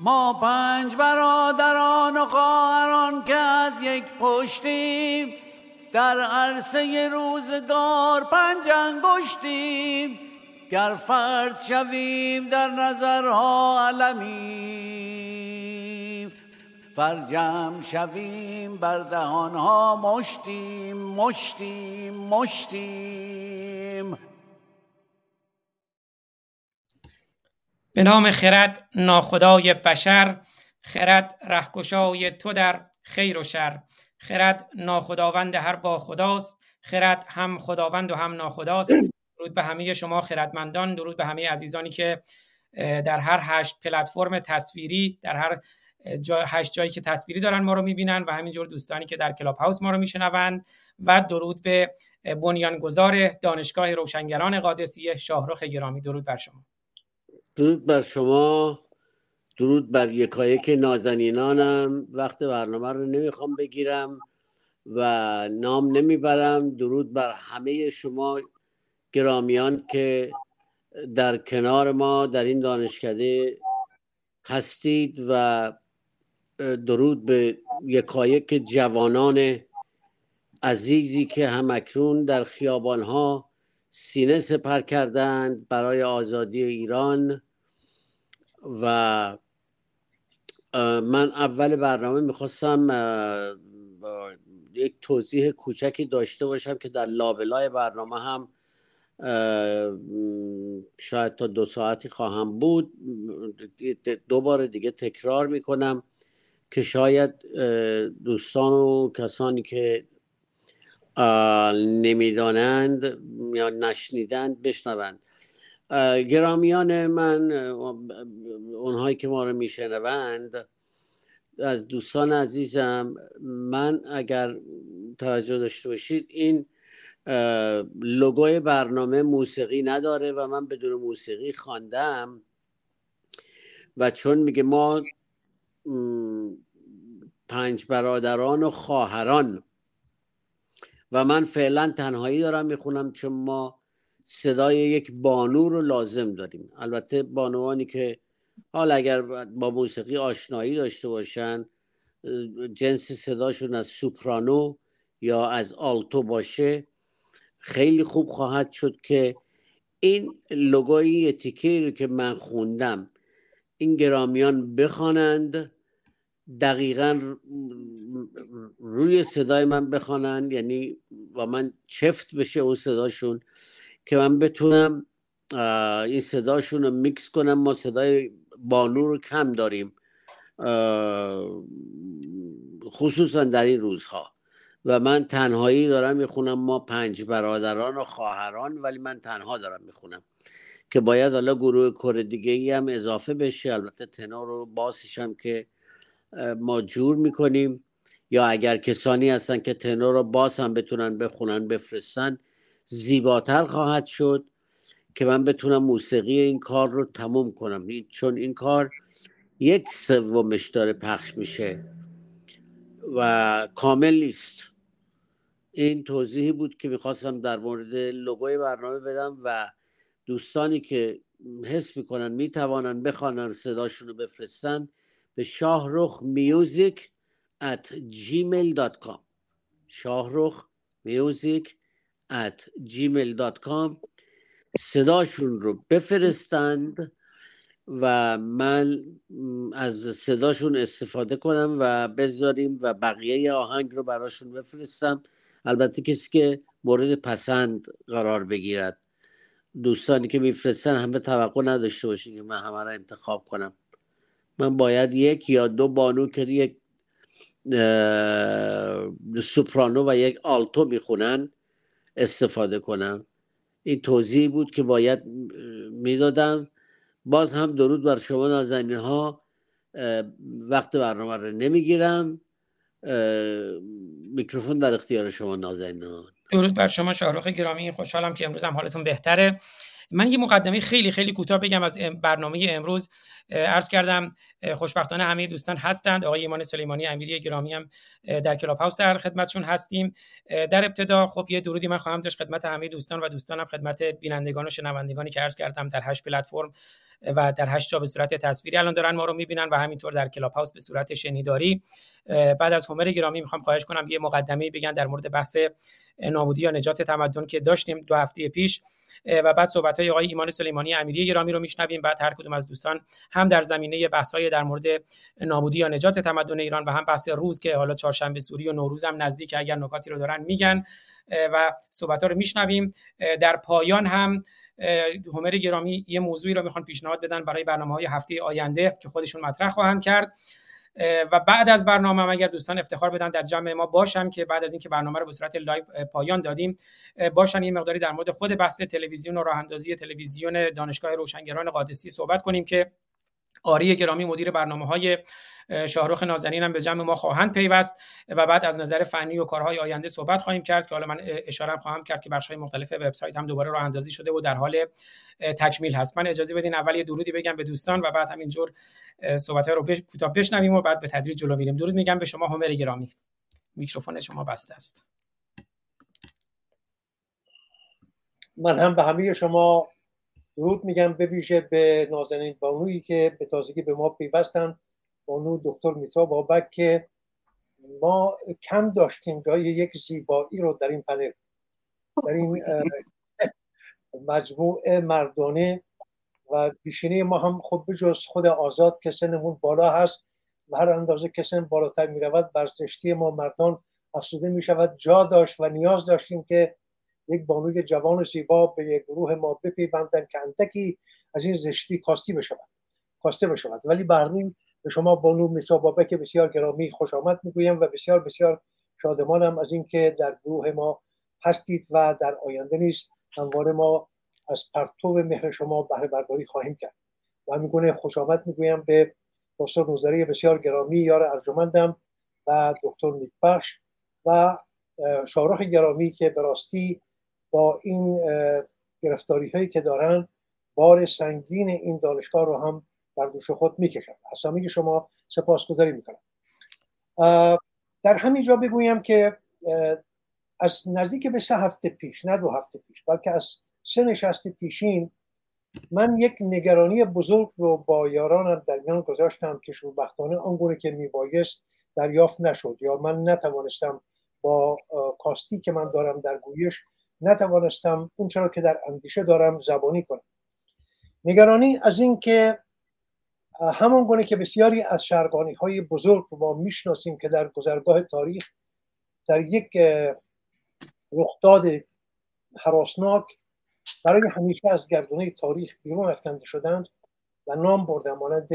ما پنج برادران و خواهران که از یک پشتیم در عرصه روزگار پنج انگشتیم. گر فرد شویم در نظرها علمیم فرجم شویم بر دهانها مشتیم مشتیم مشتیم. به نام خرد ناخدای بشر خرد رهکشای تو در خیر و شر. خرد ناخداوند هر با خداست خرد هم خداوند و هم ناخداست. درود به همه شما خردمندان درود به همه عزیزانی که در هر هشت پلتفرم تصویری در هر جا هشت جایی که تصویری دارن ما رو می‌بینن و همینجور دوستانی که در کلاب هاوس ما رو میشنوند و درود به بنیانگذار دانشگاه روشنگران قادسیه شاهرخ گرامی. درود بر شما. درود بر شما. درود بر یکایک نازنینانم. وقت برنامه رو نمی‌خوام بگیرم و نام نمی‌برم. درود بر همه شما گرامیان که در کنار ما در این دانشکده هستید و درود به یکایک جوانان عزیزی که همکنون در خیابانها سینه سپر کردند برای آزادی ایران. و من اول برنامه می‌خواستم یک توضیح کوچکی داشته باشم که در لابلای برنامه هم شاید تا دو ساعتی خواهم بود. دو بار دیگه تکرار می‌کنم که شاید دوستان و کسانی که نمی‌دانند یا نشنیدند بشنوند. گرامیان من اونهایی که ما رو میشنوند از دوستان عزیزم من اگر توجه داشته باشید این لوگوی برنامه موسیقی نداره و من بدون موسیقی خواندم. و چون میگه ما پنج برادران و خواهران و من فعلا تنهایی دارم می‌خونم چون ما صدای یک بانو رو لازم داریم. البته بانوانی که حال اگر با موسیقی آشنایی داشته باشن جنس صداشون از سوپرانو یا از آلتو باشه خیلی خوب خواهد شد که این لوگوی تیکه رو که من خوندم این گرامیان بخوانند دقیقا روی صدای من بخوانند یعنی با من چفت بشه اون صداشون. که من بتونم این صداشون رو میکس کنم. ما صدای بانو رو کم داریم خصوصا در این روزها. و من تنهایی دارم می‌خونم ما پنج برادران و خواهران ولی من تنها دارم می‌خونم. که باید حالا گروه کره دیگه ای هم اضافه بشه. البته تنور رو باسش هم که ما جور می‌کنیم. یا اگر کسانی هستن که تنور رو باز هم بتونن بخونن بفرستن زیباتر خواهد شد که من بتونم موسیقی این کار رو تموم کنم. چون این کار یک سومش داره پخش میشه و کامل نیست. این توضیحی بود که می‌خواستم در مورد لوگوی برنامه بدم و دوستانی که حس می‌کنن می‌توانن بخوانن صداشون رو بفرستن به شاهرخ میوزیک at gmail.com شاهرخ میوزیک at gmail.com صداشون رو بفرستند و من از صداشون استفاده کنم و بذاریم و بقیه آهنگ رو براشون بفرستم. البته کسی که مورد پسند قرار بگیرد. دوستانی که میفرستن همه توقع نداشته باشین که من همه را انتخاب کنم. من باید یک یا دو بانو که یک سوپرانو و یک آلتو می‌خونن. استفاده کنم. این توضیح بود که باید می‌دادم. باز هم درود بر شما نازنین ها وقت برنامه رو نمی‌گیرم. میکروفون در اختیار شما نازنین. ها درود بر شما شاهرخ گرامی. خوشحالم که امروز هم حالتون بهتره. من یه مقدمه خیلی خیلی کوتاه بگم از برنامه امروز. عرض کردم خوشبختانه همه دوستان هستند. آقای ایمان سلیمانی امیری گرامی هم در کلاب هاوس در خدمتشون هستیم. در ابتدا خب یه درودی من خواهم داشت خدمت همه دوستان و دوستانم خدمت بینندگان و شنوندگانی که عرض کردم در هشت پلتفرم و در هشت جا به صورت تصویری الان دارن ما رو می‌بینن و همینطور در کلاب هاوس به صورت شنیداری. بعد از همر گرامی می‌خوام خواهش کنم یه مقدمه بگن در مورد بحث نابودی یا نجات تمدن که داشتیم دو هفته پیش. و بعد صحبت های آقای ایمان سلیمانی امیری گرامی رو میشنویم. بعد هر کدوم از دوستان هم در زمینه بحث های در مورد نابودی یا نجات تمدن ایران و هم بحث روز که حالا چهارشنبه سوری و نوروز هم نزدیک اگر نکاتی رو دارن میگن و صحبت ها رو میشنویم. در پایان هم همر گرامی یه موضوعی رو می‌خوان پیشنهاد بدن برای برنامه های هفته آینده که خودشون مطرح خواهند کرد. و بعد از برنامه اگر دوستان افتخار بدن در جمع ما باشن که بعد از اینکه برنامه رو به صورت live پایان دادیم باشن یه مقداری در مورد خود بحث تلویزیون و راه اندازی تلویزیون دانشگاه روشنگران قادسی صحبت کنیم که آری گرامی مدیر برنامه های شاهرخ نازنین هم به جمع ما خواهند پیوست و بعد از نظر فنی و کارهای آینده صحبت خواهیم کرد که حالا من اشاره خواهم کرد که بخش های مختلف وبسایت هم دوباره راه اندازی شده و در حال تکمیل هست. من اجازه بدین اول یه درودی بگم به دوستان و بعد همینجور صحبت ها رو بش... کوتاه بشنویم و بعد به تدریج جلو میریم. درود میگم به شما همر گرامی. میکروفون شما بسته است. من هم به همه شما درود میگم به ویژه به نازنین بانویی که به تازگی به ما پیوستن بانو دکتر میترا بابک که ما کم داشتیم جای یک زیبایی رو در این پنل در این مجموعه مردانه و بیشینه ما هم خود بجز خود آزاد که سنمون بالا هست و هر اندازه که سن بالاتر می رود برزشتی ما مردان افسوده می شود جا داشت و نیاز داشتیم که یک بانوی جوان و زیبا به یک گروه ما بپیوندن که اندکی از این زشتی کاستی بشود. کاسته بشود. ولی برنیم به شما بانو میسا بابک بسیار گرامی خوش آمد می‌گویم و بسیار بسیار شادمانم از اینکه در گروه ما هستید و در آینده نیز همواره ما از پرتو مهر شما بهره برداری خواهیم کرد. و میگونه خوش آمد می‌گویم به دکتر نوزری بسیار گرامی یار ارجمندم و دکتر نیکبخش و شارخ گرامی که به راستی با این گرفتاری هایی که دارن بار سنگین این دانشگاه رو هم بر دوش خود می‌کشن. از همه شما سپاسگزاری می‌کنم. در همین جا بگویم که از نزدیک به سه هفته پیش نه دو هفته پیش بلکه از سه نشست پیشین من یک نگرانی بزرگ رو با یارانم در میان گذاشتم که شوربختانه آنگونه که میبایست دریافت نشد. یا من نتوانستم با کاستی که من دارم در گویش نتوانستم اون چرا که در اندیشه دارم زبانی کنم. نگرانی از این که همان گونه که بسیاری از شرگانی های بزرگ رو ما می‌شناسیم که در گذرگاه تاریخ در یک رخداد حراسناک برای همیشه از گردونه تاریخ بیرون افکنده شدند و نام بردن مانند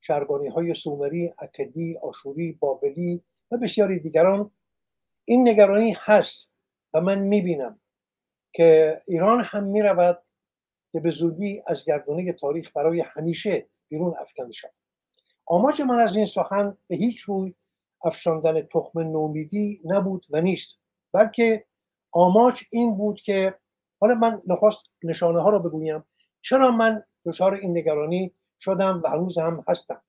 شرگانی های سومری، اکدی، آشوری، بابلی و بسیاری دیگران این نگرانی هست و من می‌بینم. که ایران هم می‌رود که به زودی از گردونه تاریخ برای همیشه بیرون افکنده شد آماج من از این سخن به هیچ روی افشاندن تخم نومیدی نبود و نیست بلکه آماج این بود که حالا من نخواست نشانه ها رو بگویم چرا من دچار این نگرانی شدم و هنوز هم هستم.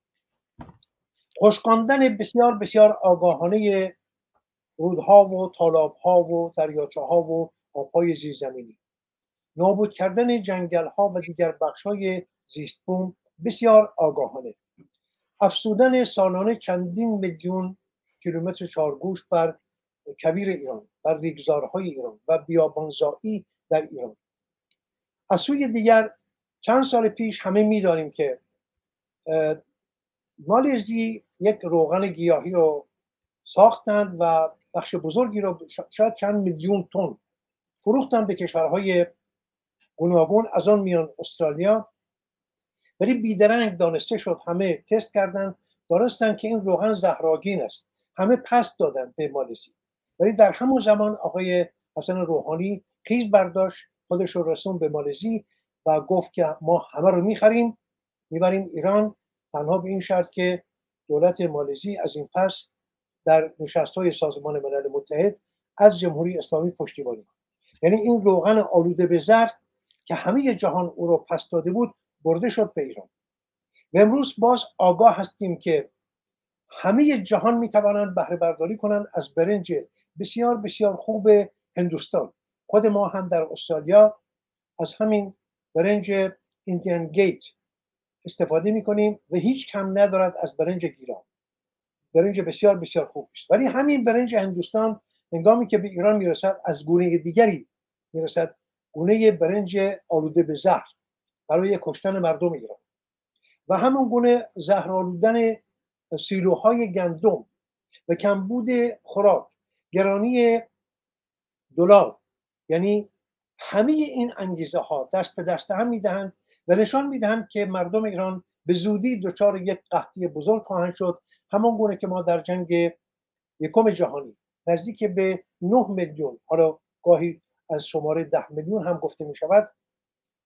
خوشکاندن بسیار بسیار آگاهانه رودها و ها و دریاچه ها و آبهای زیرزمینی. نابود کردن جنگل ها و دیگر بخش های زیست بوم بسیار آگاهانه. افسودن سالانه چندین میلیون کیلومتر چارگوش بر کبیر ایران بر ریگزارهای ایران و بیابانزایی در ایران. از سوی دیگر چند سال پیش همه می‌دانیم که مالزی یک روغن گیاهی رو ساختند و بخش بزرگی رو شاید چند میلیون تن فروختن به کشورهای گوناگون از آن میان استرالیا. ولی بیدرنگ دانسته شد همه تست کردن. دانستن که این روغن زهراگین است. همه پس دادن به مالزی ولی در همون زمان آقای حسن روحانی خیز برداشت خودش رو رسون به مالزی و گفت که ما همه رو می‌خریم می‌بریم ایران. تنها به این شرط که دولت مالزی از این پس در نشست های سازمان ملل متحد از جمهوری اسلامی پشتیبانی کند. یعنی این روغن آلوده به زر که همه جهان او رو پس داده بود برده شد به ایران. و امروز باز آگاه هستیم که همه جهان می توانند بهره برداری کنند از برنج بسیار بسیار خوب هندوستان. خود ما هم در استرالیا از همین برنج ایندیان گیت استفاده می‌کنیم و هیچ کم ندارد از برنج گیلان. برنج بسیار بسیار خوب است. ولی همین برنج هندوستان هنگامی که به ایران می‌رسد از گونه دیگری می‌رسد گونه برنج آلوده به زهر برای کشتن مردم ایران. و همون گونه زهر آلودن سیلوهای گندم و کمبود خوراک گرانی دلار یعنی همه این انگیزه ها دست به دست هم می‌دهند و نشان می‌دهند که مردم ایران به زودی دچار یک قحطی بزرگ خواهند شد همان گونه که ما در جنگ یکم جهانی نزدیک به 9 میلیون حالا گاهی از شماره ده میلیون هم گفته می شود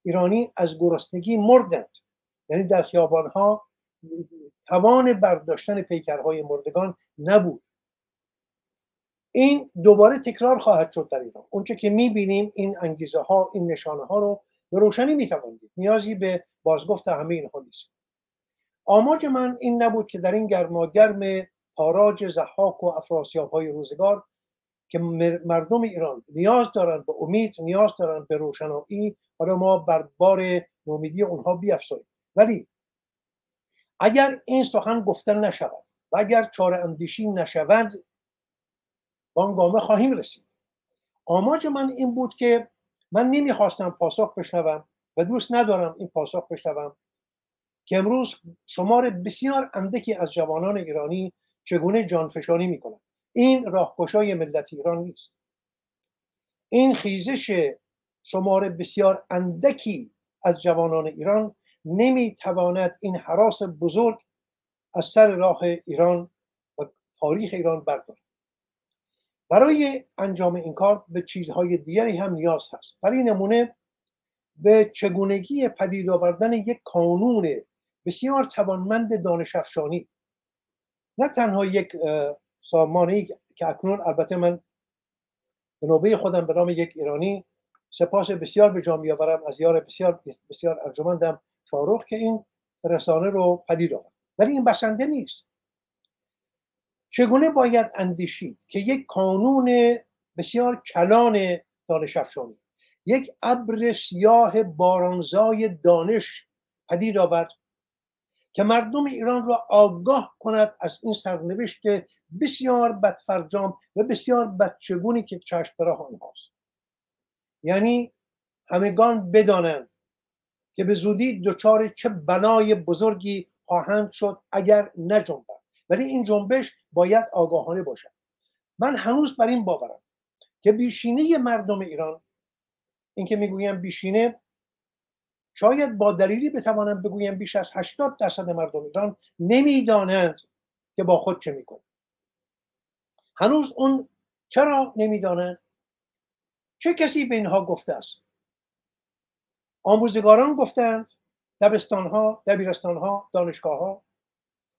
ایرانی از گرسنگی مردند. یعنی در خیابان ها توان برداشتن پیکرهای مردگان نبود. این دوباره تکرار خواهد شد در ایران. اونچه که می‌بینیم این انگیزه ها این نشانه ها رو به روشنی می‌توانید نیازی به بازگفت همه اینها نیست. آماج من این نبود که در این گرماگرم تاراج زحاک و افراسیاب های روزگار که مردم ایران نیاز دارند به امید نیاز دارند به روشنایی. حالا ما بر بار نومیدی اونها بیافزاییم ولی اگر این سخن گفتن نشود و اگر چاره اندیشی نشود گامه خواهیم رسید. آماج من این بود که من نمی‌خواستم پاسخ بشنوم و دوست ندارم این پاسخ بشنوم که امروز شمار بسیار اندکی از جوانان ایرانی چگونه جانفشانی می‌کنند. این راهگشای ملت ایران نیست. این خیزش شمار بسیار اندکی از جوانان ایران نمی‌تواند این حراس بزرگ از سر راه ایران و تاریخ ایران بردارد. برای انجام این کار به چیزهای دیگری هم نیاز هست. برای نمونه به چگونگی پدید آوردن یک کانون بسیار توانمند دانش افشانی نه تنها یک سامانه که اکنون البته من به نوبه خودم به نام یک ایرانی سپاس بسیار به جا میآورم از یار بسیار بسیار ارجمندم شاروخ که این رسانه رو پدید آورد. ولی این بسنده نیست. چگونه باید اندیشید که یک کانون بسیار کلان دانش افشانی یک ابر سیاه بارانزای دانش پدید آورد که مردم ایران را آگاه کند از این سرنوشت بسیار بدفرجام و بسیار بدچگونی که چشم براه آنهاست. یعنی همگان بدانند که به زودی دچار چه بنای بزرگی خواهند شد اگر نجنبند. ولی این جنبش باید آگاهانه باشد. من هنوز بر این باورم که بیشینه مردم ایران اینکه می‌گویم بیشینه شاید با دلیلی بتوانم بگویم بیش از 80 درصد مردم ایران نمی‌دانند که با خود چه می‌کنند. هنوز اون چرا نمی‌دانند چه کسی به اینها گفته است؟ آموزگاران گفتند دبستان ها دبیرستان ها دانشگاه ها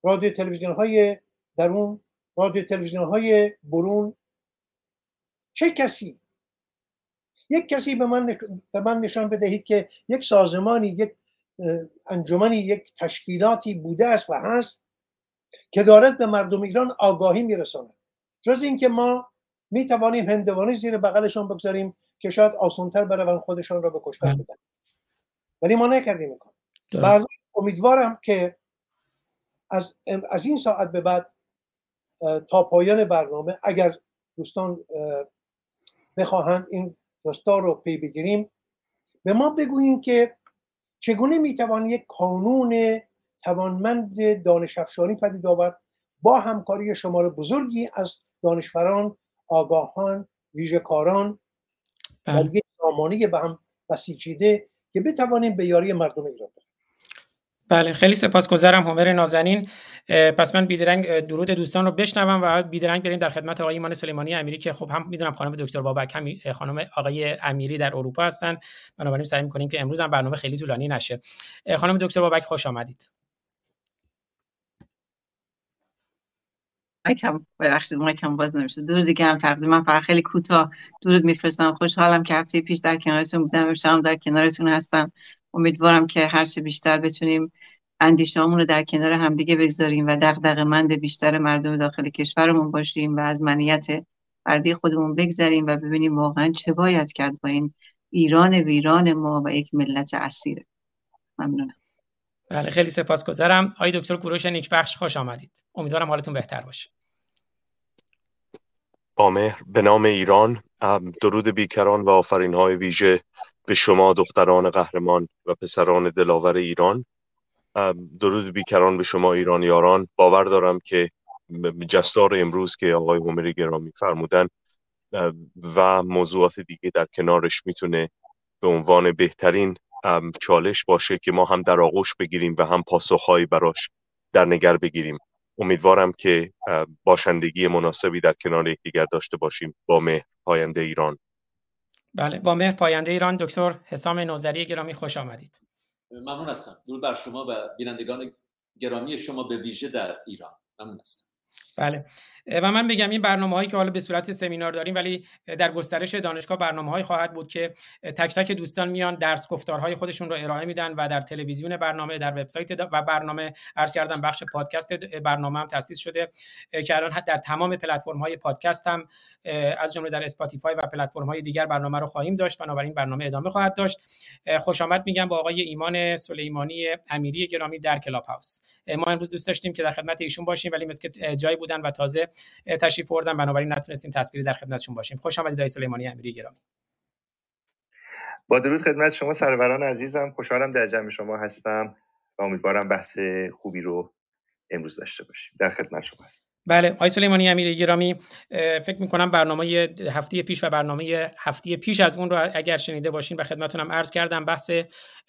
رادیو تلویزیون های درون رادیو تلویزیون های برون. چه کسی؟ یک کسی به من, به من نشان بدهید که یک سازمانی یک انجمنی یک تشکیلاتی بوده است و هست که دارد به مردم ایران آگاهی میرساند. جز اینکه ما می توانیم هندوانی زیر بغلشان بگذاریم که شاید آسانتر بروند خودشان را به کشتن بله. بدن. ولی ما نکردیم این کار. امیدوارم که از, از این ساعت به بعد تا پایان برنامه اگر دوستان بخواهند این راستا رو پی بگیریم به ما بگوییم که چگونه می‌توان یک کانون توانمند دانش افشانی پدید آورد با همکاری شمار بزرگی از دانشوران آگاهان ویژهکاران در بله. یک سامانه به هم بسیجیده که بتوانیم به یاری مردم ایران بله خیلی سپاسگزارم همر نازنین. پس من بیدرنگ درود دوستان رو بشنوم و بیدرنگ بریم در خدمت آقای ایمان سلیمانی امیری که خب هم می‌دونم خانم دکتر بابک هم خانم آقای امیری در اروپا هستن. بنابراین سعی می‌کنیم که امروز هم برنامه خیلی طولانی نشه. خانم دکتر بابک خوش آمدید. مایکم ببخشید مایکم باز نمیشه. دور دیگه هم تقدیم. فقط خیلی کوتاه درود میفرستم. خوشحالم که هفته پیش در کنارتون بودم. امشب در کنارتون هستم. امیدوارم که هرچه بیشتر بتونیم اندیشهامون رو در کنار همدیگه بگذاریم و دغدغه مند بیشتر مردم داخل کشورمون باشیم و از منیت فردی خودمون بگذاریم و ببینیم واقعا چه باید کرد با این ایران ویران ما و یک ملت اسیره ممنونم. بله خیلی سپاسگزارم. آقای دکتر کوروش نیکبخش خوش آمدید. امیدوارم حالتون بهتر باشه. با به نام ایران درود بیکران و آفرین های ویژه به شما دختران قهرمان و پسران دلاور ایران. درود بیکران به شما ایران یاران باور دارم که جستار امروز که آقای عمری گرامی فرمودن و موضوعات دیگه در کنارش می‌تونه به عنوان بهترین چالش باشه که ما هم در آغوش بگیریم و هم پاسخهایی براش در نگر بگیریم. امیدوارم که باشندگی مناسبی در کنار یکدیگر داشته باشیم با مهر پاینده ایران. بله با مهر پاینده ایران دکتر حسام نوزری گرامی خوش آمدید. ممنون هستم. دور بر شما و بینندگان گرامی شما به ویژه در ایران. ممنون هستم. بله. و من بگم این برنامه هایی که حالا به صورت سمینار داریم ولی در گسترش دانشگاه برنامه هایی خواهد بود که تک تک دوستان میان درس گفتارهای خودشون رو ارائه میدن و در تلویزیون برنامه در وبسایت و برنامه عرض کردم بخش پادکست برنامه هم تاسیس شده که الان در تمام پلتفرم های پادکست هم از جمله در Spotify و پلتفرم های دیگر برنامه رو خواهیم داشت بنابراین برنامه ادامه خواهد داشت. خوش آمد میگم با آقای ایمان سلیمانی امیری گرامی در Clubhouse. ما امروز دوست داشتیم که در خدمت ایشون باشیم ولی مثل جایی بودن و تازه تشریف بردن بنابراین نتونستیم تصویری در خدمتشون باشیم. خوش آمدید آقای سلیمانی امیری گرامی. با درود خدمت شما سروران عزیزم. خوشحالم در جمع شما هستم و امیدوارم بحث خوبی رو امروز داشته باشیم. در خدمت شما هستم. بله آقای سلیمانی امیری گرامی فکر می کنم برنامه هفته پیش و برنامه هفته پیش از اون رو اگر شنیده باشین و خدمتتونم عرض کردم بحث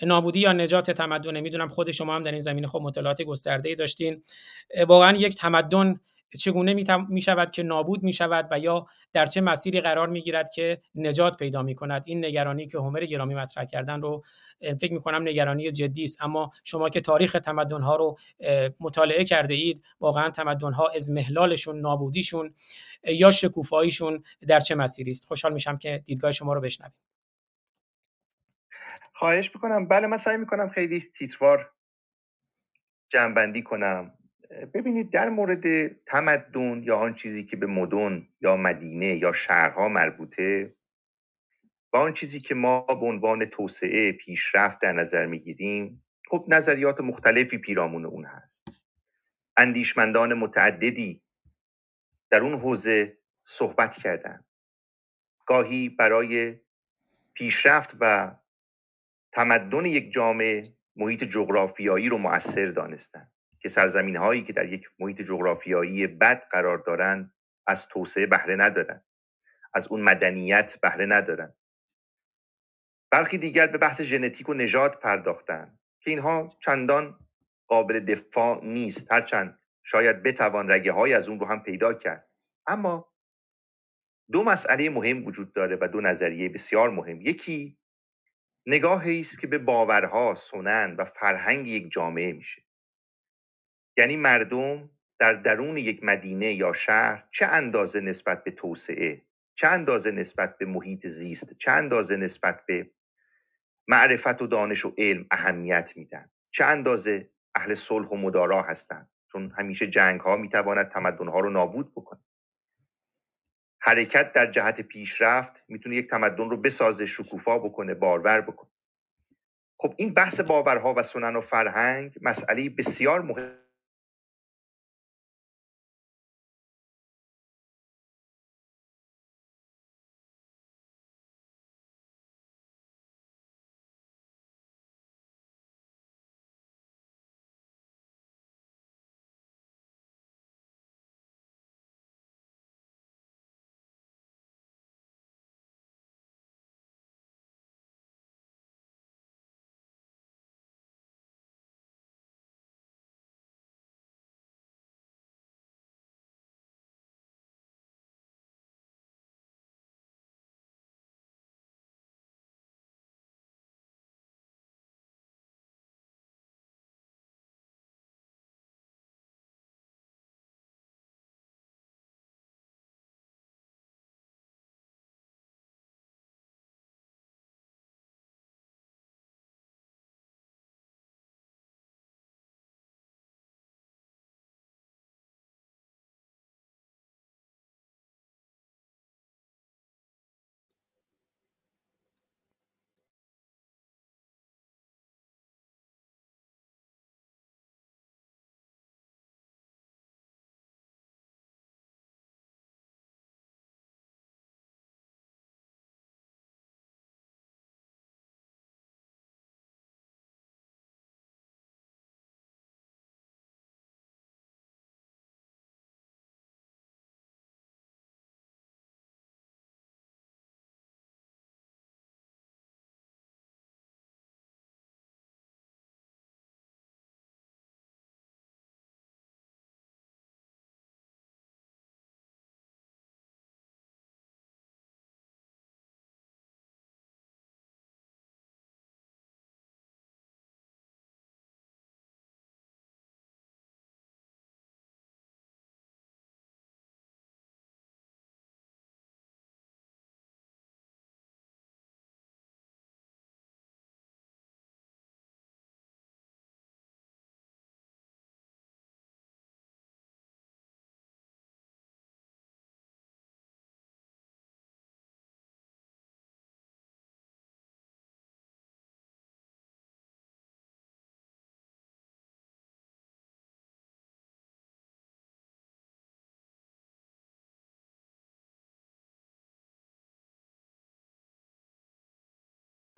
نابودی یا نجات تمدن می‌دونم خود شما هم در این زمینه خب مطالعات گسترده ای داشتین واقعا یک تمدن چگونه می شود که نابود می شود و یا در چه مسیری قرار می گیرد که نجات پیدا می کند؟ این نگرانی که هومر گرامی مطرح کردن رو فکر می کنم نگرانی جدی است. اما شما که تاریخ تمدن ها رو مطالعه کرده اید واقعا تمدن ها از محلالشون نابودیشون یا شکوفاییشون در چه مسیری است؟ خوشحال میشم که دیدگاه شما رو بشنویم. خواهش می‌کنم. بله من سعی می‌کنم خیلی تیتروار جنبندی کنم. ببینید در مورد تمدن یا آن چیزی که به مدن یا مدینه یا شهرها مربوطه و آن چیزی که ما به عنوان توسعه پیشرفت در نظر می‌گیریم خب نظریات مختلفی پیرامون اون هست. اندیشمندان متعددی در اون حوزه صحبت کردن. گاهی برای پیشرفت و تمدن یک جامعه محیط جغرافیایی رو مؤثر دانستند که سرزمین هایی که در یک محیط جغرافیایی بد قرار دارند از توسعه بهره ندارند از اون مدنیت بهره ندارند برخی دیگر به بحث ژنتیک و نژاد پرداختند که اینها چندان قابل دفاع نیست. هرچند شاید بتوان رگه های از اون رو هم پیدا کرد. اما دو مسئله مهم وجود داره و دو نظریه بسیار مهم. یکی نگاهی است که به باورها سنن و فرهنگ یک جامعه میشه. یعنی مردم در درون یک مدینه یا شهر چه اندازه نسبت به توسعه چه اندازه نسبت به محیط زیست چه اندازه نسبت به معرفت و دانش و علم اهمیت میدن؟ چه اندازه اهل صلح و مدارا هستند چون همیشه جنگ ها می‌تواند تمدن ها رو نابود بکنه. حرکت در جهت پیشرفت می‌تونه یک تمدن رو بسازه شکوفا بکنه بارور بکنه. خب این بحث باورها و سنن و فرهنگ مسئله بسیار مهم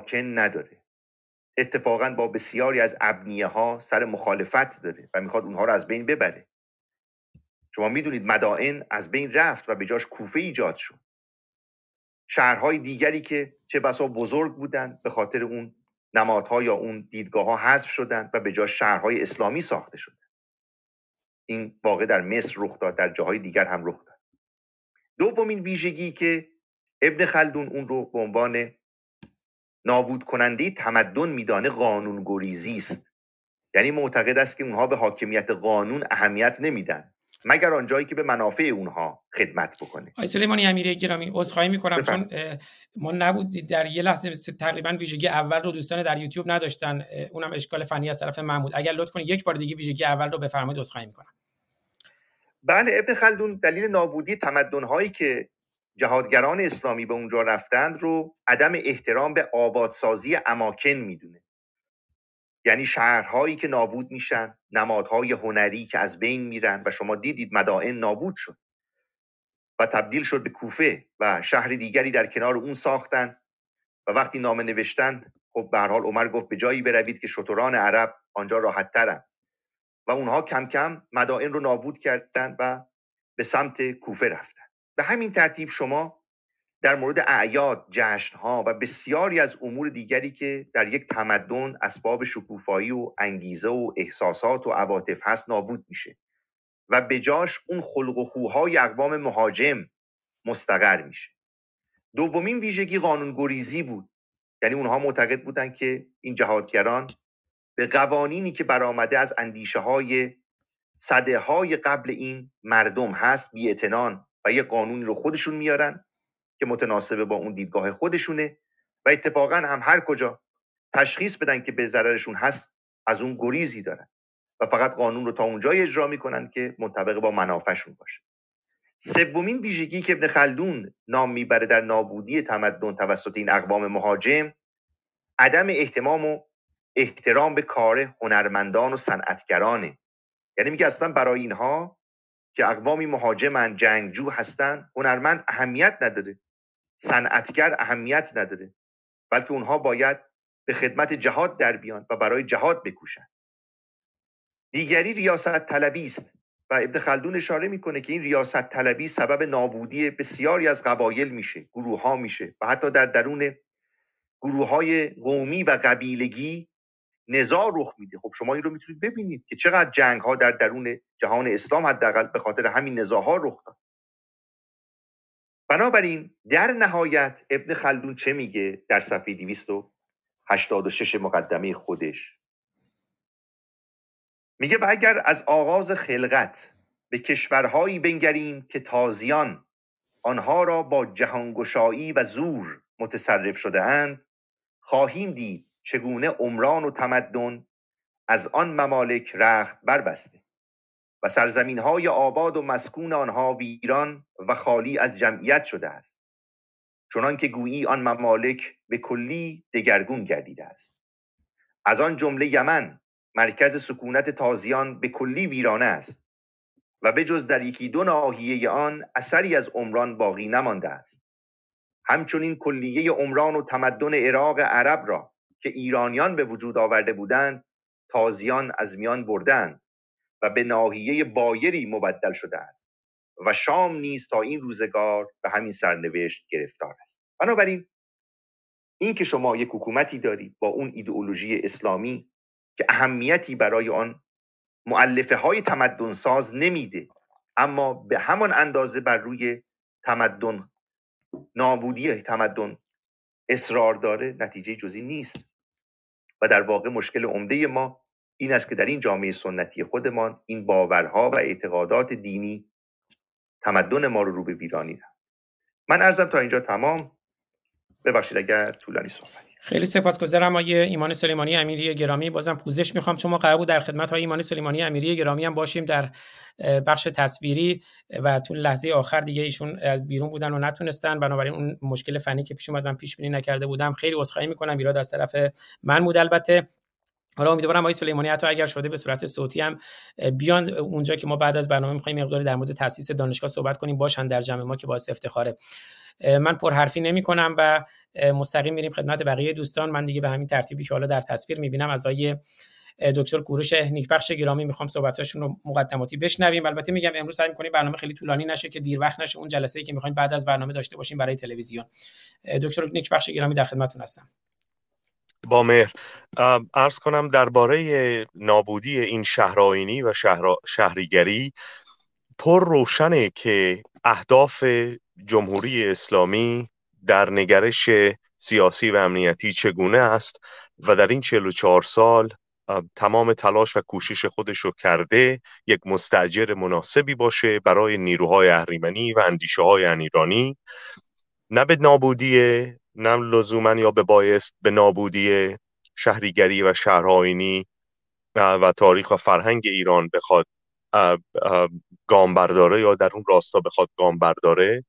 ساکن نداره. اتفاقا با بسیاری از ابنیه ها سر مخالفت داره و می‌خواد اونها رو از بین ببره. شما می‌دونید مدائن از بین رفت و به جاش کوفه ایجاد شد. شهرهای دیگری که چه بسا بزرگ بودند به خاطر اون نمادها یا اون دیدگاه ها حذف شدند و به جا شهرهای اسلامی ساخته شدند این واقع در مصر رخ داد در جاهای دیگر هم رخ داد. دومین ویژگی که ابن خلدون اون رو به عنوان نابود کننده تمدن میدانه قانون گریزی است. یعنی معتقد است که اونها به حاکمیت قانون اهمیت نمیدن. مگر آنجایی که به منافع اونها خدمت بکنه. آی سلیمانی امیری گرامی عذرخواهی می‌کنم چون ما نبود در یه لحظه تقریبا ویژگی اول رو دوستان در یوتیوب نداشتن. اونم اشکال فنی از طرف محمود اگر لطف کنید یک بار دیگه ویژگی اول رو بفرمایید عذرخواهی می‌کنم. بله ابن خلدون دلیل نابودی تمدن هایی که جهادگران اسلامی به اونجا رفتند رو عدم احترام به آبادسازی اماکن می‌دونه. یعنی شهرهایی که نابود میشن نمادهای هنری که از بین میرن و شما دیدید مدائن نابود شد. و تبدیل شد به کوفه و شهر دیگری در کنار اون ساختن و وقتی نامه نوشتن خب به هر حال عمر گفت به جایی بروید که شتران عرب آنجا راحت ترن و اونها کم کم مدائن رو نابود کردن و به سمت کوفه رفتن. به همین ترتیب شما در مورد اعیاد، جشنها و بسیاری از امور دیگری که در یک تمدن اسباب شکوفایی و انگیزه و احساسات و عواطف هست نابود میشه و به جاش اون خلق و خوهای اقوام مهاجم مستقر میشه. دومین ویژگی قانون گریزی بود. یعنی اونها معتقد بودند که این جهادگران به قوانینی که برآمده از اندیشه های صده های قبل این مردم هست بی و یه قانونی رو خودشون میارن که متناسب با اون دیدگاه خودشونه و اتفاقا هم هر کجا تشخیص بدن که به ضررشون هست از اون گریزی دارن و فقط قانون رو تا اونجای اجرا می‌کنن که منطبق با منافعشون باشه. سومین ویژگی که ابن خلدون نام می‌بره در نابودی تمدن توسط این اقوام مهاجم عدم احتمام و احترام به کار هنرمندان و صنعتگرانه. یعنی میگه اصلا برای اینها که اقوامی مهاجمن جنگجو هستن هنرمند اهمیت نداره. صنعتگر اهمیت نداره. بلکه اونها باید به خدمت جهاد در بیان و برای جهاد بکوشن. دیگری ریاست طلبی است و ابن خلدون اشاره می‌کنه که این ریاست طلبی سبب نابودی بسیاری از قبایل میشه گروه ها میشه و حتی در درون گروه های قومی و قبیلگی نزاع رخ میده. خب شما این رو می‌تونید ببینید که چقدر جنگ ها در درون جهان اسلام حداقل به خاطر همین نزاع ها رخ داد. بنابراین در نهایت ابن خلدون چه میگه در صفحه 286 مقدمه خودش؟ میگه و اگر از آغاز خلقت به کشورهایی بنگریم که تازیان آنها را با جهانگشایی و زور متصرف شده اند خواهیم دید چگونه عمران و تمدن از آن ممالک رخت بربسته و سرزمین های آباد و مسکون آنها ویران و خالی از جمعیت شده است چنان که گویی آن ممالک به کلی دگرگون گردیده است. از آن جمله یمن مرکز سکونت تازیان به کلی ویرانه است و به جز در یکی دو ناحیه آن اثری از عمران باقی نمانده است. همچنین کلیه عمران و تمدن عراق عرب را که ایرانیان به وجود آورده بودند تازیان از میان بردند و به ناحیه بایری مبدل شده است و شام نیز تا این روزگار به همین سرنوشت گرفتار است. بنابراین این که شما یک حکومتی دارید با اون ایدئولوژی اسلامی که اهمیتی برای آن معلفه های تمدن ساز نمیده اما به همان اندازه بر روی تمدن نابودی تمدن اصرار داره نتیجه جزی نیست. و در واقع مشکل عمده ما این است که در این جامعه سنتی خودمان این باورها و اعتقادات دینی تمدن ما رو رو به ویرانی من ارزم تا اینجا تمام. ببخشید اگر طولانی صحبت خیلی سپاسگزارم آقای ایمان سلیمانی امیری گرامی. بازم پوزش می‌خوام. چون ما قرار بود در خدمت های ایمان سلیمانی امیری گرامی هم باشیم در بخش تصویری و تو لحظه آخر دیگه ایشون از بیرون بودن و نتونستن. بنابراین اون مشکل فنی که پیش اومد من پیش بینی نکرده بودم. خیلی عذرخواهی می‌کنم. ایراد از طرف من بود البته. حالا امیدوارم آقای سلیمانی حتی اگر شده به صورت صوتی هم بیان اونجا که ما بعد از برنامه می‌خوایم مقداری در مورد تاسیس دانشگاه صحبت کنیم باشن در جمع ما که باعث افتخاره. من پرحرفی نمی کنم و مستقیم میریم خدمت بقیه دوستان. من دیگه به همین ترتیبی که حالا در تصویر می‌بینم از آقای دکتر کوروش نیکبخش گرامی می‌خوام صحبتاشون رو مقدماتی بشنویم. البته میگم امروز سعی می‌کنیم برنامه خیلی طولانی نشه که دیر وقت نشه. اون جلسه ای که می‌خوایم بعد از برنامه داشته باشیم برای تلویزیون. دکتر نیکبخش گرامی در خدمتتون هستم. با مهر. ارز کنم درباره نابودی این شهرآینی و شهر... شهریگری پر روشنه که اهداف جمهوری اسلامی در نگرش سیاسی و امنیتی چگونه است و در این 44 سال تمام تلاش و کوشش خودش رو کرده یک مستجر مناسبی باشه برای نیروهای اهریمنی و اندیشه های ایرانی نه به نابودی نه لزوما یا به بایست به نابودی شهریگری و شهرهاینی و تاریخ و فرهنگ ایران بخواد گام برداره یا در اون راستا بخواد گام برداره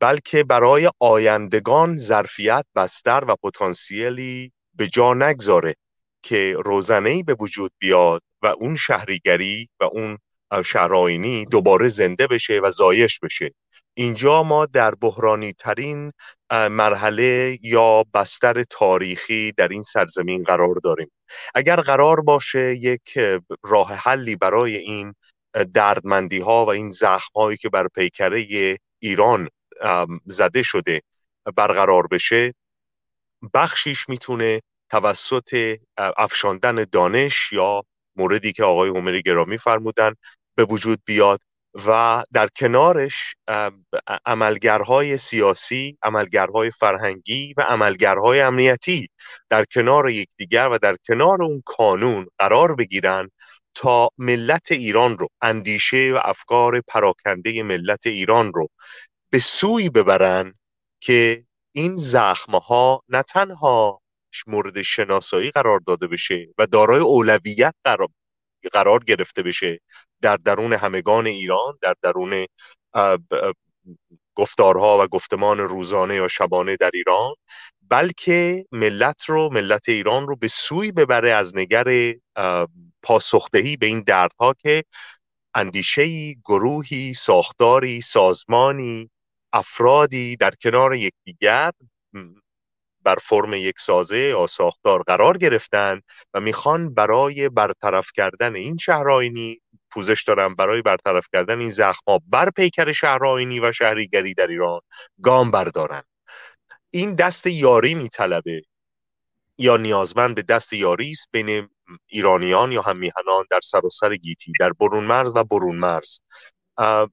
بلکه برای آیندگان ظرفیت بستر و پتانسیلی به جا نگذاره که روزنه به وجود بیاد و اون شهریگری و اون شهرآینی دوباره زنده بشه و زایش بشه. اینجا ما در بحرانی ترین مرحله یا بستر تاریخی در این سرزمین قرار داریم. اگر قرار باشه یک راه حلی برای این دردمندی ها و این زخم هایی که بر پیکره ایران زده شده برقرار بشه بخشیش می‌تونه توسط افشاندن دانش یا موردی که آقای عمری گرامی فرمودن به وجود بیاد و در کنارش عملگرهای سیاسی، عملگرهای فرهنگی و عملگرهای امنیتی در کنار یکدیگر و در کنار اون کانون قرار بگیرن تا ملت ایران رو اندیشه و افکار پراکنده ملت ایران رو به سوی ببرن که این زخمها نه تنها مورد شناسایی قرار داده بشه و دارای اولویت قرار, گرفته بشه در درون همگان ایران در درون گفتارها و گفتمان روزانه یا شبانه در ایران بلکه ملت رو ملت ایران رو به سوی ببره از نگر پاسخدهی به این دردها که اندیشهی گروهی ساختاری سازمانی افرادی در کنار یکدیگر بر فرم یک سازه یا ساختار قرار گرفتن و می‌خوان برای برطرف کردن این شهرآینی پوزش دارم برای برطرف کردن این زخم بر پیکر شهرآینی و شهریگری در ایران گام بردارن. این دست یاری میطلبه یا نیازمند به دست یاری است بین ایرانیان یا هم میهنان در سراسر گیتی در برون مرز و برون مرز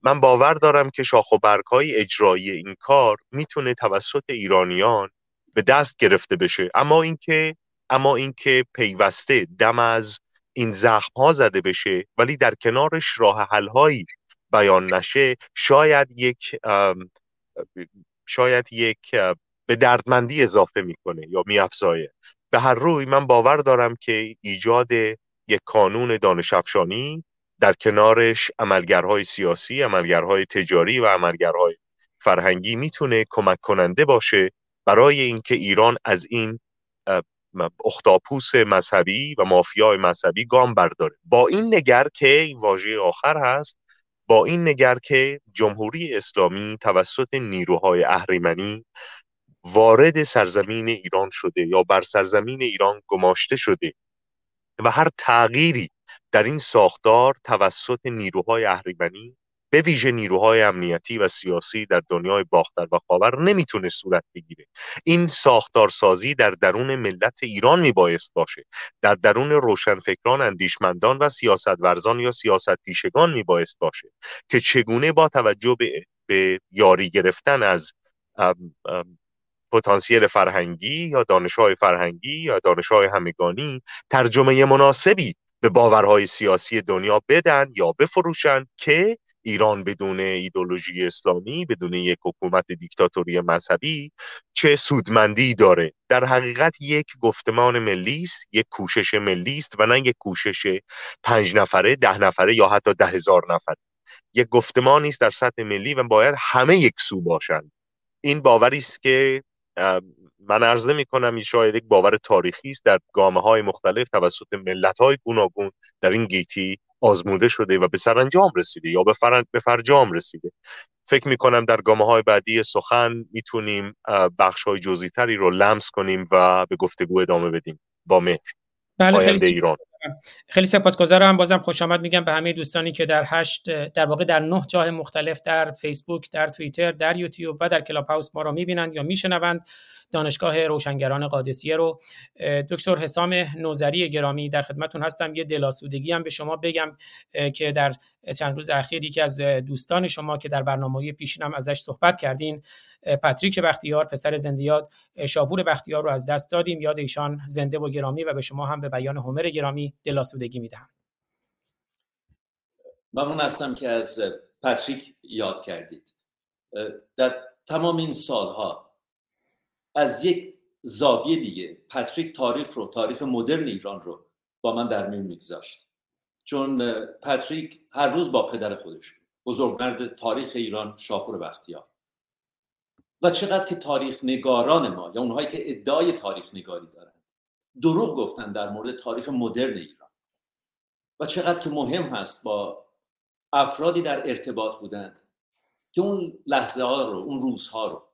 من باور دارم که شاخ و برگهای اجرایی این کار می‌تونه توسط ایرانیان به دست گرفته بشه. اما اینکه اما اینکه پیوسته دم از این زخم ها زده بشه ولی در کنارش راه حل هایی بیان نشه شاید یک شاید یک به دردمندی اضافه می‌کنه یا میافزایه. به هر روی من باور دارم که ایجاد یک کانون دانش افشانی در کنارش عملگرهای سیاسی، عملگرهای تجاری و عملگرهای فرهنگی می‌تونه کمک کننده باشه برای اینکه ایران از این اختاپوس مذهبی و مافیای مذهبی گام برداره. با این نگر که این واژه آخر هست با این نگر که جمهوری اسلامی توسط نیروهای اهریمنی وارد سرزمین ایران شده یا بر سرزمین ایران گماشته شده و هر تغییری در این ساختار توسط نیروهای اهریمنی به ویژه نیروهای امنیتی و سیاسی در دنیای باختر و خاور نمی‌تونه صورت بگیره. این ساختارسازی در درون ملت ایران میبایست باشه. در درون روشنفکران اندیشمندان و سیاستورزان یا سیاست پیشگان میبایست باشه که چگونه با توجه به, به یاری گرفتن از پتانسیل فرهنگی یا دانشهای فرهنگی یا دانشهای همگانی ترجمه مناسبی به باورهای سیاسی دنیا بدن یا بفروشن که ایران بدون ایدولوژی اسلامی بدون یک حکومت دیکتاتوری مذهبی چه سودمندی داره. در حقیقت یک گفتمان ملی است یک کوشش ملی است و نه یک کوشش پنج نفره ده نفره یا حتی ده هزار نفره یک گفتمانی است در سطح ملی و باید همه یک سو باشند. این باوری است که من عرض می کنم این شاید یک باور تاریخی است. در گامه های مختلف توسط ملت های گوناگون در این گیتی آزموده شده و به سرانجام رسیده یا به, به فرجام رسیده. فکر می کنم در گامه های بعدی سخن می‌تونیم بخش های جزئی تری رو لمس کنیم و به گفتگو ادامه بدیم با مهر بله خیلی ایران. خیلی سپاسگزارم. بازم خوش آمد میگم به همه دوستانی که در هشت در واقع در نه جای مختلف در فیسبوک در توییتر در یوتیوب و در کلاب هاوس ما رو می‌بینند یا میشنوند. دانشگاه روشنگران قادسیه رو. دکتر حسام نوزری گرامی در خدمتون هستم. یه دلاسودگی هم به شما بگم که در چند روز اخیر یکی از دوستان شما که در برنامه پیشین هم ازش صحبت کردین پاتریک بختیار پسر زندیات شاپور بختیار رو از دست دادیم. یاد ایشان زنده و گرامی و به شما هم به بیان همر گرامی دلاسودگی می‌دهم. ممنون هستم که از پاتریک یاد کردید. در تمام این سالها از یک زاویه دیگه. پاتریک تاریخ رو تاریخ مدرن ایران رو با من در میون میگذاشت. چون پاتریک هر روز با پدر خودش بزرگمرد تاریخ ایران شاپور بختیار. و چقدر که تاریخ نگاران ما یا اونهایی که ادعای تاریخ نگاری دارن دروغ گفتن در مورد تاریخ مدرن ایران. و چقدر که مهم هست با افرادی در ارتباط بودن که اون لحظه ها رو اون روزها رو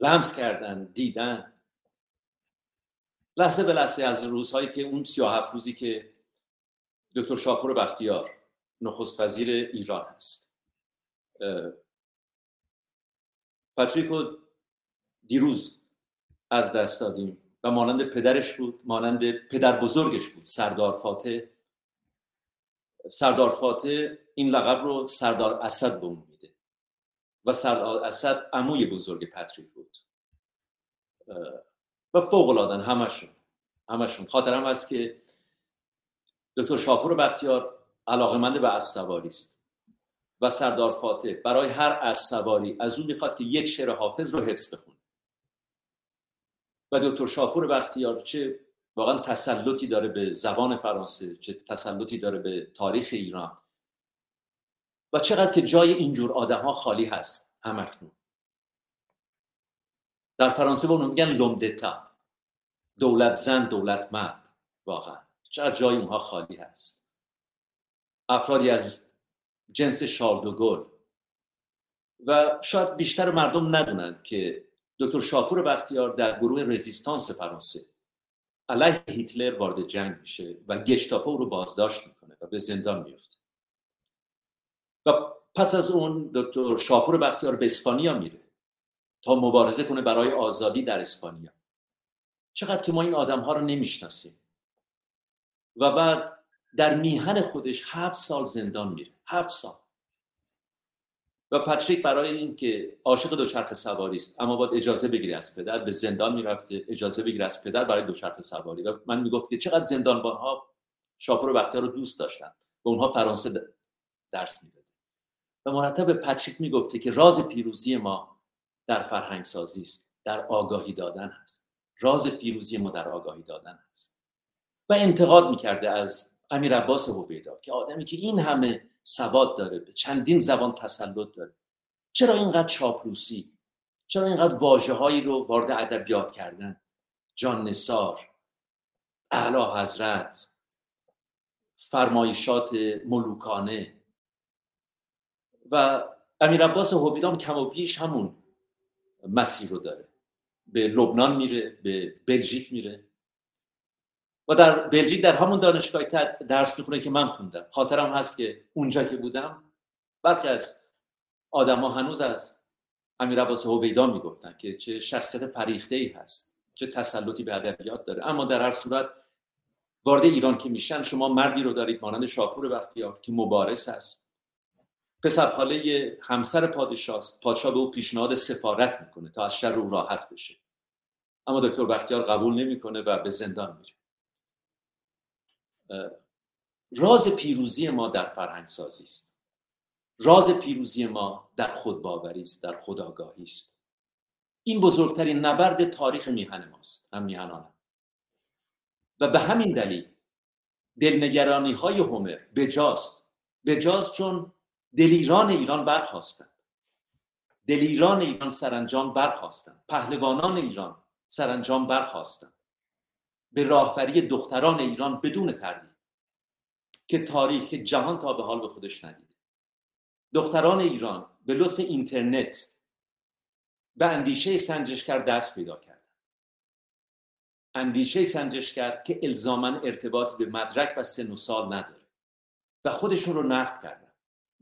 لمس کردن دیدن. لحظه به لحظه از روزهایی که اون هفت روزی که دکتر شاپور بختیار نخست وزیر ایران هست. پاتریکو دیروز از دست دادیم و مانند پدرش بود مانند پدر بزرگش بود سردار فاتح. سردار فاتح این لقب رو سردار اسد به و سردار اسد عموی بزرگ پاتریک بود. و فوق العاده همشون. همشون خاطرم هست که دکتر شاپور بختیار علاقمند به اسب سواری است. و سردار فاتح برای هر از سواری از او می‌خواد که یک شعر حافظ رو حفظ بخونه. و دکتر شاپور بختیار چه واقعا تسلطی داره به زبان فرانسه چه تسلطی داره به تاریخ ایران. و چقدر که جای اینجور آدم ها خالی هست همکنون. در فرانسه به میگن لومدتا دولت زن دولت مرد. واقعا. چقدر جای اونها خالی هست. افرادی از جنس گل و شاید بیشتر مردم ندونند که دکتر شاپور بختیار در گروه رزیستانس فرانسه علیه هیتلر وارد جنگ میشه و گشتاپو رو بازداشت می‌کنه و به زندان میفته و پس از اون دکتر شاپور بختیار به اسپانیا میره تا مبارزه کنه برای آزادی در اسپانیا. چقدر که ما این آدم ها رو نمی‌شناسیم. و بعد در میهن خودش هفت سال زندان میره. هفت سال. و پاتریک برای اینکه عاشق دوچرخه سواری است اما باید اجازه بگیری از پدر. به زندان می‌رفته اجازه بگیری از پدر برای دوچرخه سواری. و من می‌گفت که چقدر زندانبان ها شاپور و رو دوست داشتن. و اونها فرانسه درس می‌داد. و مرتب پاتریک می‌گفته که راز پیروزی ما در فرهنگ سازی است در آگاهی دادن هست. راز پیروزی ما در آگاهی دادن هست. و انتقاد می‌کرده از امیر عباس هویدا که آدمی که این همه سواد داره به چندین زبان تسلط داره. چرا اینقدر چاپلوسی؟ چرا اینقدر واجه هایی رو وارد ادبیات کردن؟ جان نسار اعلی حضرت فرمایشات ملوکانه و امیر عباس هویدام کم و بیش همون مسیر رو داره. به لبنان میره به بلژیک میره. و در بلژیک در همون دانشگاه درس می‌خونه که من خوندم. خاطرم هست که اونجا که بودم برخی از آدما هنوز از امیر عباس هویدا می‌گفتن که چه شخصیت فریخته ای هست چه تسلطی به ادبیات داره. اما در هر صورت وارد ایران که میشن شما مردی رو دارید مانند شاپور بختیار که مبارز هست. پسرخاله همسر پادشاه پادشاه به او پیشنهاد سفارت می‌کنه تا از شر او راحت بشه. اما دکتر بختیار قبول نمی‌کنه و به زندان میره. راز پیروزی ما در فرهنگ سازی است. راز پیروزی ما در خودباوری است در خودآگاهی است. این بزرگترین نبرد تاریخ میهن ماست هم میهنانم و به همین دلیل دلنگرانی های به بجاست. بجاست چون دلیران ایران برخواستند دلیران ایران سرانجام برخواستند پهلوانان ایران سرانجام برخواستند به راهبری دختران ایران بدون تردید. که تاریخ جهان تا به حال به خودش ندید دختران ایران به لطف اینترنت به اندیشه سنجشگر دست پیدا کرد اندیشه سنجشگر که الزاما ارتباطی به مدرک و سن و سال نداره و خودشون رو نقد کردن.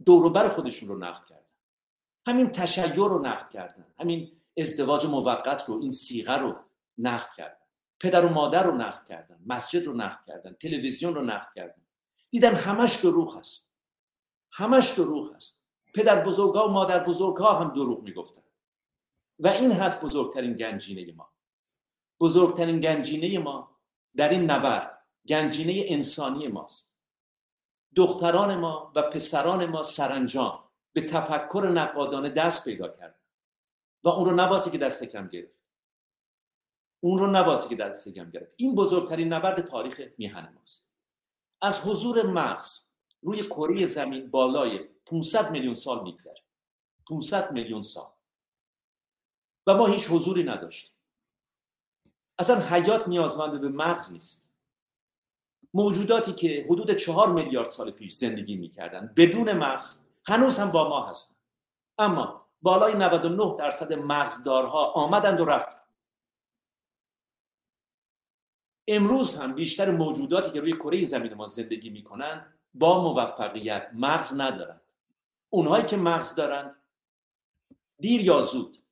دوروبر خودشون رو نقد کردن. همین تشیع رو نقد کردن. همین ازدواج موقت رو این سیغه رو نقد کردن. پدر و مادر رو نقد کردن. مسجد رو نقد کردن. تلویزیون رو نقد کردن. دیدن همش دروغ هست. همش دروغ هست. پدر بزرگها و مادر بزرگها هم دروغ می‌گفتن. و این هست بزرگترین گنجینه ما. بزرگترین گنجینه ما در این نبرد گنجینه انسانی ماست. دختران ما و پسران ما سرانجام به تفکر نقادانه دست پیدا کردن. و اون رو نباسی که دست کم گرفت. اون رو نباسی که دست کم گرفت. این بزرگترین نبرد تاریخ میهن ماست. از حضور مغز روی کره زمین بالای 500 میلیون سال میگذره. 500 میلیون سال. و ما هیچ حضوری نداشتیم. اصلا حیات نیازمند به مغز نیست. موجوداتی که حدود چهار میلیارد سال پیش زندگی می‌کردن بدون مغز هنوز هم با ما هستن. اما بالای 99 درصد مغزدارها آمدند و رفتند امروز هم بیشتر موجوداتی که روی کره زمین ما زندگی می‌کنند با موفقیت مغز ندارند. اونهایی که مغز دارند دیر یا زود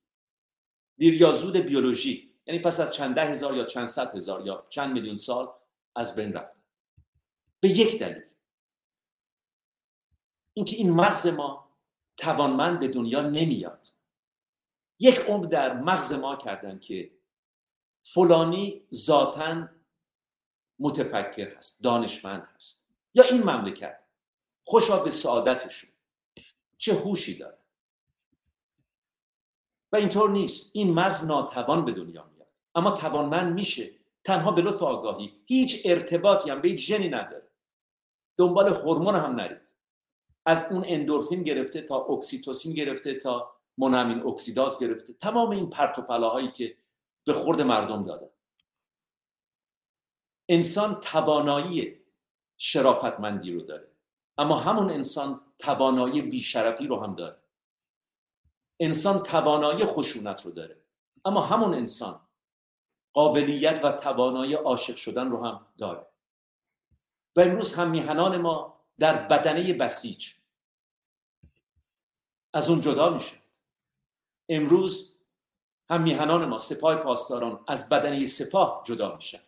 دیر یا زود بیولوژیک یعنی پس از چند ده هزار یا چند صد هزار یا چند میلیون سال از بین رفت. به یک دلیل. اینکه این مغز ما توانمند به دنیا نمیاد. یک عمر در مغز ما کردن که فلانی ذاتا متفکر هست دانشمند هست. یا این مملکت خوشا به سعادتشون. چه هوشی داره. و اینطور نیست. این مغز ناتوان به دنیا میاد. اما توانمند میشه. تنها به لطف آگاهی. هیچ ارتباطی هم به هیچ ژنی نداره. دنبال هورمون هم نرید. از اون اندورفین گرفته تا اکسیتوسین گرفته تا منامین اکسیداز گرفته. تمام این پرت و که به خورد مردم داده. انسان توانایی شرافتمندی رو داره. اما همون انسان توانایی بیشرفی رو هم داره. انسان توانایی خشونت رو داره. اما همون انسان قابلیت و توانایی عاشق شدن رو هم داره. و امروز هم میهنان ما در بدنه بسیج. از اون جدا میشه. امروز هم میهنان ما سپاه پاسداران از بدنه سپاه جدا میشن.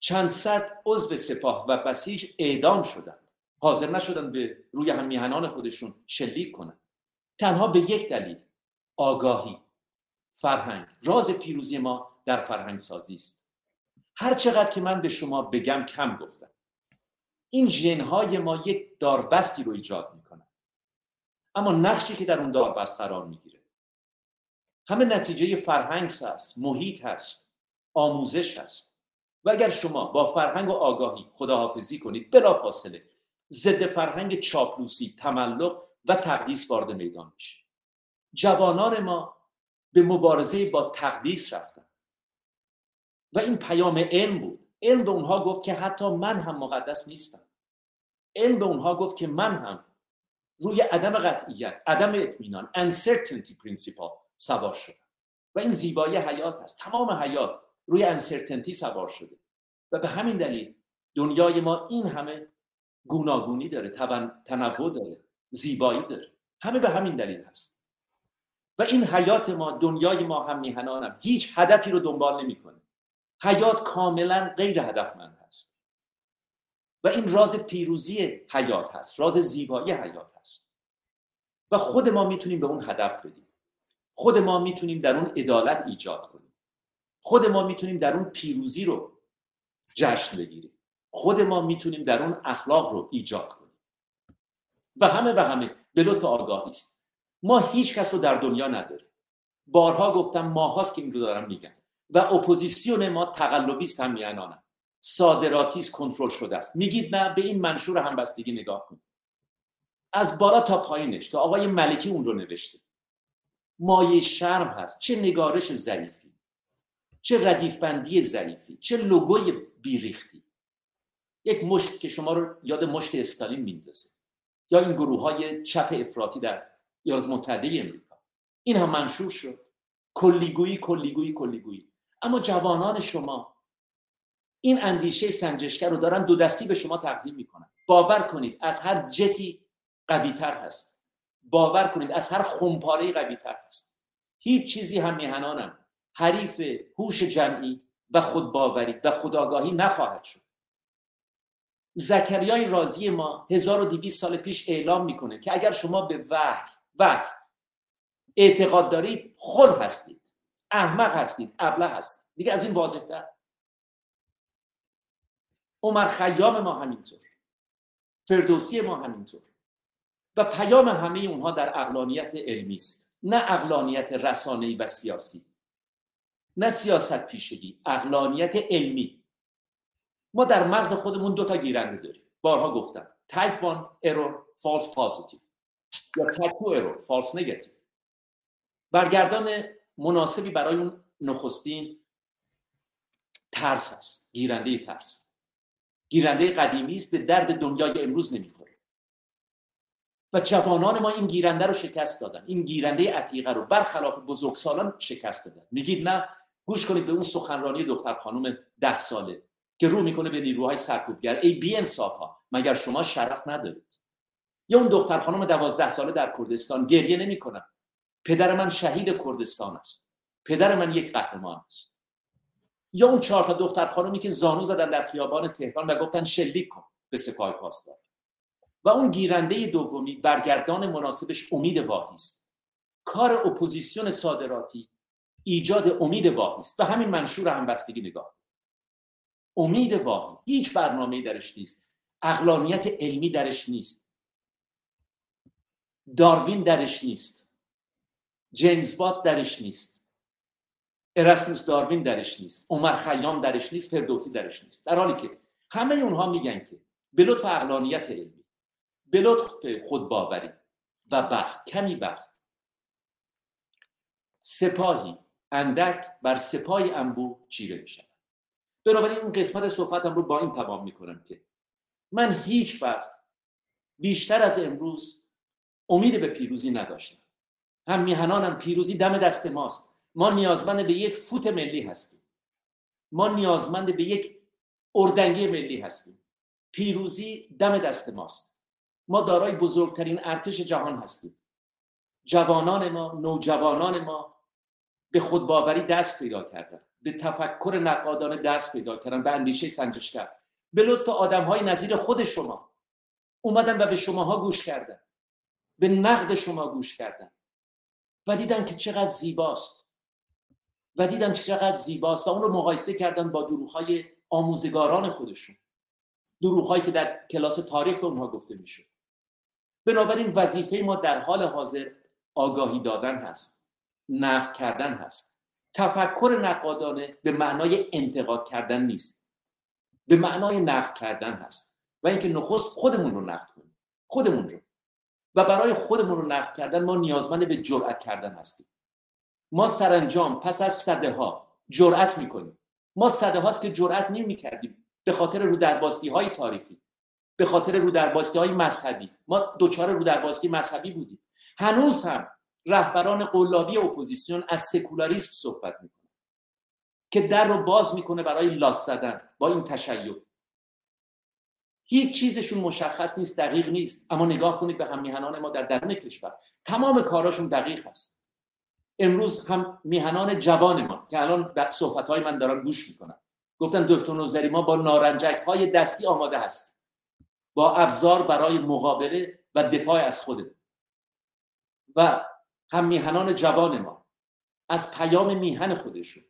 چند صد عضو سپاه و بسیج اعدام شدن. حاضر نشدن به روی هم میهنان خودشون شلیک کنن. تنها به یک دلیل آگاهی. فرهنگ. راز پیروزی ما در فرهنگ سازی است. هر چقدر که من به شما بگم کم گفتم. این ژنهای ما یک داربستی رو ایجاد می‌کنن. اما نقشی که در اون داربست قرار می‌گیره. همه نتیجه فرهنگ هست محیط هست آموزش هست. و اگر شما با فرهنگ و آگاهی خداحافظی کنید بلا فاصله ضد فرهنگ چاپلوسی تملق و تقدیس وارد میدان میشه جوانان ما به مبارزه با تقدیس رفتن. و این پیام علم بود. علم به اونها گفت که حتی من هم مقدس نیستم. علم به اونها گفت که من هم روی عدم قطعیت عدم اطمینان uncertainty principle سوار شدم. و این زیبایی حیات هست. تمام حیات روی uncertainty سوار شده. و به همین دلیل دنیای ما این همه گوناگونی داره تنوع داره زیبایی داره. همه به همین دلیل هست. و این حیات ما دنیای ما هم میهنانم. هیچ هدفی رو دنبال نمی‌کنه. حیات کاملا غیر هدفمند هست. و این راز پیروزی حیات هست راز زیبایی حیات هست. و خود ما می‌تونیم به اون هدف بدیم. خود ما می‌تونیم در اون عدالت ایجاد کنیم. خود ما می‌تونیم در اون پیروزی رو جشن بگیریم. خود ما می‌تونیم در اون اخلاق رو ایجاد کنیم. و همه و همه به لطف آگاهی است. ما هیچ کس رو در دنیا نداریم. بارها گفتم ماهاست که این رو دارم میگم. و اپوزیسیون ما تقلبیست هم میانانم صادراتی کنترل شده است. میگید نه به این منشور همبستگی نگاه کنید. از بالا تا پایینش تا آقای ملکی اون رو نوشته. مایه شرم هست. چه نگارش ظریفی. چه ردیف بندی ظریفی. چه لوگوی بیریختی. یک مشت که شما رو یاد مشت استالین میندازه. یا این گروه های چپ افراطی در ایالات متحده امریکا. این هم منشور شد. کلیگویی کلیگویی کلیگویی. اما جوانان شما این اندیشه سنجشگر رو دارن دو دستی به شما تقدیم می‌کنن. باور کنید از هر جتی قویتر هست. باور کنید از هر خمپاره قویتر هست. هیچ چیزی هم میهنانم حریف هوش جمعی و خودباوری و خداگاهی نخواهد شد. زکریای رازی ما 1200 سال پیش اعلام می‌کنه که اگر شما به وحی وحی اعتقاد دارید خود هستید. احمق هستید ابله هستید. دیگه از این واضحتر. عمر خیام ما همینطور. فردوسی ما همینطور. و پیام همه اونها در عقلانیت علمی است. نه عقلانیت رسانه‌ای و سیاسی. نه سیاست پیشگی عقلانیت علمی. ما در مغز خودمون دو تا گیرنده داریم. بارها گفتم. تایپ 1 error false positive یا تایپ 2 error false negative برگردان مناسبی برای اون نخستین ترس هست. گیرنده ترس. گیرنده قدیمی است به درد دنیای امروز نمی‌خوره. و جوانان ما این گیرنده رو شکست دادن. این گیرنده عتیقه رو برخلاف بزرگسالان شکست دادن. میگید نه گوش کنید به اون سخنرانی دختر خانم ده ساله که رو می‌کنه به نیروهای سرکوبگر. ای بی انصاف مگر شما شرف ندارید؟ یا اون دختر خانم دوازده ساله در کردستان گریه نمی‌کنن؟ پدر من شهید کردستان است. پدر من یک قهرمان است. یا اون چهار تا دختر خانمی که زانو زدن در خیابان تهران و گفتن شلیک کن به سپاه پاسدار. و اون گیرنده دومی برگردان مناسبش امید واهی است. کار اپوزیسیون صادراتی ایجاد امید واهی است. به همین منشور همبستگی نگاه امید واهی هیچ برنامه درش نیست. اقلانیت علمی درش نیست. داروین درش نیست. جیمز بات درش نیست. ارسموس داروین درش نیست. عمر خیام درش نیست. فردوسی درش نیست. در حالی که همه اونها میگن که به لطف اقلانیت علمی به لطف خودباوری و بخت کمی بخت سپاهی اندک بر سپاهی انبو چیره میشن بنابراین این قسمت صحبتم رو با این تمام می‌کنم که من هیچ وقت بیشتر از امروز امید به پیروزی نداشتم. هم میهنانم پیروزی دم دست ماست. ما نیازمند به یک فوت ملی هستیم. ما نیازمند به یک اردنگی ملی هستیم. پیروزی دم دست ماست. ما دارای بزرگترین ارتش جهان هستیم. جوانان ما نوجوانان ما به خودباوری دست پیدا کردن. به تفکر نقادانه دست پیدا کردن. به اندیشه سنجشگر. به لطف آدم های نظیر خود شما. اومدن و به شماها گوش کردن. به نقد شما گوش کردن. و دیدن که چقدر زیباست. و دیدن چقدر زیباست و اون رو مقایسه کردن با دروغ آموزگاران خودشون. دروغ که در کلاس تاریخ به اونها گفته میشه بنابراین وظیفه ما در حال حاضر آگاهی دادن هست نقد کردن هست. تفکر نقادانه به معنای انتقاد کردن نیست. به معنای نقد کردن هست. و اینکه نخست خودمون رو نقد کنیم. خودمون رو. و برای خودمون رو نقد کردن ما نیازمند به جرأت کردن هستیم. ما سرانجام پس از صده ها جرأت می‌کنیم. ما صده هاست که جرأت نمی کردیم به خاطر رو درباستی های تاریخی به خاطر رو درباستی های مذهبی. ما دوچار رو درباستی مذهبی بودیم. هنوز هم رهبران قلابی اپوزیسیون از سکولاریسم صحبت می‌کنه که در رو باز می‌کنه برای لاس زدن با این تشیع. هیچ چیزشون مشخص نیست دقیق نیست. اما نگاه کنید به هم میهنان ما در درون کشور. تمام کاراشون دقیق هست. امروز هم میهنان جوان ما که الان صحبت های من دارن گوش می‌کنن. گفتن دکتر نوذری ما با نارنجک های دستی آماده هست با ابزار برای مقابله و دفاع از خودمون. و هم میهنان جوان ما از پیام میهن خودشون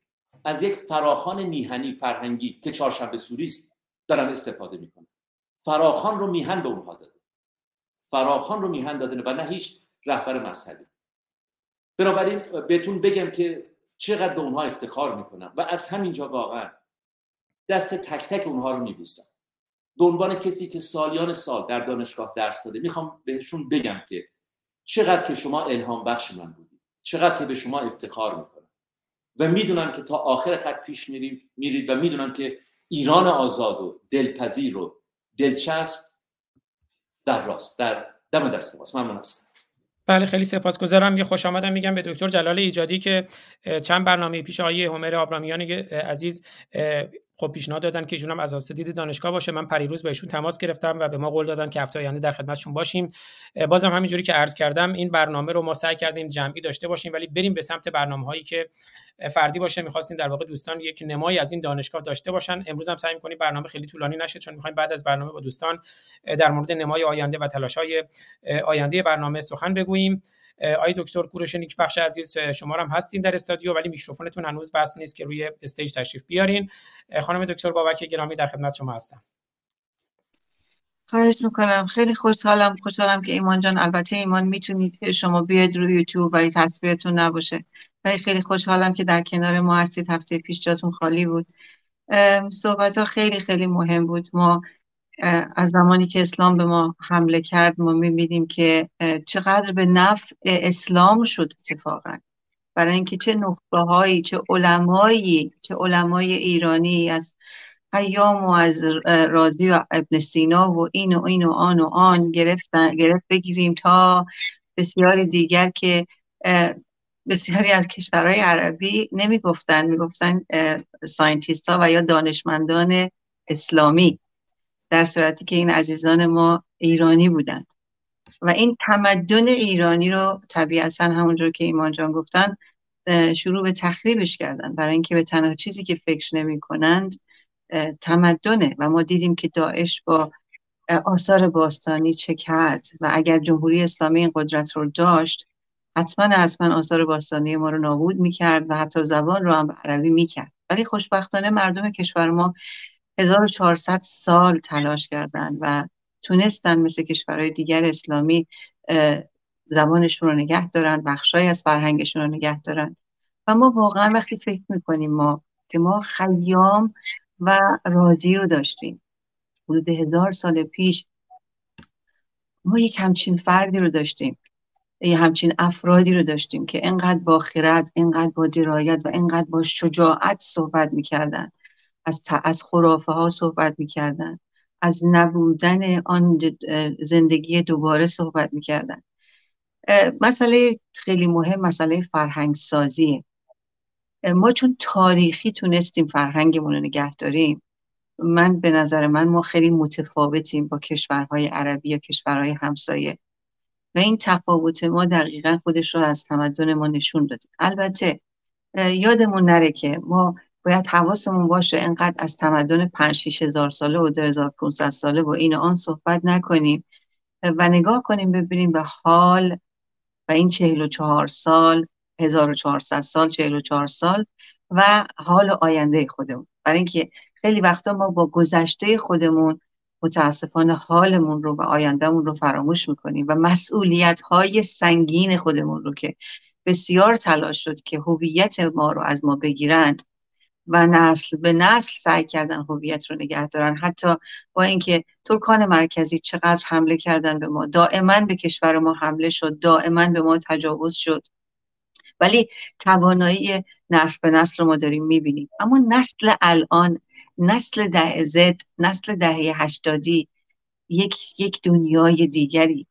از یک فراخان میهنی فرهنگی که چهارشنبه سوری است دارن استفاده می‌کنن. فراخان رو میهن به اونها داده. فراخان رو میهن داده و نه هیچ رهبر مذهبی. بنابراین بهتون بگم که چقدر به اونها افتخار می‌کنم و از همینجا واقعا دست تک تک اونها رو میبوسم. به عنوان کسی که سالیان سال در دانشگاه درس داده می‌خوام بهشون بگم که چقدر که شما الهام بخش من بودید چقدر که به شما افتخار می‌کنم. و می‌دونم که تا آخر خط پیش میرید, و می‌دونم که ایران آزاد و دلپذیر و دلچسب در راست در دم دست ماست. ممنون هستم. بله خیلی سپاسگزارم. یه خوش آمدم میگم به دکتر جلال ایجادی که چند برنامه پیش آقای همر آبرامیان عزیز خب پیشنهاد دادن که ایشون هم از اساتید دانشگاه باشه. من پریروز بهشون تماس گرفتم و به ما قول دادن که هفته آینده در خدمتشون باشیم. بازم همینجوری که عرض کردم این برنامه رو ما سعی کردیم جمعی داشته باشیم ولی بریم به سمت برنامه هایی که فردی باشه. می‌خواستیم در واقع دوستان یک نمایی از این دانشگاه داشته باشن. امروز هم سعی می‌کنیم برنامه خیلی طولانی نشه چون می‌خوایم بعد از برنامه با دوستان در مورد نمای آینده و تلاش‌های آینده برنامه سخن بگوییم. آقای دکتر کوروش نیکبخش عزیز شما هم هستین در استادیو ولی میکروفونتون هنوز بس نیست که روی استیج تشریف بیارین. خانم دکتر بابک گرامی در خدمت شما هستم. خواهش می‌کنم. خیلی خوشحالم خوشحالم که ایمان جان. البته ایمان می‌تونید شما بیاید روی یوتیوب ولی تصویرتون نباشه. ولی خیلی خوشحالم که در کنار ما هستید. هفته پیش جاتون خالی بود. صحبت ها خیلی خیلی مهم بود. ما از زمانی که اسلام به ما حمله کرد ما می‌بینیم که چقدر به نفع اسلام شد اتفاقا. برای اینکه چه نخبه هایی چه علمایی چه علمای ایرانی از خیام و از رازی و ابن سینا و این و این و آن و آن گرفتن گرفت بگیریم تا بسیاری دیگر که بسیاری از کشورهای عربی نمی‌گفتن. می‌گفتن scientist ها و یا دانشمندان اسلامی. در صورتی که این عزیزان ما ایرانی بودند. و این تمدن ایرانی رو طبیعتا همونجور که ایمان جان گفتن شروع به تخریبش کردن. برای اینکه به تنها چیزی که فکر نمی کنند تمدنه. و ما دیدیم که داعش با آثار باستانی چه کرد. و اگر جمهوری اسلامی این قدرت رو داشت حتما حتما آثار باستانی ما رو نابود می‌کرد و حتی زبان رو هم به عربی می‌کرد. ولی خوشبختانه مردم کشور ما 1400 سال تلاش کردند و تونستن مثل کشورهای دیگر اسلامی زبانشون رو نگه دارن بخشای از فرهنگشون رو نگه دارن. و ما واقعا وقتی فکر می‌کنیم ما که ما خیام و رازی رو داشتیم حدود هزار سال پیش ما یک همچین فردی رو داشتیم یه همچین افرادی رو داشتیم که انقدر با خرد انقدر با درایت و انقدر با شجاعت صحبت می‌کردن. از, از خرافه ها صحبت می‌کردن. از نبودن آن زندگی دوباره صحبت می‌کردن. مسئله خیلی مهم مسئله فرهنگ سازیه ما چون تاریخی تونستیم فرهنگمون رو نگه داریم من به نظر من ما خیلی متفاوتیم با کشورهای عربی یا کشورهای همسایه. و این تفاوت ما دقیقا خودش رو از تمدن ما نشون داده. البته یادمون نره که ما باید حواسمون باشه انقدر از تمدن 5 هزار ساله و 2500 ساله و این آن صحبت نکنیم و نگاه کنیم ببینیم به حال و این 44 سال 1400 سال 44 سال و حال آینده خودمون. برای اینکه خیلی وقتا ما با گذشته خودمون متاسفانه حالمون رو و آیندهمون رو فراموش می‌کنیم و مسئولیت های سنگین خودمون رو که بسیار تلاش شد که هویت ما رو از ما بگیرند و نسل به نسل سعی کردن هویت رو نگه دارن. حتی با اینکه ترکان مرکزی چقدر حمله کردن به ما دائما به کشور ما حمله شد دائما به ما تجاوز شد. ولی توانایی نسل به نسل رو ما داریم می‌بینیم. اما نسل الان نسل ده زد نسل دهه هشتادی یک یک دنیای دیگری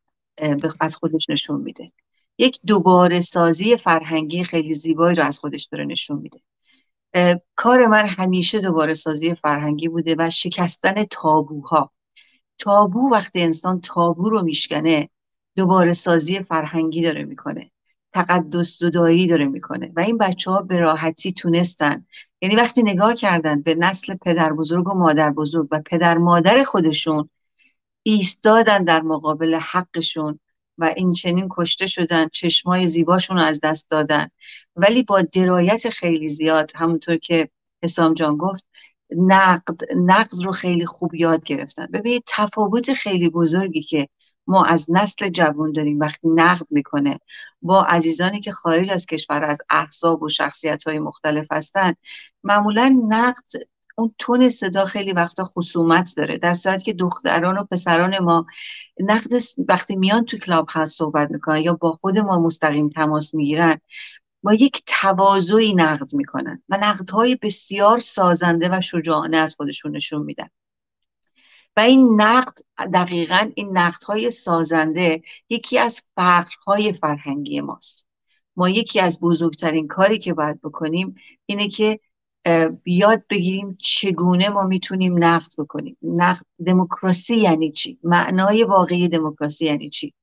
از خودش نشون میده. یک دوباره سازی فرهنگی خیلی زیبایی رو از خودش داره نشون میده. کار من همیشه دوباره سازی فرهنگی بوده و شکستن تابوها. تابو وقتی انسان تابو رو میشکنه دوباره سازی فرهنگی داره می‌کنه تقدس زدایی داره می‌کنه و این بچه ها به راحتی تونستن. یعنی وقتی نگاه کردن به نسل پدر بزرگ و مادر بزرگ و پدر مادر خودشون ایستادن در مقابل حقشون و این چنین کشته شدن چشمای زیباشون از دست دادن. ولی با درایت خیلی زیاد همونطور که حسام جان گفت نقد نقد رو خیلی خوب یاد گرفتن. ببینید تفاوت خیلی بزرگی که ما از نسل جوان داریم وقتی نقد می‌کنه. با عزیزانی که خارج از کشور از احزاب و شخصیت های مختلف هستن معمولا نقد اون تون صدا خیلی وقتا خصومت داره. در صورتی که دختران و پسران ما نقد وقتی میان تو کلاب هست صحبت می‌کنن یا با خود ما مستقیم تماس می‌گیرن با یک تواضعی نقد می‌کنن و نقدهای بسیار سازنده و شجاعانه از خودشون نشون میدن. و این نقد دقیقا این نقدهای سازنده یکی از فقرهای فرهنگی ماست. ما یکی از بزرگترین کاری که باید بکنیم اینه که یاد بگیریم چگونه ما می‌تونیم نقد بکنیم. نقد دموکراسی یعنی چی؟ معنای واقعی دموکراسی یعنی چی؟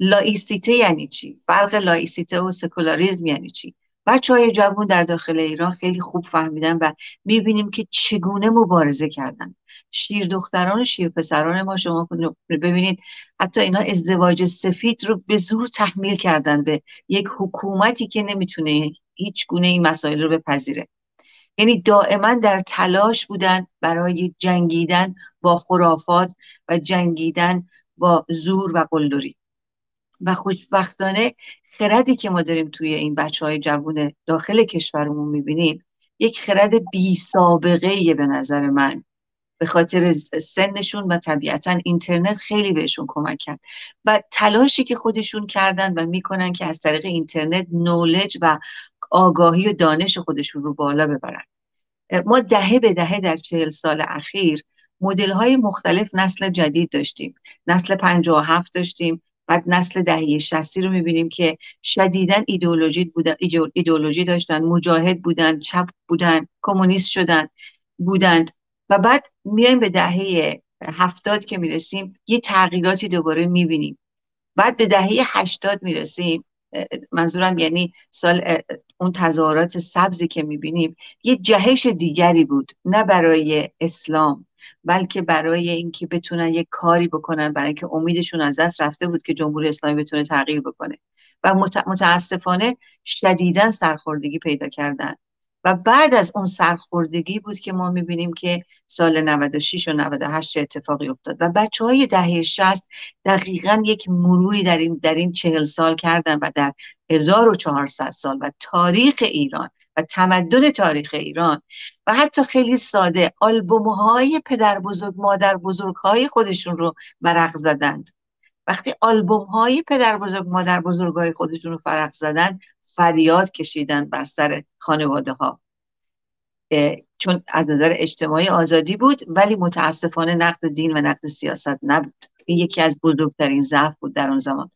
لایسیته یعنی چی؟ فرق لایسیته و سکولاریزم یعنی چی؟ بچه های جوان در داخل ایران خیلی خوب فهمیدن و می‌بینیم که چگونه مبارزه کردن. شیر دختران و شیر پسران ما شما ببینید حتی اینا ازدواج سفید رو به زور تحمیل کردن به یک حکومتی که نمی‌تونه هیچ گونه این مسائل رو بپذیره. یعنی دائما در تلاش بودن برای جنگیدن با خرافات و جنگیدن با زور و قلدری. و خوشبختانه خردی که ما داریم توی این بچه های جوون داخل کشورمون می‌بینیم یک خرد بی سابقه به نظر من. به خاطر سنشون و طبیعتا اینترنت خیلی بهشون کمک کرد. و تلاشی که خودشون کردن و می‌کنن که از طریق اینترنت نولج و آگاهی و دانش خودشون رو بالا ببرن. ما دهه به دهه در چهل سال اخیر مدل های مختلف نسل جدید داشتیم. نسل 57 داشتیم. بعد نسل دهه شستی رو می‌بینیم که شدیدا ایدئولوژی بودن ایدئولوژی داشتن مجاهد بودن چپ بودن کمونیست شدن بودند. و بعد میایم به دهه هفتاد که می‌رسیم یه تغییراتی دوباره می‌بینیم. بعد به دهه هشتاد می‌رسیم منظورم یعنی سال اون تظاهرات سبزی که می‌بینیم یه جهش دیگری بود نه برای اسلام بلکه برای اینکه بتونن یه کاری بکنن برای اینکه امیدشون از دست رفته بود که جمهوری اسلامی بتونه تغییر بکنه. و متاسفانه شدیدا سرخوردگی پیدا کردن. و بعد از اون سرخوردگی بود که ما می‌بینیم که سال 96 و 98 چه اتفاقی افتاد. و بچه های دهه 60 دقیقا یک مروری در این, در این چهل سال کردن و در 1400 سال و تاریخ ایران و تمدن تاریخ ایران و حتی خیلی ساده آلبوم های پدر بزرگ مادر بزرگ های خودشون رو ورق زدند. وقتی آلبوم های پدر بزرگ مادر بزرگ های خودشون رو فرق زدن فریاد کشیدن بر سر خانواده ها چون از نظر اجتماعی آزادی بود ولی متاسفانه نقد دین و نقد سیاست نبود. این یکی از بزرگترین ضعف بود در اون زمان.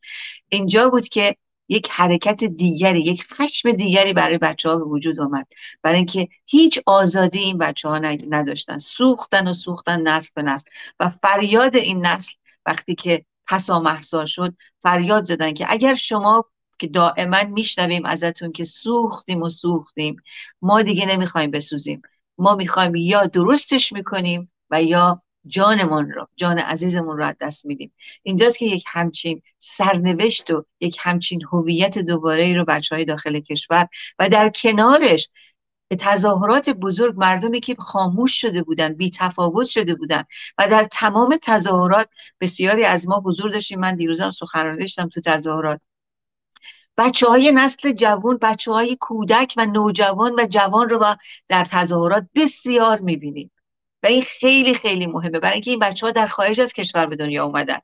اینجا بود که یک حرکت دیگری یک خشم دیگری برای بچه ها به وجود آمد. برای اینکه هیچ آزادی این بچه ها نداشتن. سوختن و سوختن نسل به نسل. و فریاد این نسل وقتی که پسا محسا شد فریاد زدن که اگر شما که دائما میشنویم ازتون که سوختیم و سوختیم. ما دیگه نمی‌خوایم بسوزیم. ما می‌خوایم یا درستش می‌کنیم و یا جانمون رو جان عزیزمون رو از دست میدیم. اینجاست که یک همچین سرنوشت و یک همچین هویت دوباره ای رو بچه های داخل کشور و در کنارش تظاهرات بزرگ مردمی که خاموش شده بودن بی تفاوت شده بودن و در تمام تظاهرات بسیاری از ما حضور داشتیم. من دیروزم سخنرانی داشتم تو تظاهرات. بچه های نسل جوان بچه های کودک و نوجوان و جوان رو در تظاهرات بسیار می‌بینیم. و این خیلی خیلی مهمه. برای اینکه این بچه ها در خارج از کشور به دنیا اومدن.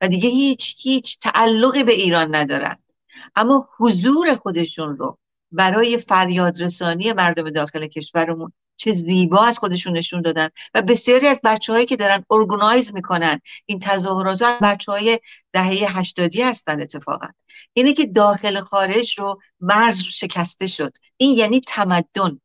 و دیگه هیچ هیچ تعلقی به ایران ندارن. اما حضور خودشون رو برای فریادرسانی مردم داخل کشورمون چه زیبا از خودشون نشون دادن. و بسیاری از بچه هایی که دارن ارگنایز می‌کنن این تظاهرات ها بچه های دهه هشتادی هستن اتفاقا. اینه که داخل خارج رو مرز شکسته شد. این یعنی تمدن.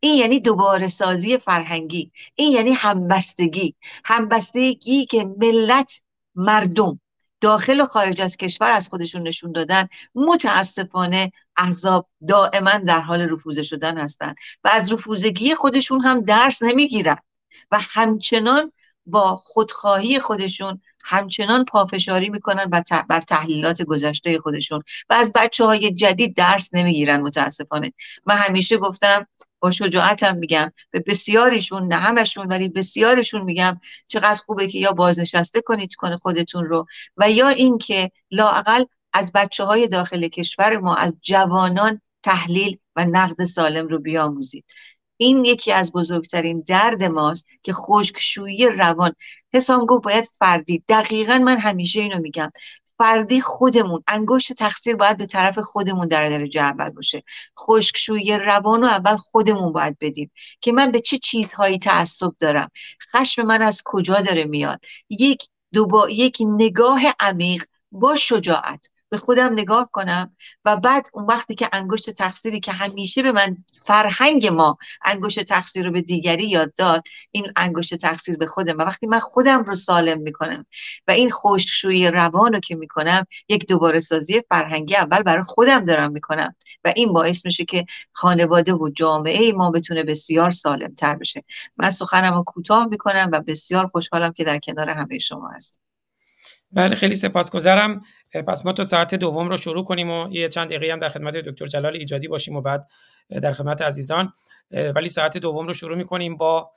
این یعنی دوباره سازی فرهنگی. این یعنی همبستگی. همبستگی که ملت مردم داخل و خارج از کشور از خودشون نشون دادن متاسفانه احزاب دائما در حال رفوزه شدن هستند و از رفوزگی خودشون هم درس نمی‌گیرن و همچنان با خودخواهی خودشون همچنان پافشاری می‌کنن بر تحلیلات گذشته خودشون و از بچه های جدید درس نمی‌گیرن متاسفانه. من همیشه گفتم با شجاعتم میگم. به بسیاریشون نه همشون ولی بسیارشون میگم چقدر خوبه که یا بازنشسته کنید کنه خودتون رو و یا اینکه لاقل از بچه های داخل کشور ما از جوانان تحلیل و نقد سالم رو بیاموزید. این یکی از بزرگترین درد ماست که خشکشویی روان. حسام گفت باید فردی. دقیقا من همیشه اینو میگم. فردی خودمون انگشت تقصیر باید به طرف خودمون در درجه اول باشه. خشکشویی روان رو اول خودمون باید بدیم که من به چه چیزهایی تعصب دارم؟ خشم من از کجا داره میاد؟ یک دوبا... یک نگاه عمیق با شجاعت. به خودم نگاه کنم و بعد اون وقتی که انگشت تقصیری که همیشه به من فرهنگ ما انگشت تقصیر رو به دیگری یاد داد این انگشت تقصیر به خودم و وقتی من خودم رو سالم می‌کنم و این خشکشویی روان رو که می‌کنم یک دوباره سازی فرهنگی اول برای خودم دارم می‌کنم و این باعث میشه که خانواده و جامعه ما بتونه بسیار سالم تر بشه. من سخنم رو کوتاه می‌کنم و بسیار خوشحالم که در کنار همه شما هستم. بله خیلی سپاسگزارم. پس ما تو ساعت دوم رو شروع کنیم و یه چند دقیقه هم در خدمت دکتر جلال ایجادی باشیم و بعد در خدمت عزیزان. ولی ساعت دوم رو شروع می‌کنیم با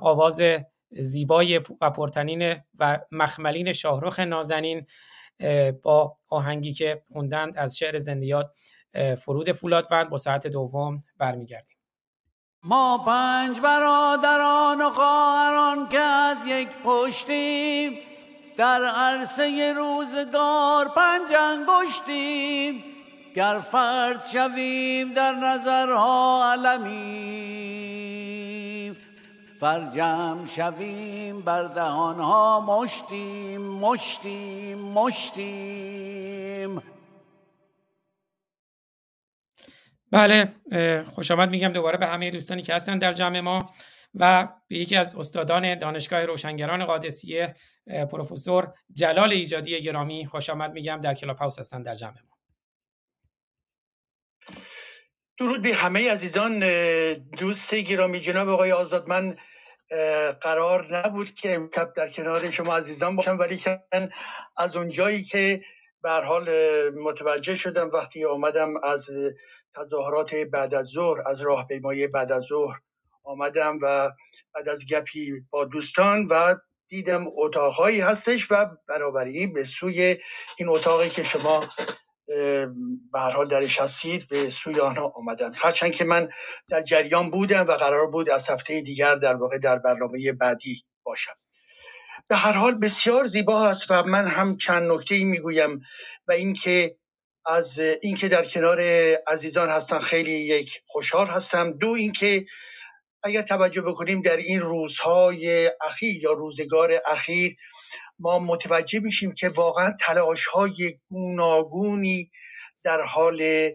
آواز زیبای و پرتنین و مخملین شاهرخ نازنین با آهنگی که خوندند از شعر زندیات فرود فولادوند. با ساعت دوم برمیگردیم. ما پنج برادران و خواهران که از یک پشتیم در عرصه روزگار پنج انگشتیم گر فرد شویم در نظرها علمیم. فرجم شویم بر دهانها مشتیم مشتیم مشتیم. بله خوش آمد میگم دوباره به همه دوستانی که هستن در جمع ما و به یکی از استادان دانشگاه روشنگران قادسیه پروفسور جلال ایجادی گرامی خوش آمد میگم در کلاب هاوس هستن در جمع ما. درود به همه عزیزان دوست گرامی جناب آقای آزاد. من قرار نبود که در کنار شما عزیزان باشم ولی از اونجایی که به حال متوجه شدم وقتی آمدم از تظاهرات بعد از ظهر از راهپیمایی بعد از ظهر آمدم و بعد از گپی با دوستان و دیدم اتاقهایی هستش و برابری به سوی این اتاقی که شما به حال درش هستید به سوی آنها آمدن هرچند که من در جریان بودم و قرار بود از هفته دیگر در واقع در برنامه بعدی باشم. به هر حال بسیار زیبا است و من هم چند نکته ای می‌گویم و اینکه از اینکه در کنار عزیزان هستم خیلی یک خوشحال هستم. دو اینکه اگر توجه بکنیم در این روزهای اخیر یا روزگار اخیر ما متوجه میشیم که واقعا تلاش های گوناگونی در حال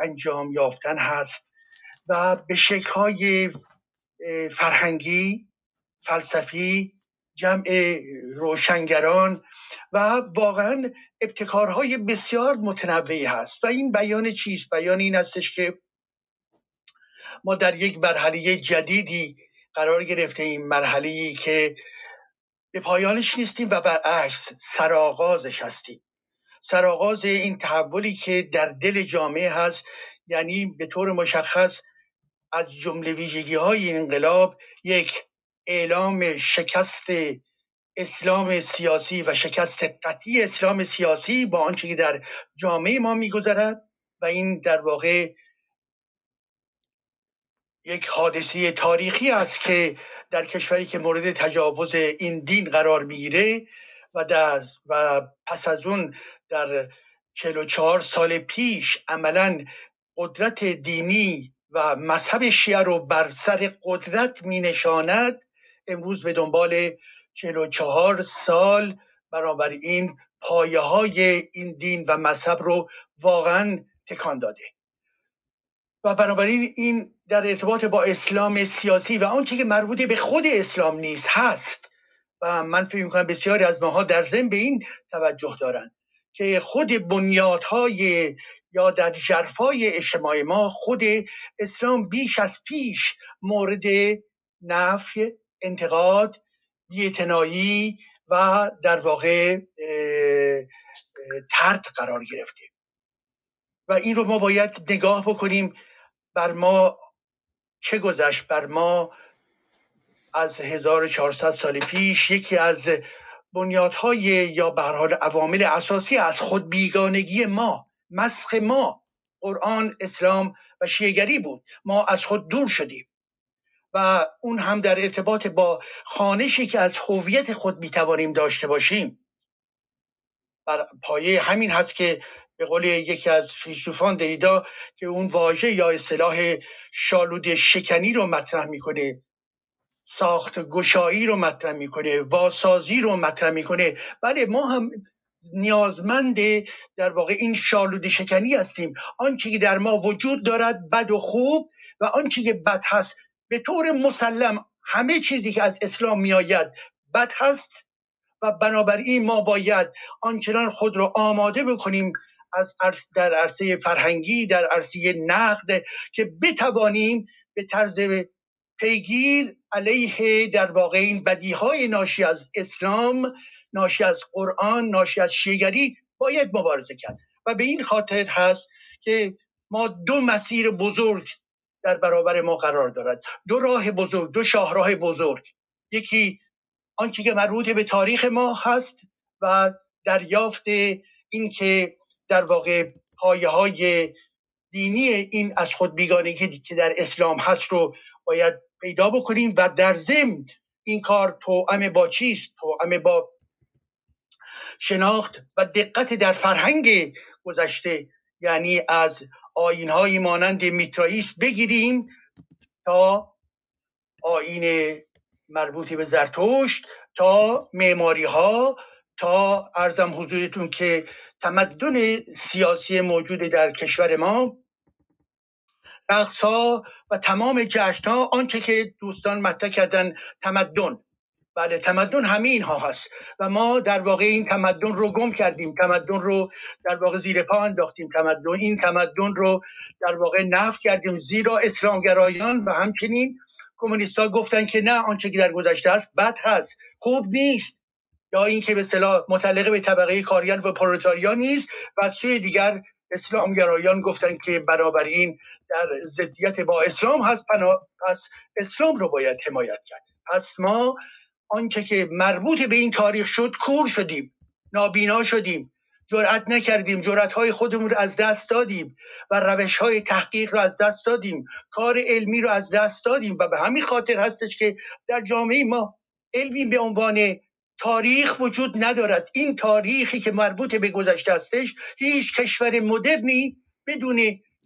انجام یافتن هست و به شکل فرهنگی فلسفی جمع روشنگران و واقعا ابتکارهای بسیار متنوعی هست. و این بیان چیست؟ بیان این هستش که ما در یک مرحله جدیدی قرار گرفته این مرحله که به پایانش نیستیم و برعکس سرآغازش هستیم. سرآغاز این تحولی که در دل جامعه هست یعنی به طور مشخص از جمله ویژگی های انقلاب یک اعلام شکست اسلام سیاسی و شکست قطعی اسلام سیاسی با آنچه که در جامعه ما میگذرد و این در واقع یک حادثه تاریخی است که در کشوری که مورد تجاوز این دین قرار می‌گیره و, و پس از اون در 44 سال پیش عملا قدرت دینی و مذهب شیعه رو بر سر قدرت می نشاند امروز به دنبال 44 سال برابر این پایه های این دین و مذهب رو واقعا تکان داده. و بنابراین این در ارتباط با اسلام سیاسی و آنچه که مربوط به خود اسلام نیست هست. و من فکر می‌کنم بسیاری از ماها در ضمن به این توجه دارند که خود بنیادهای یا در جرفای اجتماع ما خود اسلام بیش از پیش مورد نفی انتقاد بیعتنایی و در واقع ترد قرار گرفته. و این رو ما باید نگاه بکنیم بر ما چه گذشت بر ما از 1400 سال پیش؟ یکی از بنیادهای یا به حال عوامل اساسی از خود بیگانگی ما مسخ ما. قرآن اسلام و شیعگری بود. ما از خود دور شدیم و اون هم در ارتباط با خانشی که از هویت خود می‌توانیم داشته باشیم. بر پایه همین هست که به قول یکی از فیلسوفان دریدا که اون واژه یا اصطلاح شالود شکنی رو مطرح می‌کنه ساخت گشایی رو مطرح می‌کنه واسازی رو مطرح می‌کنه. بله ما هم نیازمند در واقع این شالود شکنی هستیم. آنچه که در ما وجود دارد بد و خوب و آنچه که بد هست. به طور مسلم همه چیزی که از اسلام میآید بد هست و بنابراین ما باید آنچنان خود رو آماده بکنیم از در عرصه فرهنگی در عرصه نقد که بتوانیم به طرز پیگیر علیه در واقع این بدیهای ناشی از اسلام ناشی از قرآن ناشی از شیگری باید مبارزه کرد. و به این خاطر هست که ما دو مسیر بزرگ در برابر ما قرار دارد. دو راه بزرگ دو شاهراه بزرگ. یکی آنچه که مربوط به تاریخ ما هست و دریافت اینکه در واقع پایه های دینی این از خود بیگانگی که در اسلام هست رو باید پیدا بکنیم و در ضمن این کار توأم با چیست؟ توأم با شناخت و دقت در فرهنگ گذشته یعنی از آینهایی مانند میترائیس بگیریم تا آین مربوط به زرتشت تا معماری ها تا ارزم حضورتون که تمدن سیاسی موجود در کشور ما رقص ها و تمام جشن ها آنچه که دوستان مطرح کردن تمدن. بله تمدن همه اینها هست و ما در واقع این تمدن رو گم کردیم. تمدن رو در واقع زیر پا انداختیم. تمدن این تمدن رو در واقع نفت کردیم زیرا اسلامگرایان و همچنین کمونیستا گفتن که نه آنچه که در گذشته است بد هست خوب نیست. یا اینکه به صلاح متعلق به طبقه کارگر و پرولتاریا نیست و سوی دیگر اسلامگرایان گفتن که برابر این در ضدیت با اسلام هست پس اسلام رو باید حمایت کرد. پس ما آنچه که مربوط به این تاریخ شد کور شدیم نابینا شدیم جرأت نکردیم جرأت های خودمون رو از دست دادیم و روش های تحقیق رو از دست دادیم کار علمی رو از دست دادیم و به همین خاطر هستش که در جامعه ما علمی به عنوان تاریخ وجود ندارد. این تاریخی که مربوط به گذشته هستش هیچ کشور مدرنی بدون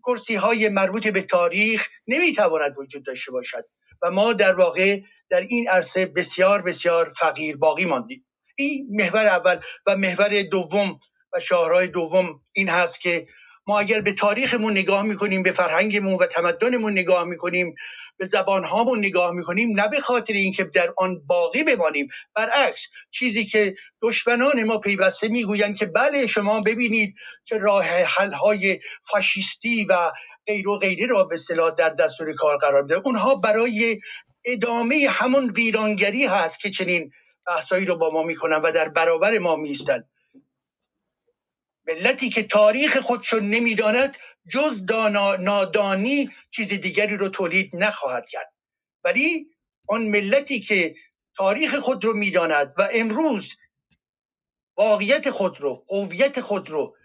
کرسی های مربوط به تاریخ نمی‌تواند وجود داشته باشد. و ما در واقع در این عرصه بسیار بسیار فقیر باقی ماندیم. این محور اول و محور دوم و شاهرای دوم این هست که ما اگر به تاریخمون نگاه می‌کنیم به فرهنگمون و تمدنمون نگاه می‌کنیم به زبان هامون نگاه می‌کنیم نه به خاطر اینکه در آن باقی بمانیم. برعکس چیزی که دشمنان ما پیوسته می‌گویند که بله شما ببینید که راه حل های فاشیستی و غیر و غیره را به صلاح در دستور کار قرار میده. اونها برای ادامه همون ویرانگری هست که چنین بحثایی رو با ما می‌کنن و در برابر ما میستن ملتی که تاریخ خودشو نمی‌داند جز دانا نادانی چیز دیگری رو تولید نخواهد کرد. ولی آن ملتی که تاریخ خود رو می‌داند و امروز واقعیت خود رو قویت خود رو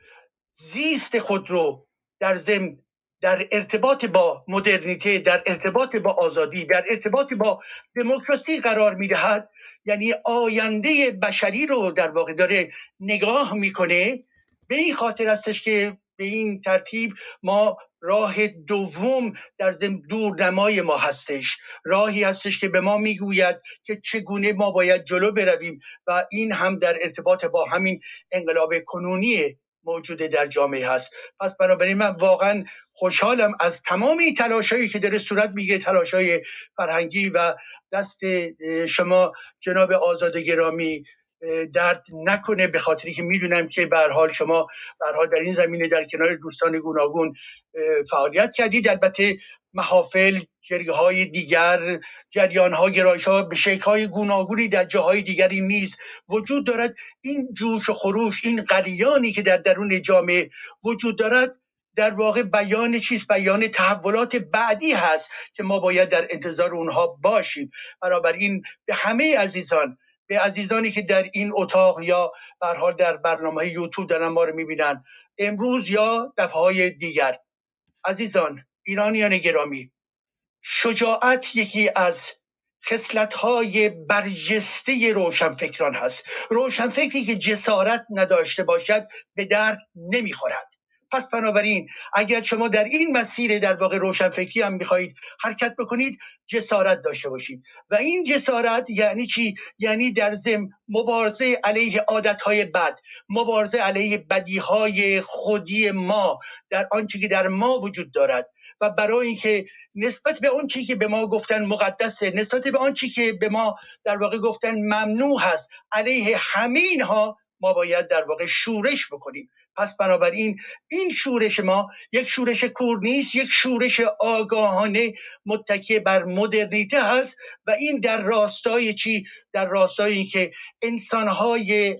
زیست خود رو در زم در ارتباط با مدرنیته در ارتباط با آزادی در ارتباط با دموکراسی قرار می‌دهد یعنی آینده بشری رو در واقع داره نگاه می‌کنه به این خاطر هستش که به این ترتیب ما راه دوم در دور دورنمای ما هستش. راهی هستش که به ما می‌گوید که چگونه ما باید جلو برویم و این هم در ارتباط با همین انقلاب کنونی موجود در جامعه هست. پس بنابراین من واقعا خوشحالم از تمام این تلاشایی که داره صورت میگه تلاشای فرهنگی و دست شما جناب آزاد گرامی درد نکنه به خاطری که می‌دونم که به حال شما به حال در این زمینه در کنار دوستان گوناگون فعالیت کردید. البته محافل جریه های دیگر جریان ها گرایش ها به شکل های گوناگونی در جاهای دیگری نیز وجود دارد. این جوش و خروش این قلیانی که در درون جامعه وجود دارد در واقع بیان چیست؟ بیان تحولات بعدی هست که ما باید در انتظار اونها باشیم. این به همه عزیزان به عزیزانی که در این اتاق یا حال در برنامه یوتیوب دارن ما رو می‌بینن. امروز یا دفعه دیگر. عزیزان ایرانیان گرامی شجاعت یکی از خسلت های برجسته روشنفکران هست. روشنفکری که جسارت نداشته باشد به درد نمی‌خورد. پس بنابراین اگر شما در این مسیر در واقع روشنفکری هم می‌خواهید حرکت بکنید جسارت داشته باشید. و این جسارت یعنی چی؟ یعنی در زم مبارزه علیه عادتهای بد مبارزه علیه بدیهای خودی ما در آنچه که در ما وجود دارد. و برای اینکه نسبت به چی که به ما گفتن مقدسه نسبت به آن که به ما در واقع گفتن ممنوع هست علیه همین ها ما باید در واقع شورش بکنیم. پس بنابراین این شورش ما یک شورش کور نیست یک شورش آگاهانه متکی بر مدرنیته هست و این در راستای چی؟ در راستای که انسانهای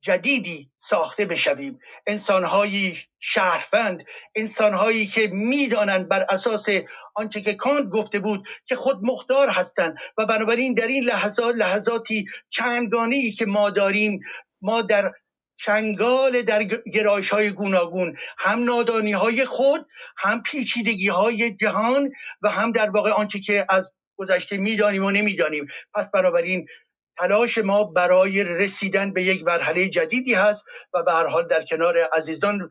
جدیدی ساخته بشویم. انسانهایی شهروند انسانهایی که می‌دانند بر اساس آنچه که کانت گفته بود که خود مختار هستند. و بنابراین در این لحظات لحظاتی چندگانه که ما داریم ما در چنگال در گرایش های گوناگون هم نادانی های خود هم پیچیدگی های جهان و هم در واقع آنچه که از گذشته می‌دانیم و نمی‌دانیم. پس بنابراین تلاش ما برای رسیدن به یک مرحله جدیدی هست و به هر حال در کنار عزیزان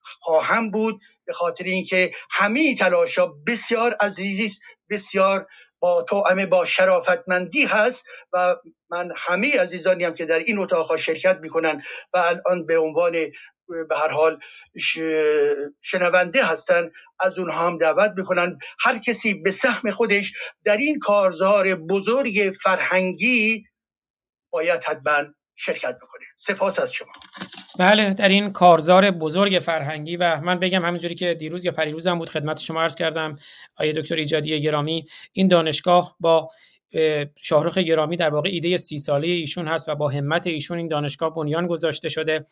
خواهم بود به خاطر اینکه همه تلاش ها بسیار عزیزی بسیار با توأمه با شرافتمندی هست و من همه عزیزانی هم که در این اتاق شرکت می‌کنن و الان به عنوان به هر حال شنونده هستن از اونها هم دعوت می‌کنن. هر کسی به سهم خودش در این کارزار بزرگ فرهنگی باید حتما شرکت بکنه سپاس از شما. بله در این کارزار بزرگ فرهنگی و من بگم همینجوری که دیروز یا پریروزم بود خدمت شما عرض کردم آیه دکتر ایجادی گرامی این دانشگاه با شاهرخ گرامی در واقع ایده سی ساله ایشون هست و با همت ایشون این دانشگاه بنیان گذاشته شده.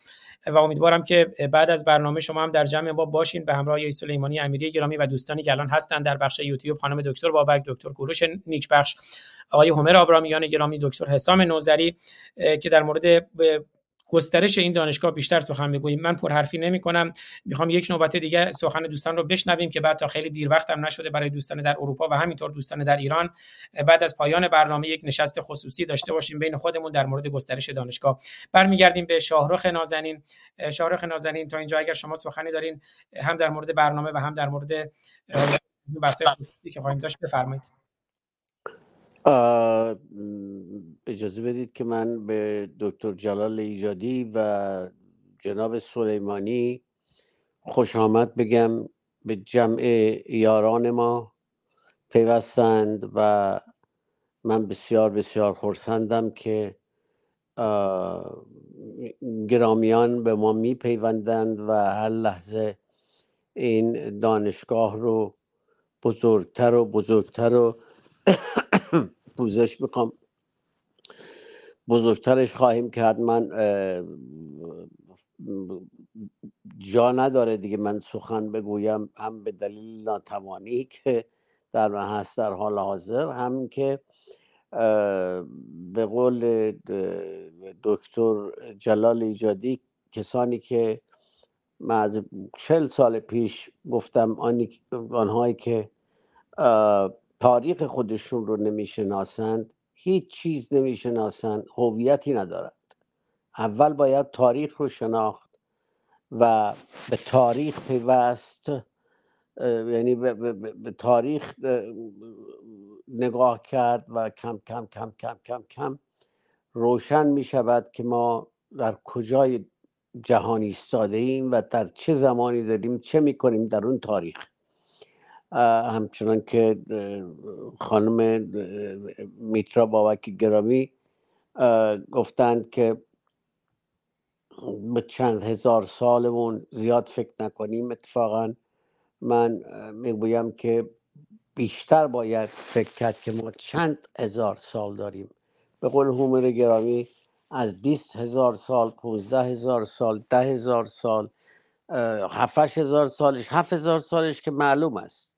و امیدوارم که بعد از برنامه شما هم در جمع ما باشین به همراه آقای سلیمانی امیری گرامی و دوستانی که الان هستن در بخش یوتیوب خانم دکتر بابک دکتر کوروش نیکبخش آقای همر آبرامیان گرامی دکتر حسام نوزری که در مورد گسترش این دانشگاه بیشتر سخن بگوییم من پرحرفی نمی کنم می‌خوام یک نوبت دیگه سخن دوستان رو بشنویم که بعد تا خیلی دیر وقت هم نشده برای دوستان در اروپا و همینطور دوستان در ایران. بعد از پایان برنامه یک نشست خصوصی داشته باشیم بین خودمون در مورد گسترش دانشگاه. برمیگردیم به شاهرخ نازنین. شاهرخ نازنین تا اینجا اگر شما سخنی دارین هم در مورد برنامه و هم در مورد بحث خصوصی که خواهیم داشت بفرمایید. اجازه بدید که من به دکتر جلال ایجادی و جناب سلیمانی خوش آمد بگم به جمع یاران ما پیوستند و من بسیار بسیار خورسندم که گرامیان به ما می پیوندند و هر لحظه این دانشگاه رو بزرگتر و بزرگتر و پوزش می‌خوام. بزرگترش خواهیم کرد. من جا نداره دیگه. من سخن بگویم هم به دلیل ناتوانی که در من هست در حال حاضر هم که به قول دکتر جلال ایجادی کسانی که من از سال پیش گفتم آنهایی که تاریخ خودشون رو نمی‌شناسند هیچ چیز نمی‌شناسند هویتی ندارند. اول باید تاریخ رو شناخت و به تاریخ پیوست یعنی به, به تاریخ نگاه کرد و کم کم کم کم کم کم روشن می شود که ما در کجای جهانی ایستاده ایم و در چه زمانی داریم چه می کنیم در اون تاریخ. همچنان که خانم میترا بابک گرامی گفتند که به چند هزار سالمون زیاد فکر نکنیم. اتفاقا من می‌گویم که بیشتر باید فکر کرد که ما چند هزار سال داریم. به قول هومر گرامی از بیست هزار سال پونزده هزار سال ده هزار سال هفتش هزار سالش هفت هزار سالش که معلوم است.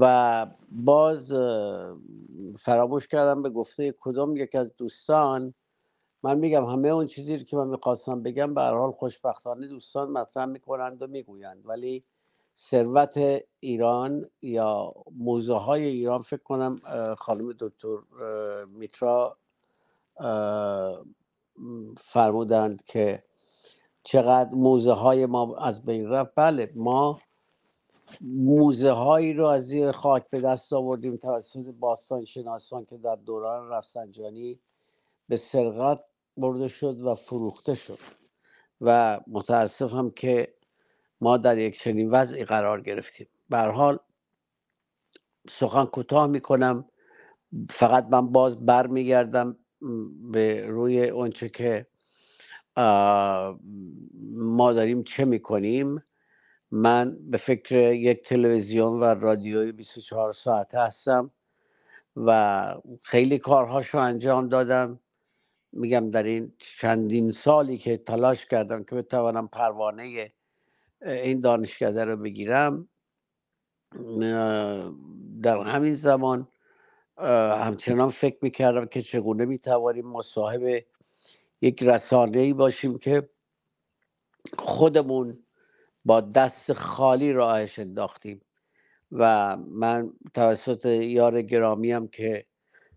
و باز فراموش کردم به گفته کدام یک از دوستان. من میگم همه اون چیزی که من می‌خواستم بگم به هر حال خوشبختانه دوستان مطرح می‌کنند و می‌گویند. ولی ثروت ایران یا موزه های ایران فکر کنم خانم دکتر میترا فرمودند که چقدر موزه های ما از بین رفت. بله ما موزه هایی رو از زیر خاک به دست آوردیم توسط باستان شناسان که در دوران رفسنجانی به سرقت برده شد و فروخته شد. و متاسفم که ما در یک چنین وضعی قرار گرفتیم. به حال سخن کوتاه می‌کنم. فقط من باز برمیگردم به روی اونچه که ما داریم چه می‌کنیم. من به فکر یک تلویزیون و رادیوی 24 ساعته هستم و خیلی کارهاشو انجام دادم. میگم در این چندین سالی که تلاش کردم که بتوانم پروانه این دانشکده رو بگیرم در همین زمان همچنان فکر می‌کردم که چگونه می‌توانیم صاحب یک رسانه ای باشیم که خودمون با دست خالی راهش انداختیم. و من توسط یار گرامی هم که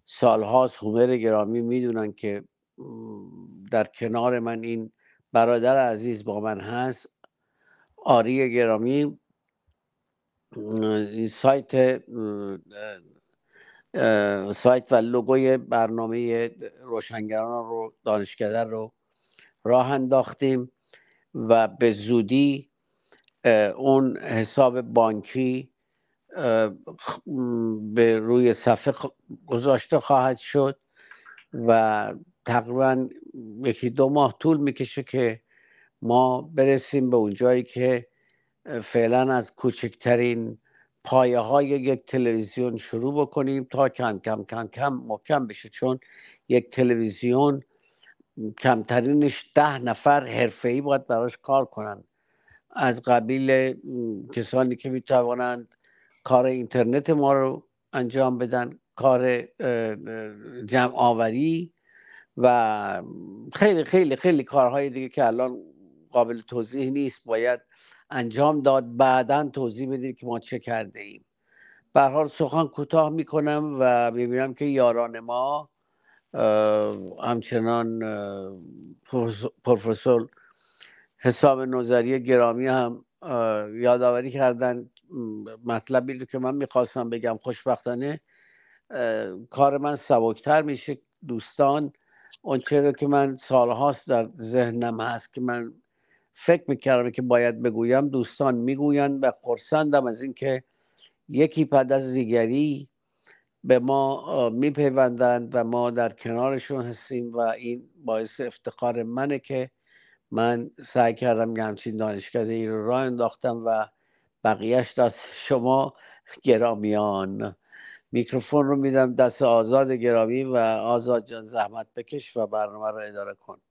سالهاست هومر گرامی می‌دونن که در کنار من این برادر عزیز با من هست آری گرامی. این سایت سایت و لوگوی برنامه روشنگران رو دانشکده رو راه انداختیم و به زودی اون حساب بانکی به روی صفحه گذاشته خواهد شد و تقریبا یکی دو ماه طول می‌کشه که ما برسیم به اونجایی که فعلا از کوچکترین پایه های یک تلویزیون شروع بکنیم تا کم کم کم کم محکم بشه چون یک تلویزیون کمترینش ده نفر حرفه‌ای باید براش کار کنن. از قبیل کسانی که می‌توانند کار اینترنت ما رو انجام بدن کار جمع آوری و خیلی خیلی خیلی کارهای دیگه که الان قابل توضیح نیست باید انجام داد بعدا توضیح بدیم که ما چه کرده ایم. به حال سخن کوتاه می‌کنم و می‌بینم که یاران ما همچنان پروفسور حساب نظری گرامی هم یادآوری کردن. مطلبی رو که من می‌خواستم بگم خوشبختانه کار من سبکتر میشه دوستان. اون رو که من سالهاست در ذهنم هست که من فکر می‌کردم که باید بگویم دوستان می‌گویند و خرسندم از اینکه یکی پد از دیگری به ما میپیوندند و ما در کنارشون هستیم و این باعث افتخار منه که من سعی کردم که همچین دانشکده رو راه انداختم و بقیهش دست شما گرامیان. میکروفون رو میدم دست آزاد گرامی و آزاد جان زحمت بکش و برنامه رو اداره کن.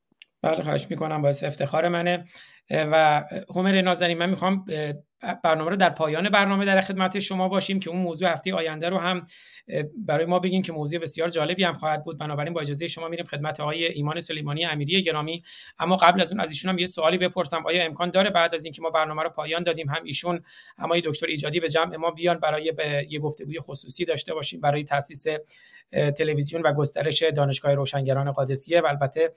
بله خواهش می‌کنم باعث افتخار منه. و همر نازنین من می‌خوام برنامه رو در پایان برنامه در خدمت شما باشیم که اون موضوع هفته آینده رو هم برای ما بگیم که موضوع بسیار جالبی هم خواهد بود. بنابراین با اجازه شما میریم خدمت آقای ایمان سلیمانی امیری گرامی. اما قبل از اون از ایشون هم یه سوالی بپرسم. آیا امکان داره بعد از اینکه ما برنامه رو پایان دادیم هم ایشون هم دکتر ایجادی به جمع ما بیان برای یه گفتگوی خصوصی داشته باشیم برای تاسیس تلویزیون و گسترش دانشگاه روشنگران قادسیه و البته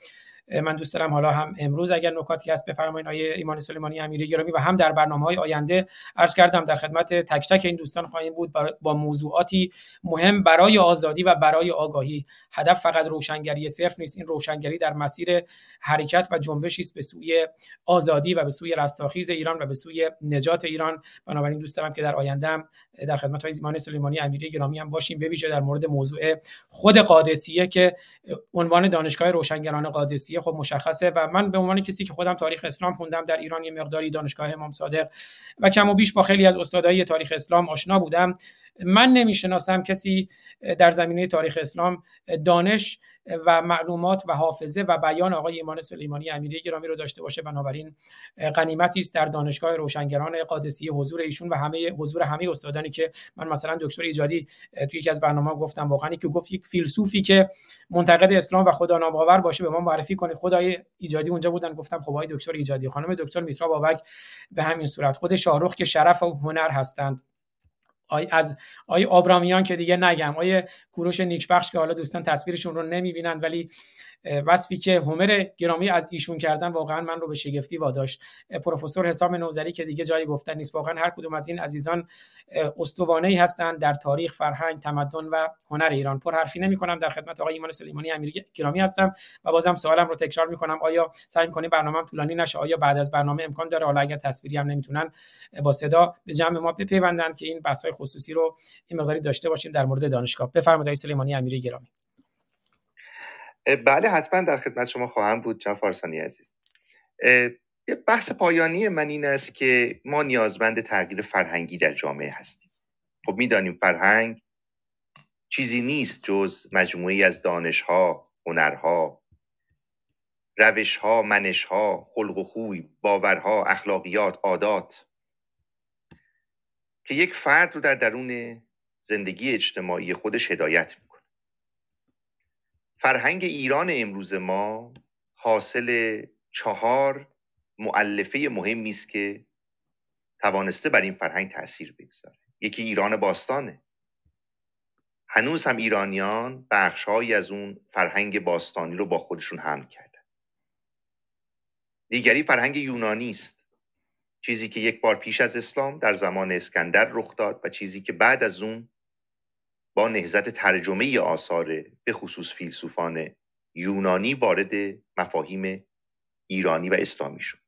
من دوست دارم حالا هم امروز اگر نکاتی هست بفرمایید آیه ایمان سلیمانی امیری گرامی و هم در برنامه های آینده عرض کردم در خدمت تک تک این دوستان خواهیم بود با موضوعاتی مهم برای آزادی و برای آگاهی. هدف فقط روشنگری صرف نیست این روشنگری در مسیر حرکت و جنبشی است به سوی آزادی و به سوی رستاخیز ایران و به سوی نجات ایران. بنابراین دوست دارم که در آینده در خدمت های ایمان سلیمانی امیری گرامی هم باشیم. بویژه در مورد موضوع خود قادسیه که عنوان دانشگاه روشنگران قادسیه خب مشخصه و من به عنوان کسی که خودم تاریخ اسلام خوندم در ایران یه مقداری دانشگاه امام صادق و کم و بیش با خیلی از استادای تاریخ اسلام آشنا بودم. من نمی‌شناسم کسی در زمینه تاریخ اسلام دانش و معلومات و حافظه و بیان آقای ایمان سلیمانی امیری گرامی رو داشته باشه. بنابراین غنیمتی است در دانشگاه روشنگران قادسیه حضور ایشون و همه حضور همه استادانی که من مثلا دکتر ایجادی توی یکی از برنامه گفتم واقعا که گفت یک فیلسوفی که منتقد اسلام و خدا ناباور باشه به ما معرفی کنه. خدای ایجادی اونجا بودن گفتم خب دکتر ایجادی خانم دکتر میترا بابک به همین صورت خود شاهرخ که شرف و هنر هستند. آی از آی آبرامیان که دیگه نگم. آی کوروش نیکبخش که حالا دوستان تصویرشون رو نمی‌بینن ولی وصفی که هومر گرامی از ایشون کردن واقعا من رو به شگفتی واداشت. پروفسور حسام نوزری که دیگه جایی گفتن نیست. واقعا هر کدوم از این عزیزان استوانه ای هستند در تاریخ فرهنگ تمدن و هنر ایران. پر حرفی نمی کنم در خدمت آقای ایمان سلیمانی امیری گرامی هستم و بازم سوالم رو تکرار می کنم آیا سعی کنیم برنامه طولانی نشه؟ آیا بعد از برنامه امکان داره؟ حالا اگر تصویری هم نمی‌تونن با صدا به جمع ما بپیوندند که این بحث های خصوصی رو این مقداری داشته باشیم در مورد دانشگاه. بفرمایید آقای سلیمانی امیری گرامی. بله حتما در خدمت شما خواهم بود جناب فارسانی عزیز. یه بحث پایانی من این است که ما نیازمند تغییر فرهنگی در جامعه هستیم. خب می‌دانیم فرهنگ چیزی نیست جز مجموعی از دانشها هنرها روشها منشها خلق و خوی باورها اخلاقیات عادات که یک فرد رو در درون زندگی اجتماعی خودش هدایت فرهنگ ایران امروز ما حاصل چهار معلفه مهمی است که توانسته بر این فرهنگ تاثیر بگذاره. یکی ایران باستانه. هنوز هم ایرانیان بخشهایی از اون فرهنگ باستانی رو با خودشون حمل کردن. دیگری فرهنگ یونانی است. چیزی که یک بار پیش از اسلام در زمان اسکندر رخ داد و چیزی که بعد از اون با نهزت ترجمه آثار به خصوص فیلسوفان یونانی وارد مفاهیم ایرانی و اسلامی شد.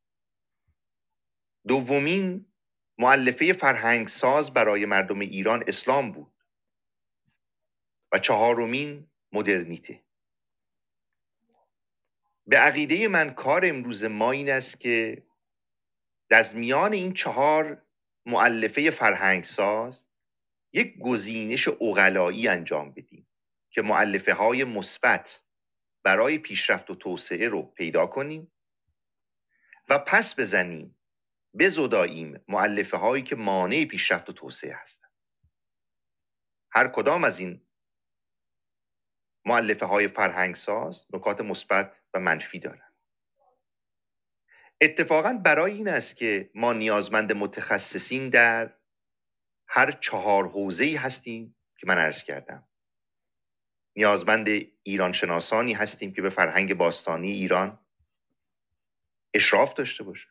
دومین معلفه فرهنگ ساز برای مردم ایران اسلام بود و چهارمین مدرنیته. به عقیده من کار امروز ما این است که از میان این چهار معلفه فرهنگ ساز یک گزینش اغلایی انجام بدیم که معلفه های مثبت برای پیشرفت و توسعه رو پیدا کنیم و پس بزنیم بزداییم معلفه هایی که مانع پیشرفت و توسعه هستند. هر کدام از این معلفه های فرهنگ ساز نکات مثبت و منفی دارند. اتفاقا برای این است که ما نیازمند متخصصین در هر چهار حوزه ای هستیم که من عرض کردم. نیازمند ایران شناسانی هستیم که به فرهنگ باستانی ایران اشراف داشته باشه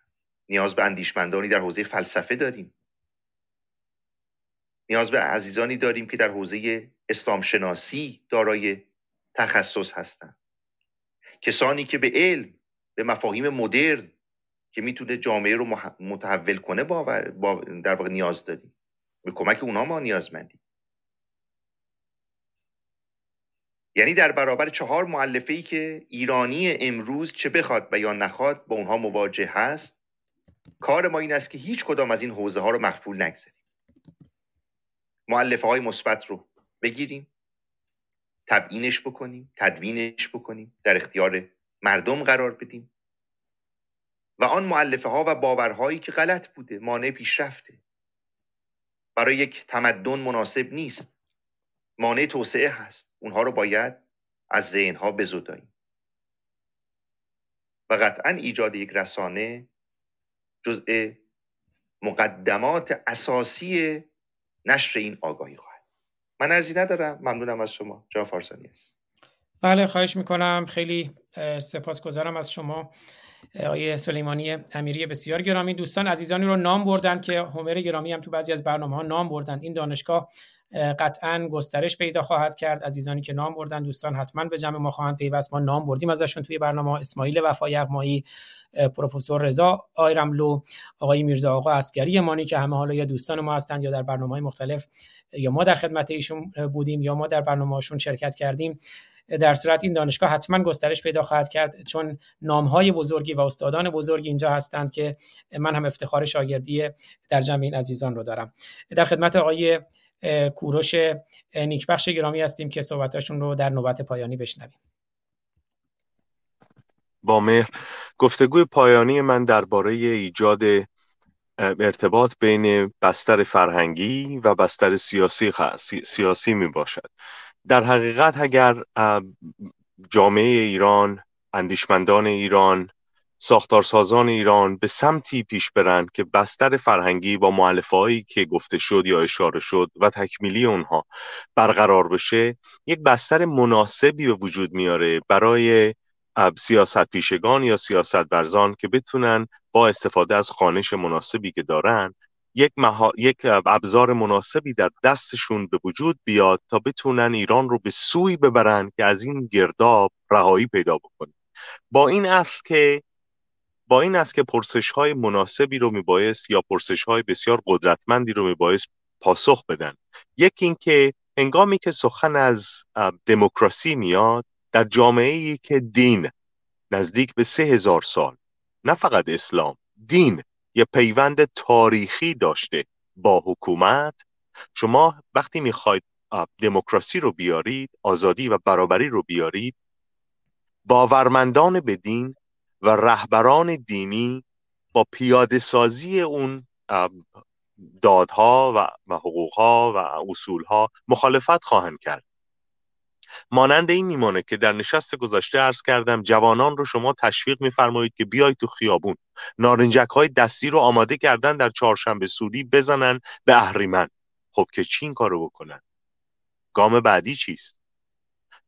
نیاز به اندیشمندانی در حوزه فلسفه داریم. نیاز به عزیزانی داریم که در حوزه اسلام شناسی دارای تخصص هستند کسانی که به علم به مفاهیم مدرن که می‌تونه جامعه رو متحول کنه باور در واقع نیاز داریم. به کمک اونا ما نیازمندیم یعنی در برابر چهار معلفه ای که ایرانی امروز چه بخواد و یا نخواد با اونها مواجه هست کار ما این است که هیچ کدام از این حوزه ها رو مخفول نگذاریم. معلفه های مثبت رو بگیریم تبیینش بکنیم تدوینش بکنیم در اختیار مردم قرار بدیم. و آن معلفه ها و باورهایی که غلط بوده مانع پیشرفته. برای یک تمدن مناسب نیست. مانع توسعه هست. اونها رو باید از ذهنها بزداییم و قطعا ایجاد یک رسانه جزء مقدمات اساسی نشر این آگاهی خواهد. من ارزی ندارم. ممنونم از شما. جا فارسانی است بله خواهش می‌کنم. خیلی سپاسگزارم از شما. آقای سلیمانی امیری بسیار گرامی. دوستان عزیزانی رو نام بردن که هومر گرامی هم تو بعضی از برنامه ها نام بردن. این دانشگاه قطعا گسترش پیدا خواهد کرد. عزیزانی که نام بردن دوستان حتما به جمع ما خواهند پیوست. ما نام بردیم ازشون توی برنامه اسماعیل وفای یغمایی پروفسور رضا آیرملو آقای میرزا آقا اسکری مانی که همه حالا یا دوستان ما هستند یا در برنامه های مختلف یا ما در خدمت ایشون بودیم یا ما در برنامه‌هاشون شرکت کردیم. در صورت این دانشگاه حتما گسترش پیدا خواهد کرد چون نامهای بزرگی و استادان بزرگی اینجا هستند که من هم افتخار شاگردی در جمع این عزیزان رو دارم. در خدمت آقای کوروش نیکبخش گرامی هستیم که صحبتاشون رو در نوبت پایانی بشنویم. با مهر. گفتگوی پایانی من درباره ایجاد ارتباط بین بستر فرهنگی و بستر سیاسی سیاسی می باشد در حقیقت اگر جامعه ایران اندیشمندان ایران ساختارسازان ایران به سمتی پیش برند که بستر فرهنگی با معلفه که گفته شد یا اشاره شد و تکمیلی اونها برقرار بشه یک بستر مناسبی به وجود میاره برای سیاست پیشگان یا سیاست برزان که بتونن با استفاده از خانش مناسبی که دارن یک, یک ابزار مناسبی در دستشون به وجود بیاد تا بتونن ایران رو به سوی ببرن که از این گرداب رهایی پیدا بکنه. با این اصل که با این است که پرسش های مناسبی رو میبایست یا پرسش های بسیار قدرتمندی رو میبایست پاسخ بدن. یکی اینکه هنگامی که سخن از دموکراسی میاد در جامعه ای که دین نزدیک به سه هزار سال نه فقط اسلام دین یه پیوند تاریخی داشته با حکومت. شما وقتی می‌خواید دموکراسی رو بیارید آزادی و برابری رو بیارید باورمندان به دین و رهبران دینی با پیاده سازی اون دادها و حقوقها و اصولها مخالفت خواهند کرد. مانند این میمانه که در نشست گذاشته عرض کردم جوانان رو شما تشویق میفرمایید که بیاید تو خیابون. نارنجک های دستی رو آماده کردن در چهارشنبه سوری بزنن به اهریمن. خب که چی این کارو بکنن؟ گام بعدی چیست؟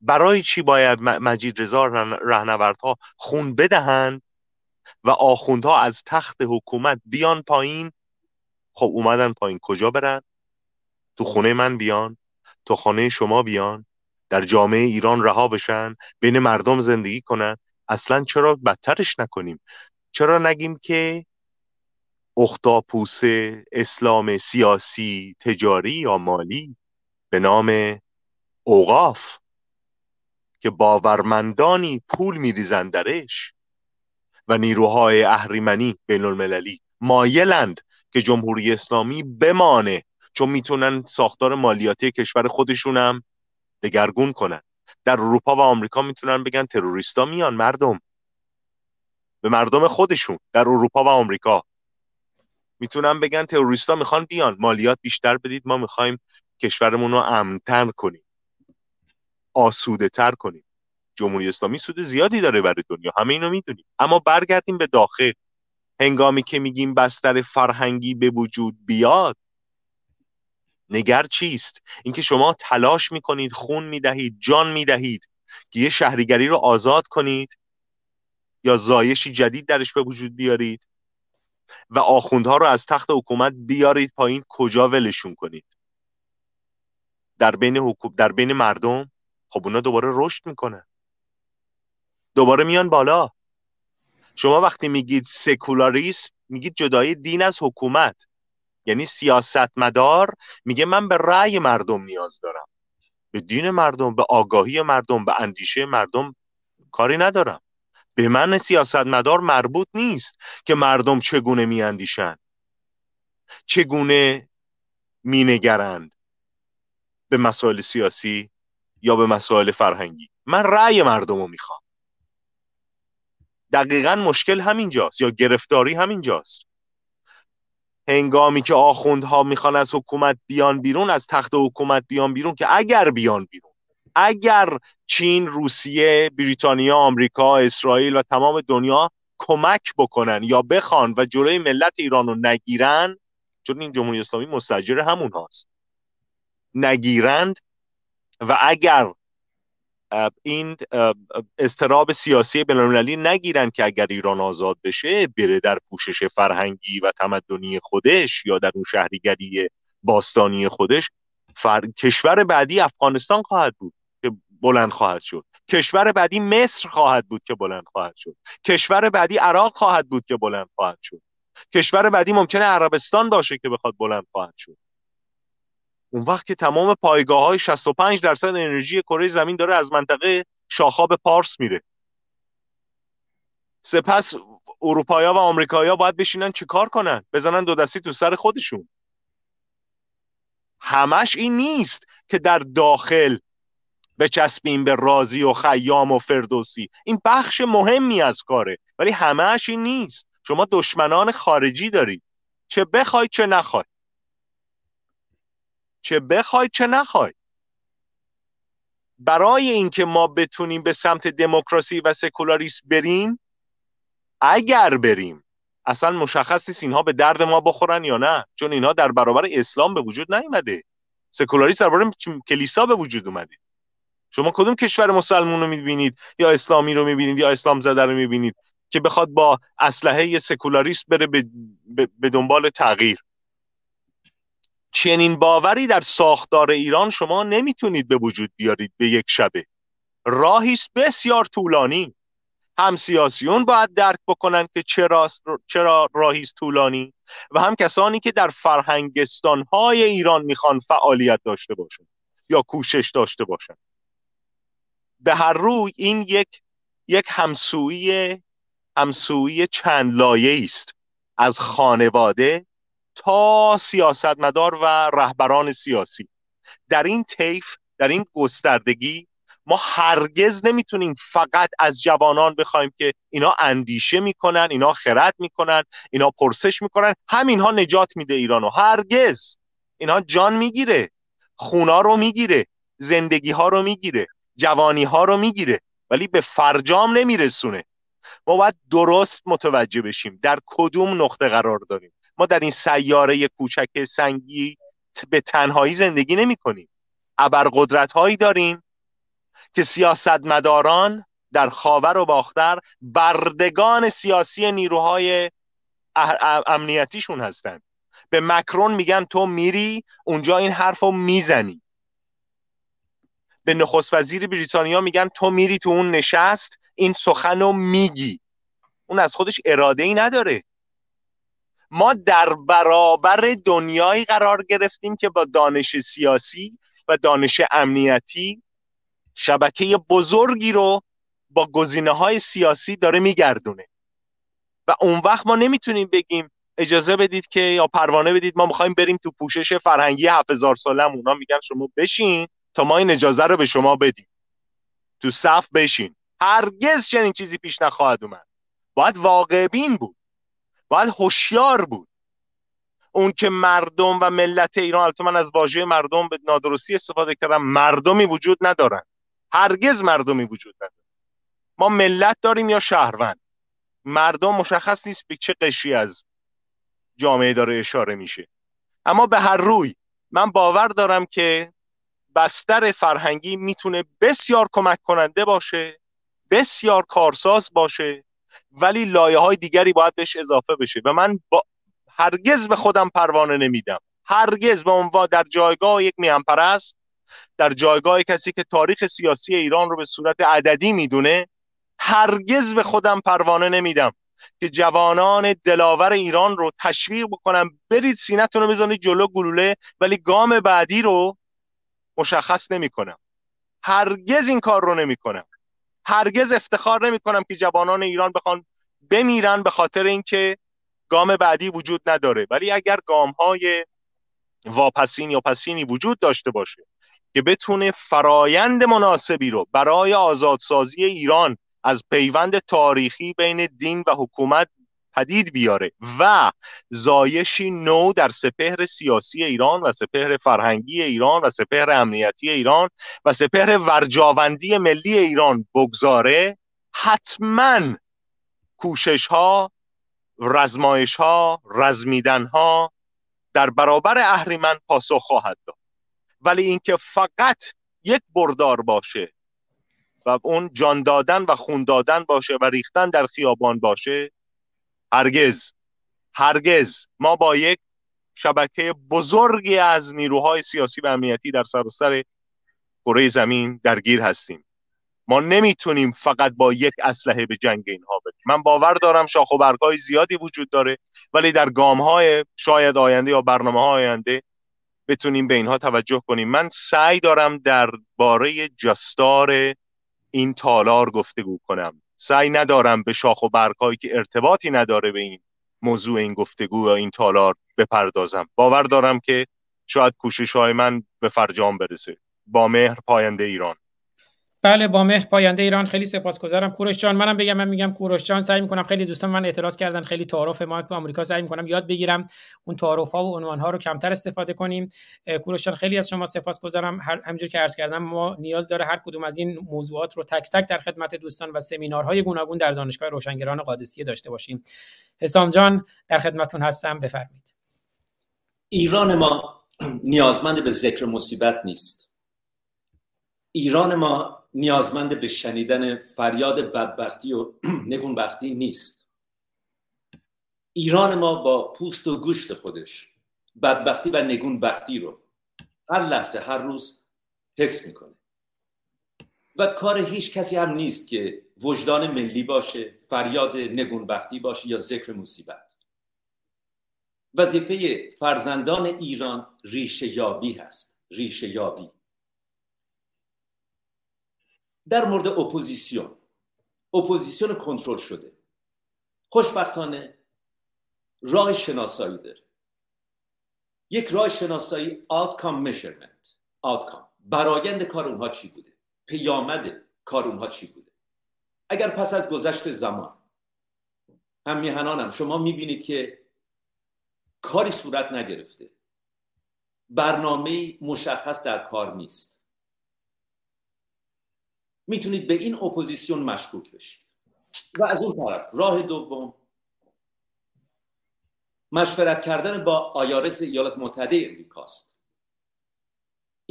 برای چی باید مجید رضا رهنوردها خون بدهند و آخوندها از تخت حکومت بیان پایین؟ خب اومدن پایین. کجا برن؟ تو خونه من بیان؟ تو خانه شما بیان؟ در جامعه ایران رها بشن بین مردم زندگی کنن. اصلا چرا بدترش نکنیم؟ چرا نگیم که اختاپوس اسلام سیاسی تجاری یا مالی به نام اوقاف که باورمندانی پول میریزند درش و نیروهای اهریمنی بین المللی مایلند که جمهوری اسلامی بمانه چون می‌تونن ساختار مالیاتی کشور خودشونم دگرگون کنن. در اروپا و آمریکا می‌تونن بگن تروریستا میان مردم. به مردم خودشون. در اروپا و آمریکا. می‌تونن بگن تروریستا می‌خوان بیان. مالیات بیشتر بدید. ما می‌خوایم کشورمون رو امنتر کنیم. آسوده تر کنیم. جمهوری اسلامی سود زیادی داره برای دنیا. همه اینو می‌دونیم. اما برگردیم به داخل. هنگامی که میگیم بستر فرهنگی به وجود بیاد نگر چیست؟ اینکه شما تلاش می‌کنید خون می‌دهید جان می‌دهید که یه شهریگری رو آزاد کنید یا زایشی جدید درش به وجود بیارید و آخوندها رو از تخت حکومت بیارید پایین کجا ولشون کنید؟ در بین حکومت در بین مردم؟ خب اونا دوباره رشد می‌کنن. دوباره میان بالا. شما وقتی میگید سکولاریسم میگید جدای دین از حکومت. یعنی سیاستمدار میگه من به رأی مردم نیاز دارم. به دین مردم به آگاهی مردم به اندیشه مردم کاری ندارم. به من سیاستمدار مربوط نیست که مردم چگونه میاندیشند چگونه مینگرند به مسائل سیاسی یا به مسائل فرهنگی. من رأی مردم رو می‌خوام. دقیقا مشکل همینجاست یا گرفتاری همینجاست. هنگامی که آخوندها می‌خوان از حکومت بیان بیرون از تخت حکومت بیان بیرون که اگر بیان بیرون اگر چین، روسیه، بریتانیا، آمریکا، اسرائیل و تمام دنیا کمک بکنن یا بخوان و جلوی ملت ایران رو نگیرن چون این جمهوری اسلامی مستجر همون هاست. نگیرند و اگر این استراب سیاسی بینالمللی نگیرن که اگر ایران آزاد بشه بره در پوشش فرهنگی و تمدنی خودش یا در اون شهریگری باستانی خودش. فر... کشور بعدی افغانستان خواهد بود که بلند خواهد شد. کشور بعدی مصر خواهد بود که بلند خواهد شد. کشور بعدی عراق خواهد بود که بلند خواهد شد. کشور بعدی ممکنه عربستان باشه که بخواد بلند خواهد شد. اون وقت که تمام پایگاه های 65 درصد انرژی کره زمین داره از منطقه شاخاب پارس میره. سپس اروپایا و آمریکایا باید بشینن چه کار کنن؟ بزنن دو دستی تو سر خودشون. همش این نیست که در داخل بچسبیم به رازی و خیام و فردوسی. این بخش مهمی از کاره. ولی همهش این نیست. شما دشمنان خارجی دارید. چه بخوای چه نخوای. چه بخوای چه نخوای. برای اینکه ما بتونیم به سمت دموکراسی و سکولاریسم بریم اگر بریم اصلا مشخص نیست اینها به درد ما بخورن یا نه. چون اینها در برابر اسلام به وجود نیومده. سکولاریسم در برابر کلیسا به وجود اومده. شما کدوم کشور مسلمون رو می‌بینید؟ یا اسلامی رو می‌بینید؟ یا اسلام زده رو می‌بینید؟ که بخواد با اسلحه سکولاریست بره به دنبال تغییر. چنین باوری در ساختار ایران شما نمی‌تونید به وجود بیارید به یک شبه. راهی بسیار طولانی. هم سیاسیون باید درک بکنن که چرا چرا راهی طولانی و هم کسانی که در فرهنگستان های ایران می‌خوان فعالیت داشته باشن یا کوشش داشته باشن. به هر روی این یک یک همسویی همسویی چند لایه است. از خانواده تا سیاستمدار و رهبران سیاسی. در این طیف در این گستردگی ما هرگز نمی‌تونیم فقط از جوانان بخوایم که اینا اندیشه می‌کنن اینا خرد می‌کنن اینا پرسش می‌کنن. همینها نجات میده ایرانو. هرگز. اینا جان می‌گیره. خونا رو می‌گیره. زندگی ها رو می‌گیره. جوانی ها رو می‌گیره. ولی به فرجام نمیرسونه. ما باید درست متوجه بشیم. در کدوم نقطه قرار داریم؟ ما در این سیاره کوچک سنگی به تنهایی زندگی نمی کنیم. ابرقدرت هایی داریم که سیاستمداران در خاور و باختر بردگان سیاسی نیروهای امنیتیشون هستند. به مکرون میگن تو میری اونجا این حرف رو می‌زنی. به نخست وزیر بریتانیا میگن تو میری تو اون نشست این سخن رو میگی. اون از خودش اراده ای نداره. ما در برابر دنیایی قرار گرفتیم که با دانش سیاسی و دانش امنیتی شبکه بزرگی رو با گزینه های سیاسی داره میگردونه. و اون وقت ما نمی‌تونیم بگیم اجازه بدید که یا پروانه بدید ما می‌خوایم بریم تو پوشش فرهنگی 7000 ساله اونا میگن شما بشین تا ما این اجازه رو به شما بدیم. تو صف بشین. هرگز چنین چیزی پیش نخواهد اومد. باید واقع بین بود. باید هوشیار بود. اون که مردم و ملت ایران البته من از واژه مردم به نادرستی استفاده کردم مردمی وجود ندارن. هرگز مردمی وجود ندارن. ما ملت داریم یا شهروند؟ مردم مشخص نیست به چه قشری از جامعه داره اشاره میشه. اما به هر روی من باور دارم که بستر فرهنگی می‌تونه بسیار کمک کننده باشه بسیار کارساز باشه ولی لایه های دیگری باید بهش اضافه بشه. و من با هرگز به خودم پروانه نمیدم. هرگز به عنوان در جایگاه یک میان پرست در جایگاه کسی که تاریخ سیاسی ایران رو به صورت عددی می‌دونه هرگز به خودم پروانه نمیدم که جوانان دلاور ایران رو تشویق بکنم برید سینتون رو بزنید جلو گلوله ولی گام بعدی رو مشخص نمی‌کنم. هرگز این کار رو نمی‌کنم. هرگز افتخار نمی کنم که جوانان ایران بخوان بمیرن به خاطر اینکه گام بعدی وجود نداره. ولی اگر گام های واپسین یا پسینی وجود داشته باشه که بتونه فرایند مناسبی رو برای آزادسازی ایران از پیوند تاریخی بین دین و حکومت پدید بیاره و زایشی نو در سپهر سیاسی ایران و سپهر فرهنگی ایران و سپهر امنیتی ایران و سپهر ورجاوندی ملی ایران بگذاره حتما کوشش ها رزمایش ها رزمیدن ها در برابر اهریمن پاسخ خواهد داد. ولی اینکه فقط یک بردار باشه و اون جان دادن و خون دادن باشه و ریختن در خیابان باشه هرگز. هرگز. ما با یک شبکه بزرگی از نیروهای سیاسی و امنیتی در سراسر کره زمین درگیر هستیم. ما نمی‌تونیم فقط با یک اسلحه به جنگ اینها بریم. من باور دارم شاخ و برگای زیادی وجود داره ولی در گام های شاید آینده یا برنامه های آینده بتونیم به اینها توجه کنیم. من سعی دارم در باره جستار این تالار گفتگو کنم. سعی ندارم به شاخ و برگهایی که ارتباطی نداره به این موضوع این گفتگو یا این تالار بپردازم. باور دارم که شاید کوشش های من به فرجام برسه. با مهر پاینده ایران. بله با مهر پاینده ایران خیلی سپاسگزارم. کوروش جان منم بگم من میگم کوروش جان سعی می‌کنم خیلی دوستان من اعتراض کردن خیلی تعارف ما تو آمریکا سعی می‌کنم یاد بگیرم. اون تعارف ها و عنوان ها رو کمتر استفاده کنیم. کوروش جان خیلی از شما سپاسگزارم. همونجور که عرض کردم ما نیاز داره هر کدوم از این موضوعات رو تک تک در خدمت دوستان و سمینارهای گوناگون در دانشگاه روشنگران قادسیه داشته باشیم. حسام جان در خدمتتون هستم. بفرمایید. ایران ما نیازمند به ذکر مصیبت نیست. ایران ما نیازمند به شنیدن فریاد بدبختی و نگونبختی نیست. ایران ما با پوست و گوشت خودش بدبختی و نگونبختی رو هر لحظه هر روز حس می‌کنه. و کار هیچ کسی هم نیست که وجدان ملی باشه فریاد نگونبختی باشه یا ذکر مصیبت. وظیفه فرزندان ایران ریشه یابی هست ریشه یابی در مورد اپوزیسیون. اپوزیسیون کنترل شده. خوشبختانه راه شناسایی داره. یک راه شناسایی outcome measurement. outcome. برایند کار اونها چی بوده؟ پیامد کار اونها چی بوده؟ اگر پس از گذشت زمان هم میهنانم شما می‌بینید که کاری صورت نگرفته. برنامه مشخص در کار نیست. می‌تونید به این اپوزیسیون مشکوک بشید. و از اون طرف راه دوم مشورت کردن با آیارس ایالات متحده امریکاست.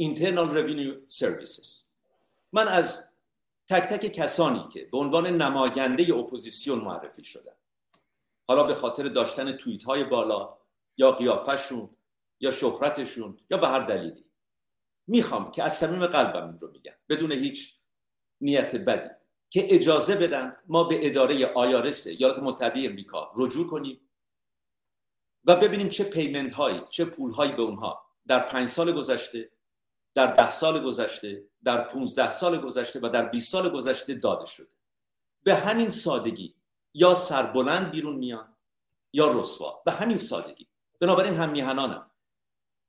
Internal Revenue Services. من از تک تک کسانی که به عنوان نماینده اپوزیسیون معرفی شدن حالا به خاطر داشتن توییت های بالا یا قیافشون یا شهرتشون یا به هر دلیلی. می‌خوام که از صمیم قلبم این رو میگم بدون هیچ نیت بدی که اجازه بدن ما به اداره IRS ایالات متحده امریکا رجوع کنیم و ببینیم چه payment هایی چه پول هایی به اونها در پنج سال گذشته در ده سال گذشته در 15 سال گذشته و در 20 سال گذشته داده شده. به همین سادگی یا سربلند بیرون میان یا رسوا. به همین سادگی. بنابراین هم میهنانم.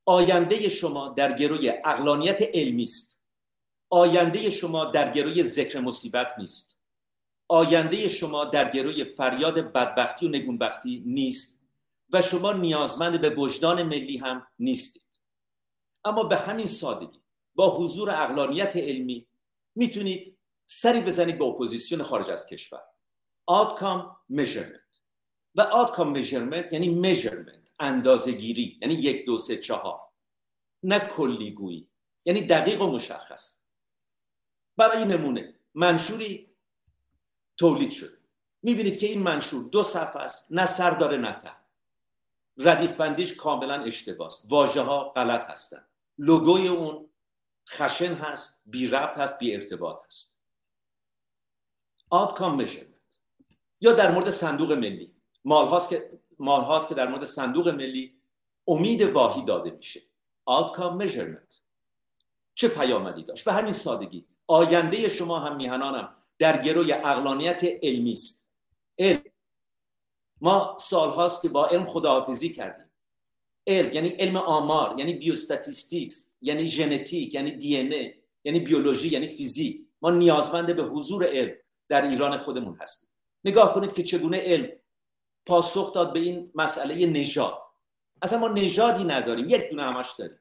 آینده شما در گروی اقلانیت علمی است. آینده شما در گروی ذکر مصیبت نیست. آینده شما در گروی فریاد بدبختی و نگونبختی نیست و شما نیازمند به وجدان ملی هم نیستید. اما به همین سادگی با حضور اقلانیت علمی می‌تونید سری بزنید به اپوزیسیون خارج از کشور. Outcome measurement. و outcome measurement یعنی measurement اندازه گیری یعنی یک دو سه چهار. نه کلیگویی یعنی دقیق و مشخص. برای نمونه. منشوری تولید شده می‌بینید که این منشور دو صفحه است. نه سر داره نه ته. ردیف بندیش کاملا اشتباست. واژه ها غلط هستن. لوگوی اون خشن هست بی ربط هست بی ارتباط هست measurement یا در مورد صندوق ملی. مال هاست که مال هاست که در مورد صندوق ملی امید واهی داده میشه. outcome measurement چه پیامدی داشت؟ به همین سادگی. آینده شما هم میهنانم در گروی اقلانیت علمی است. علم. ما سالهاست که با علم خداحافظی کردیم. علم یعنی علم آمار یعنی بیوستاتیستیکس یعنی ژنتیک یعنی دی ای یعنی بیولوژی یعنی فیزیک. ما نیازمند به حضور علم در ایران خودمون هستیم. نگاه کنید که چگونه علم پاسخ داد به این مسئله نژاد. اصلا ما نژادی نداریم یک دونه همش داریم.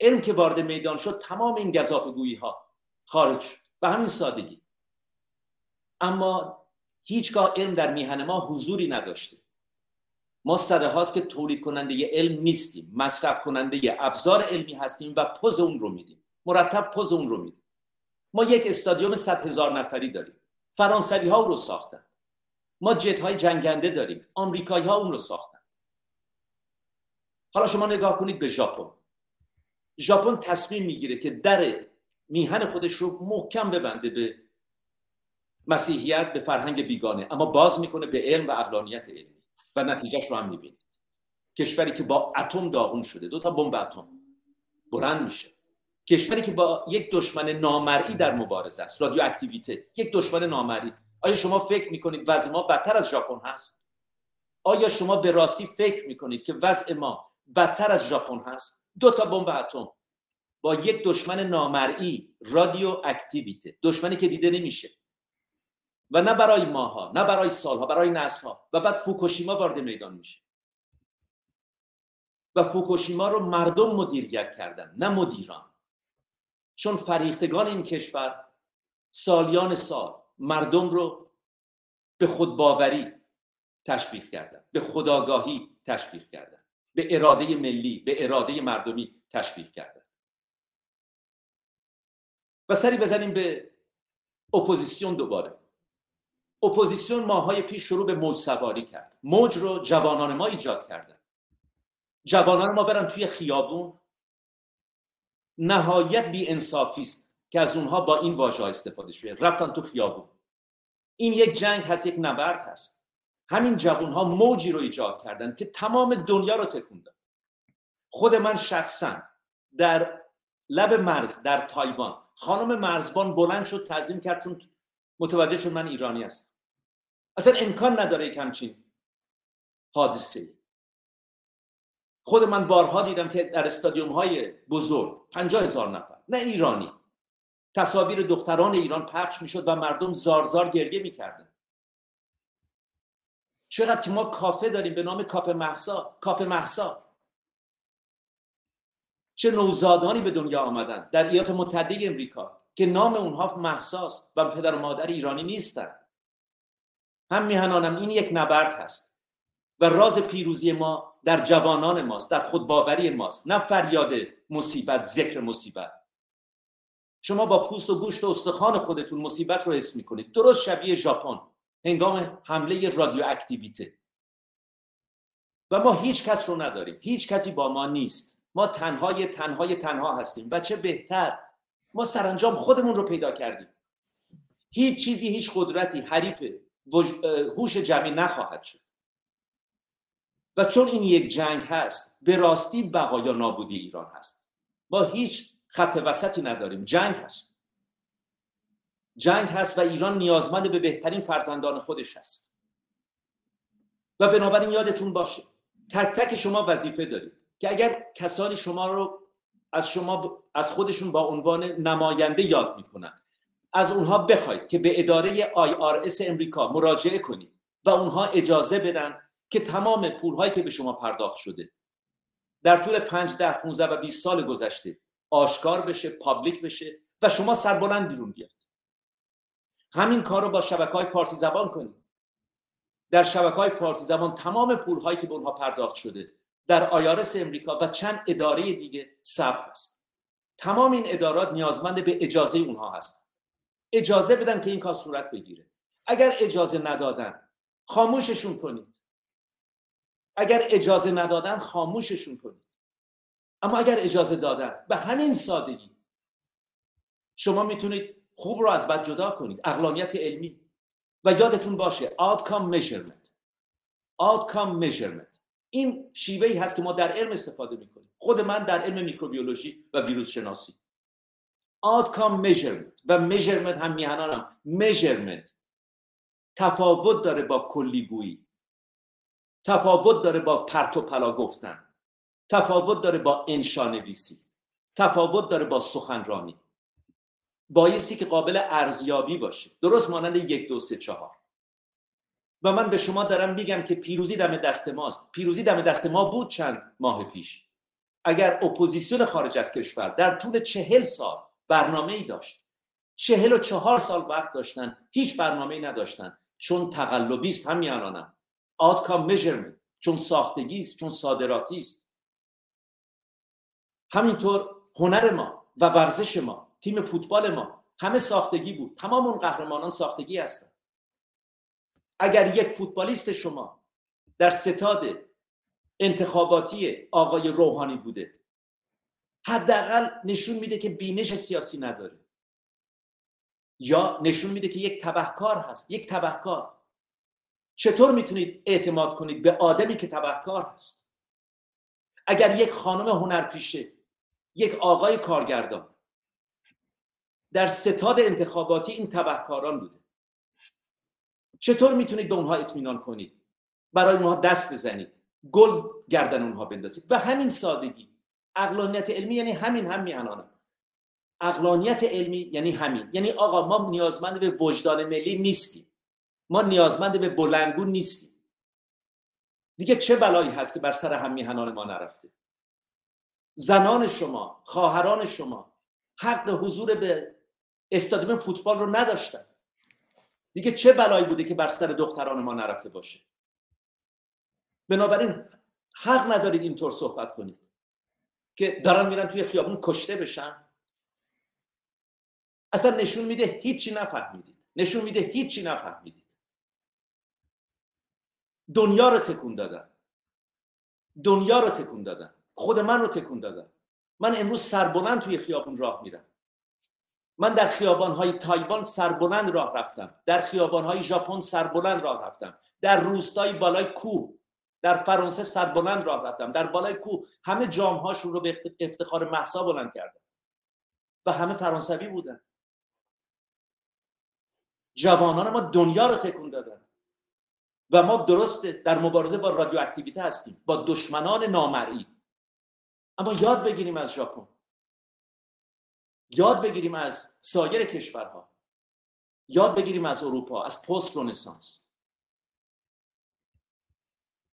علم که وارد میدان شد تمام این گذاف گویی ها خارج به همین سادگی. اما هیچگاه علم در میهن ما حضوری نداشته. ما صده هاست که تولید کننده علم نیستیم. مصرف کننده ابزار علمی هستیم و پوز اون رو میدیم. مرتب پوز اون رو میدیم. ما یک استادیوم صد هزار نفری داریم. فرانسوی ها رو ساختن. ما جت های جنگنده داریم. آمریکایی ها اون رو ساختن. حالا شما نگاه کنید به ژاپن. ژاپن تصمیم می‌گیره که در میهن خودش رو محکم ببنده به مسیحیت به فرهنگ بیگانه. اما باز می‌کنه به علم و اقلانیت علمی. و نتیجهش رو هم می‌بینید کشوری که با اتم داغون شده. دو تا بمب اتم. بلند میشه. کشوری که با یک دشمن نامرئی در مبارزه است. رادیو اکتیویته یک دشمن نامرئی. آیا شما فکر می‌کنید وضع ما بدتر از ژاپن هست؟ آیا شما به راستی فکر می‌کنید که وضع ما بدتر از ژاپن هست؟ دو تا بمب اتم. با یک دشمن نامرئی رادیو اکتیویته دشمنی که دیده نمیشه. و نه برای ماها نه برای سالها برای نسلها. و بعد فوکوشیما وارد میدان میشه. و فوکوشیما رو مردم مدیریت کردن نه مدیران. چون فریختگان این کشور سالیان سال مردم رو به خودباوری تشویق کردن به خداگاهی تشویق کردن به اراده ملی به اراده مردمی تشویق کردن. و سری بزنیم به اپوزیسیون دوباره. اپوزیسیون ماهای پیش شروع به موج سواری کرد. موج رو جوانان ما ایجاد کردن. جوانان ما برن توی خیابون. نهایت بی است که از اونها با این واژه استفاده شده. رفتن تو خیابون. این یک جنگ هست یک نبرد هست. همین جوان ها موجی رو ایجاد کردن که تمام دنیا رو تکوندن خود من شخصا در لب مرز در تایوان خانم مرزبان بلند شد تعظیم کرد چون متوجه شد من ایرانی هستم. اصلا امکان نداره یک همچین حادثه خود من بارها دیدم که در استادیوم های بزرگ پنجاه هزار نفر نه ایرانی. تصاویر دختران ایران پخش می‌شد و مردم زارزار گریه می‌کردن چقدر که ما کافه داریم به نام کافه محسا کافه محسا چه نوزادانی به دنیا آمدن در ایالات متحده امریکا که نام اونها محساست و پدر و مادر ایرانی نیستند هم میهنانم این یک نبرد هست و راز پیروزی ما در جوانان ماست در خودباوری ماست نه فریاد مصیبت ذکر مصیبت. شما با پوست و گوشت و استخوان خودتون مصیبت رو حس می‌کنید. درست شبیه ژاپن. هنگام حمله رادیو اکتیویته و ما هیچ کس رو نداریم. هیچ کسی با ما نیست. ما تنهای تنهای تنها هستیم و چه بهتر ما سرانجام خودمون رو پیدا کردیم. هیچ چیزی هیچ قدرتی حریف هوش جمعی نخواهد شد. و چون این یک جنگ هست به راستی بقا نابودی ایران هست. ما هیچ خط وسطی نداریم جنگ هست. جنگ هست و ایران نیازمند به بهترین فرزندان خودش هست. و بنابراین یادتون باشه تک تک شما وظیفه دارید. که اگر کسانی شما رو از شما از خودشون با عنوان نماینده یاد می‌کنن از اونها بخواید که به اداره IRS امریکا مراجعه کنید و اونها اجازه بدن که تمام پولهایی که به شما پرداخت شده در طول 5 ده 15 و 20 سال گذشته آشکار بشه پابلیک بشه و شما سربلند بیرون بیاد همین کار رو با شبکه های فارسی زبان کنید. در شبکه های فارسی زبان تمام پول هایی که به اونها پرداخت شده در آیارس امریکا و چند اداره دیگه ثبت هست. تمام این ادارات نیازمند به اجازه اونها هست اجازه بدن که این کار صورت بگیره. اگر اجازه ندادن خاموششون کنید. اگر اجازه ندادن خاموششون کنید. اما اگر اجازه دادن به همین سادگی. شما می‌تونید خوب رو از بد جدا کنید. اقلانیت علمی. و یادتون باشه outcome measurement. outcome measurement. این شیوه ای هست که ما در علم استفاده می‌کنیم. خود من در علم میکروبیولوژی و ویروس شناسی outcome measurement و measurement هم میهنانم measurement. تفاوت داره با کلی‌گویی تفاوت داره با پرت و پلا گفتن. تفاوت داره با انشانویسی. تفاوت داره با سخنرانی. بایستی که قابل ارزیابی باشه. درست مانند یک دو سه چهار. و من به شما دارم میگم که پیروزی دم دست ماست. پیروزی دم دست ما بود چند ماه پیش. اگر اپوزیسیون خارج از کشور در طول چهل سال برنامه ای داشت چهل و چهار سال وقت داشتن هیچ برنامه ای نداشتن چون تقلبی است هم میانانم outcome measurement چون ساختگی است چون صادراتی است. همینطور هنر ما و ورزش ما تیم فوتبال ما همه ساختگی بود. تمام اون قهرمانان ساختگی هستن. اگر یک فوتبالیست شما در ستاد انتخاباتی آقای روحانی بوده حداقل نشون میده که بینش سیاسی نداره. یا نشون میده که یک تبهکار هست یک تبهکار. چطور می‌تونید اعتماد کنید به آدمی که تبهکار هست؟ اگر یک خانم هنرپیشه یک آقای کارگردان در ستاد انتخاباتی این تبهکاران بوده چطور می‌تونید به اونها اطمینان کنید؟ برای اونها دست بزنید. گل گردن اونها بندازید. به همین سادگی. اقلانیت علمی یعنی همین هم میهنانم اقلانیت علمی یعنی همین. یعنی آقا ما نیازمند به وجدان ملی نیستیم. ما نیازمند به بلنگون نیستیم. دیگه چه بلایی هست که بر سر هم میهنان ما نرفته؟ زنان شما خواهران شما حق حضور به استادیوم فوتبال رو نداشتن. دیگه چه بلایی بوده که بر سر دختران ما نرفته باشه. بنابراین حق ندارید اینطور صحبت کنید. که دارن میرن توی خیابون کشته بشن. اصلا نشون میده هیچی نفهمیدید. نشون میده هیچی نفهمیدید. دنیا رو تکون دادن. دنیا رو تکون دادن. خود من رو تکون دادن. من امروز سربلند توی خیابون راه میرم. من در خیابانهای تایوان سربلند راه رفتم. در خیابانهای ژاپن سربلند راه رفتم. در روستای بالای کوه در فرانسه سربلند راه رفتم. در بالای کوه همه جامهاشون رو به افتخار محسا بلند کردم. و همه فرانسوی بودن. جوانان ما دنیا رو تکون دادن. و ما درست در مبارزه با رادیواکتیویته هستیم. با دشمنان نامرئی. اما یاد بگیریم از ژاپن. یاد بگیریم از سایر کشورها. یاد بگیریم از اروپا از پست رونسانس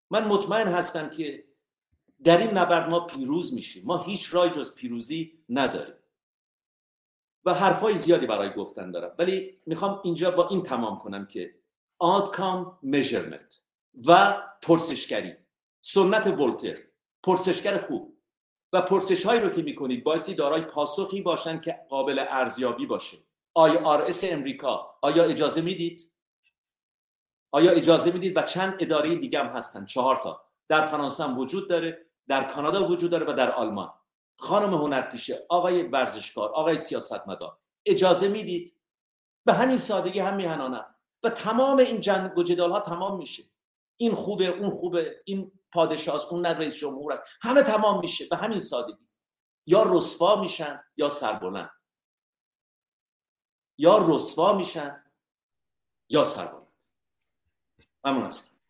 من مطمئن هستم که در این نبرد ما پیروز میشیم. ما هیچ رای جز پیروزی نداریم. و حرفای زیادی برای گفتن دارم. ولی می‌خوام اینجا با این تمام کنم که outcome measurement و پرسشگری. سنت ولتر. پرسشگر خوب. و پرسش هایی رو که می‌کنید بایستی دارای پاسخی باشن که قابل ارزیابی باشه. IRS امریکا آیا اجازه می‌دید؟ آیا اجازه می‌دید؟ و چند اداره دیگه هم هستن. چهار تا. در فرانسه هم وجود داره در کانادا وجود داره و در آلمان. خانم هنرپیشه آقای ورزشکار آقای سیاستمدار اجازه می‌دید؟ به همین سادگی هم میهنانم. و تمام این جنگ و جدال ها تمام میشه. این خوبه اون خوبه این پادشاه اون نه رئیس جمهور است. همه تمام میشه. به همین سادگی. یا رسوا میشن یا سربلند. یا رسوا میشن یا سربلند. ممنون است.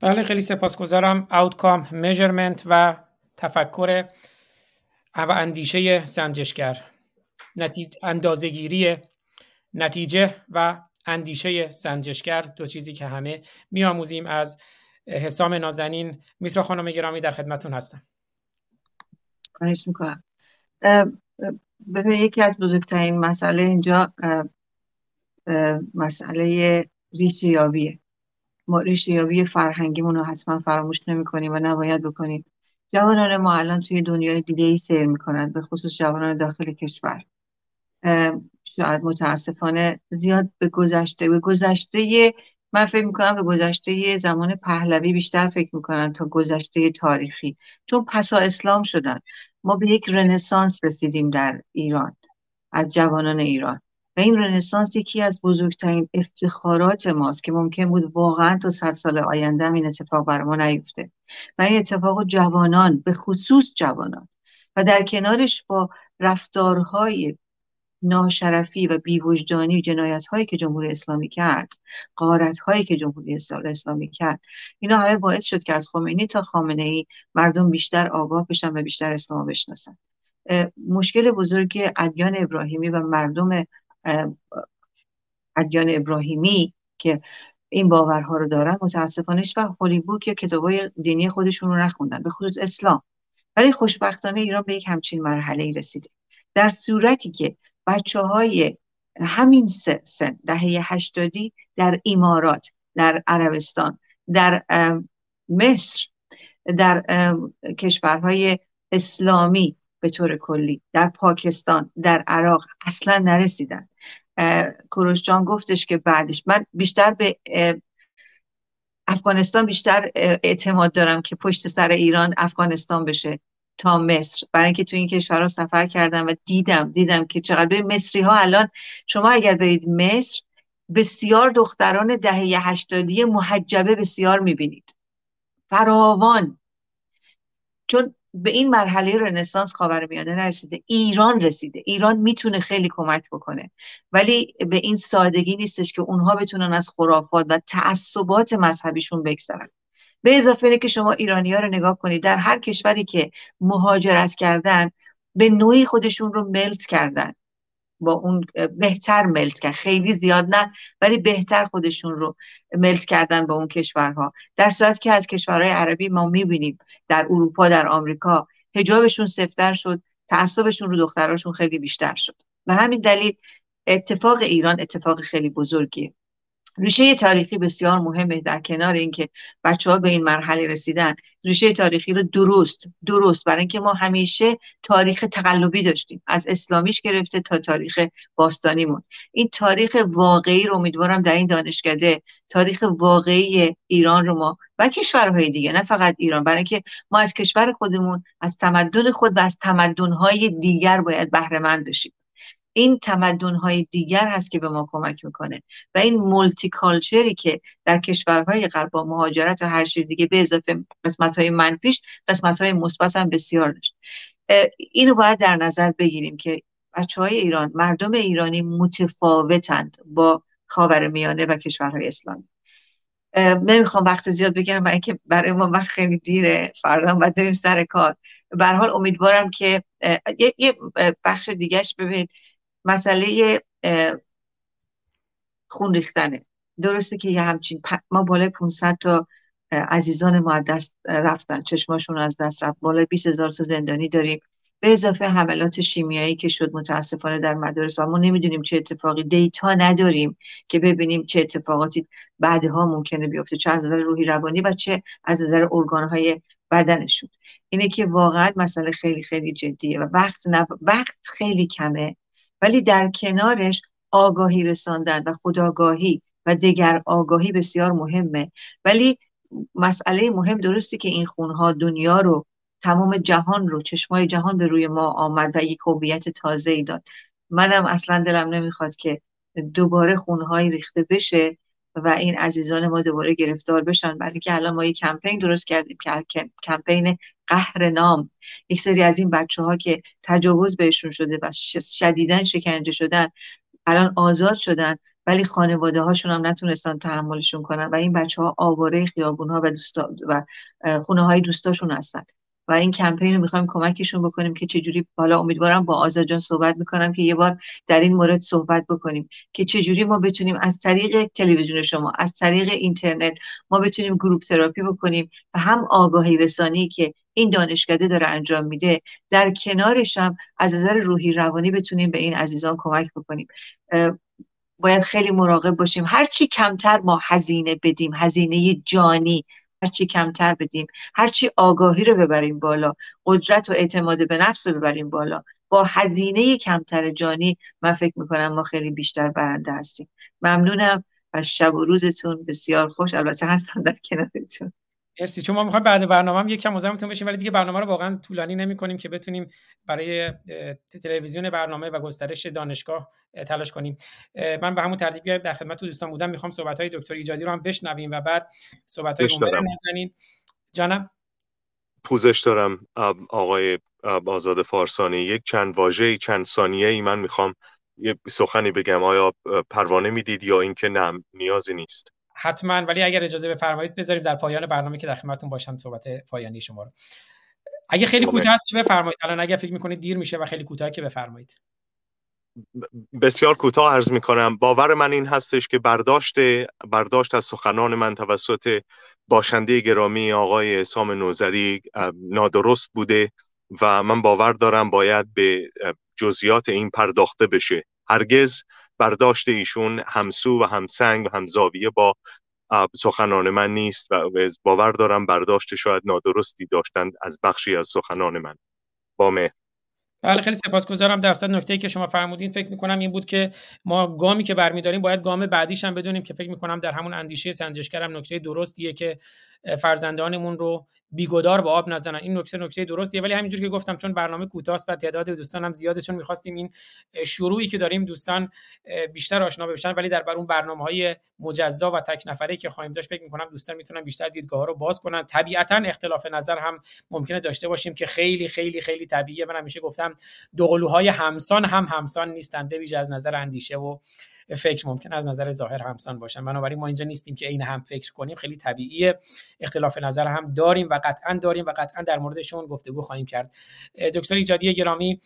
بله خیلی سپاسگزارم. Outcome measurement و تفکر و اندیشه سنجشگر. نتیجه اندازگیری نتیجه و اندیشه سنجشگر. دو چیزی که همه میآموزیم از حسام نازنین میترا خانم گرامی در خدمتون هستم. خواهش می‌کنم. ببین یکی از بزرگترین مسئله اینجا مسئله ریشه یابیه ما ریشه یابی فرهنگیمون رو حتما فراموش نمی کنیم و نباید بکنیم. جوانان ما الان توی دنیای دیگه ای سیر می‌کنن به خصوص جوانان داخل کشور. شاید متاسفانه زیاد به گذشته به گذشته من فکر می‌کنم به گذشته زمان پهلوی بیشتر فکر می‌کنن تا گذشته تاریخی چون پسا اسلام شدن. ما به یک رنسانس رسیدیم در ایران از جوانان ایران. و این رنسانس یکی از بزرگترین افتخارات ماست که ممکن بود واقعا تا صد سال آینده این اتفاق بر ما نیفته. و این اتفاق جوانان به خصوص جوانان. و در کنارش با رفتارهای ناشرفی و بیوجدانی جنایت هایی که جمهوری اسلامی کرد قارت هایی که جمهوری اسلامی کرد. اینا همه باعث شد که از خمینی تا خامنه ای مردم بیشتر آگاه بشن و بیشتر اسلام بشناسن. مشکل بزرگ ادیان ابراهیمی و مردم ادیان ابراهیمی که این باورها رو دارن متاسفانه و هالیوود یا کتابای دینی خودشون رو نخوندن به خصوص اسلام. ولی خوشبختانه ایران به یک همچین مرحله ای رسیده. در صورتی که بچه های همین سن دهه هشتادی در امارات در عربستان در مصر در کشورهای اسلامی به طور کلی در پاکستان در عراق اصلا نرسیدن. کروش جان گفتش که بعدش من بیشتر به افغانستان بیشتر اعتماد دارم که پشت سر ایران افغانستان بشه. تا مصر. برای اینکه تو این کشورها سفر کردم و دیدم دیدم که چقدر. به مصری ها الان شما اگر برید مصر بسیار دختران دهه هشتادی محجبه بسیار می‌بینید. فراوان. چون به این مرحله رنسانس خاورمیانه نرسیده. ایران رسیده. ایران می‌تونه خیلی کمک بکنه. ولی به این سادگی نیستش که اونها بتونن از خرافات و تعصبات مذهبیشون بگذرن. به اضافه اینه که شما ایرانی ها رو نگاه کنید در هر کشوری که مهاجرت کردن به نوعی خودشون رو ملت کردن. با اون بهتر ملت کردن. خیلی زیاد نه ولی بهتر خودشون رو ملت کردن با اون کشورها. در صورت که از کشورهای عربی ما می‌بینیم در اروپا در آمریکا هجابشون سفتر شد تعصبشون رو دختراشون خیلی بیشتر شد. و همین دلیل اتفاق ایران اتفاق خیلی بزرگیه. ریشه تاریخی بسیار مهمه در کنار اینکه بچه ها به این مرحله رسیدن. ریشه تاریخی رو درست درست. برای اینکه ما همیشه تاریخ تقلبی داشتیم. از اسلامیش گرفته تا تاریخ باستانیمون. این تاریخ واقعی رو امیدوارم در این دانشکده تاریخ واقعی ایران رو ما و کشورهای دیگه نه فقط ایران. برای اینکه ما از کشور خودمون از تمدن خود و از تمدنهای دیگر باید بهره مند بشیم. این تمدن های دیگر هست که به ما کمک می‌کنه. و این مولتی کالچری که در کشورهای غرب با مهاجرت و هر چیز دیگه به اضافه قسمت های منفیش قسمت های مثبت هم بسیار داشت. اینو باید در نظر بگیریم که بچه های ایران مردم ایرانی متفاوتند با خاور میانه و کشورهای اسلامی. نمی‌خوام وقت زیاد بگیرم برای اینکه برای ما وقت خیلی دیره فردا باید داریم سر کار. به حال امیدوارم که یه بخش دیگهش ببینید. مسئله خون ریختنه. درسته که یه همچین ما بالای 500 تا عزیزان ما از دست رفتن. چشماشون از دست رفت. بالای 20 هزار تا زندانی داریم. به اضافه حملات شیمیایی که شد متاسفانه در مدارس و ما نمی‌دونیم چه اتفاقی دیتا نداریم که ببینیم چه اتفاقاتی بعدها ممکنه بیفته چه از نظر روحی روانی و چه از نظر ارگانهای بدنشون. اینه که واقعا مسئله خیلی خیلی جدیه و وقت وقت خیلی کمه ولی در کنارش آگاهی رساندن و خداگاهی و دگر آگاهی بسیار مهمه. ولی مسئله مهم درستی که این خونها دنیا رو تمام جهان رو چشمای جهان به روی ما آمد و یک هویت تازه ای داد. منم اصلا دلم نمی‌خواد که دوباره خونهایی ریخته بشه. و این عزیزان ما دوباره گرفتار بشن. برای که الان ما یک کمپین درست کردیم که کمپین قهر نام یک سری از این بچه ها که تجاوز بهشون شده و شدیدن شکنجه شدن الان آزاد شدن ولی خانواده هاشون هم نتونستن تحملشون کنن و این بچه ها آواره خیابون ها و, دوستا و خونه های دوستاشون هستن. و این کمپین رو می‌خوایم کمکشون بکنیم که چجوری بالا امیدوارم با آزاد جان صحبت می‌کنم که یه بار در این مورد صحبت بکنیم که چجوری ما بتونیم از طریق تلویزیون شما از طریق اینترنت ما بتونیم گروپ تراپی بکنیم و هم آگاهی رسانی که این دانشکده داره انجام میده در کنارش هم از نظر روحی روانی بتونیم به این عزیزان کمک بکنیم. باید خیلی مراقب باشیم. هرچی کمتر ما هزینه بدیم هزینه جانی هرچی کمتر بدیم هرچی آگاهی رو ببریم بالا قدرت و اعتماد به نفس رو ببریم بالا. با هزینه کمتر جانی من فکر می‌کنم ما خیلی بیشتر برنده هستیم. ممنونم و شب و روزتون بسیار خوش. البته هستم در کنارتون. مرسی. چون ما می‌خوایم بعد برنامه هم یک کم مزاحمتون بشیم ولی دیگه برنامه رو واقعا طولانی نمی کنیم که بتونیم برای تلویزیون برنامه و گسترش دانشگاه تلاش کنیم. من به همون ترتیب که در خدمت دوستان بودم می‌خوام صحبت های دکتر ایجادی رو هم بشنویم و بعد صحبت های نزنیم جانم؟ پوزش دارم آقای آزاد فارسانی. یک چند واژه چند ثانیه ای من می‌خوام یه سخنی بگم. آیا پروانه می‌دید یا اینکه نه نیازی نیست؟ حتما ولی اگر اجازه بفرمایید بذاریم در پایان برنامه که در خدمتتون باشم صحبت پایانی شما رو. اگه خیلی کوتاه است که بفرمایید. الان اگر فکر می‌کنید دیر میشه و خیلی کوتاه که بفرمایید. بسیار کوتاه عرض می‌کنم. باور من این هستش که برداشت برداشت از سخنان من توسط باشنده گرامی آقای سام نوزری نادرست بوده و من باور دارم باید به جزئیات این پرداخته بشه. هرگز برداشت ایشون همسو و همسنگ و همزاویه با سخنان من نیست و باور دارم برداشت شاید نادرستی داشتند از بخشی از سخنان من. با مهر. بله خیلی سپاسگزارم. درصد نکته که شما فرمودین فکر می‌کنم این بود که ما گامی که برمیداریم باید گام بعدیش هم بدونیم که فکر می‌کنم در همون اندیشه سنجشگرم نکته درستیه که فرزندانمون رو بیگدار با آب نزنن. این نکته نکته درستیه. ولی همینجور که گفتم چون برنامه کوتاست و تعداد دوستان هم زیاده چون می‌خواستیم این شروعی که داریم دوستان بیشتر آشنا بشن. ولی در بر اون برنامه های مجزا و تک نفره که خواهیم داشت فکر می‌کنم دوستان می‌تونن بیشتر دیدگاه ها رو باز کنن. طبیعتا اختلاف نظر هم ممکنه داشته باشیم که خیلی خیلی خیلی طبیعیه. من همیشه گفتم دوقلوهای همسان هم همسان نیستن. به از نظر اندیشه و فکر ممکن از نظر ظاهر همسان باشن. بنابراین ما اینجا نیستیم که عین هم فکر کنیم خیلی طبیعیه. اختلاف نظر هم داریم و قطعا داریم و قطعا در موردشون گفتگو خواهیم کرد. دکتر ایجادی گرامی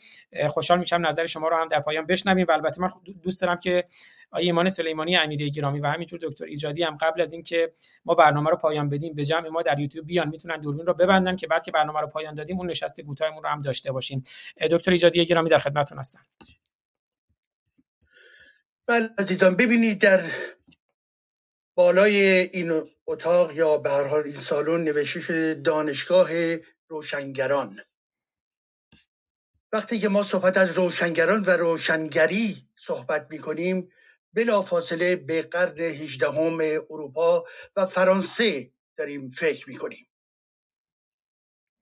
خوشحال میشم نظر شما رو هم در پایان بشنویم و البته من دوست دارم که آقای ایمان سلیمانی امیری گرامی و همینجور دکتر ایجادی هم قبل از اینکه ما برنامه رو پایان بدیم به جمع ما در یوتیوب بیان. می‌تونن دوربین رو ببندن که بعد که برنامه رو پایان دادیم اون نشست کوتاهمون رو هم داشته باشیم. دکتر ایجادی گرامی در خدمتتون هستم. بله عزیزان ببینید در بالای این اتاق یا به هر حال این سالن نوشته شده دانشگاه روشنگران وقتی که ما صحبت از روشنگران و روشنگری صحبت می کنیم بلا فاصله به قرن هجدهم اروپا و فرانسه داریم فکر می کنیم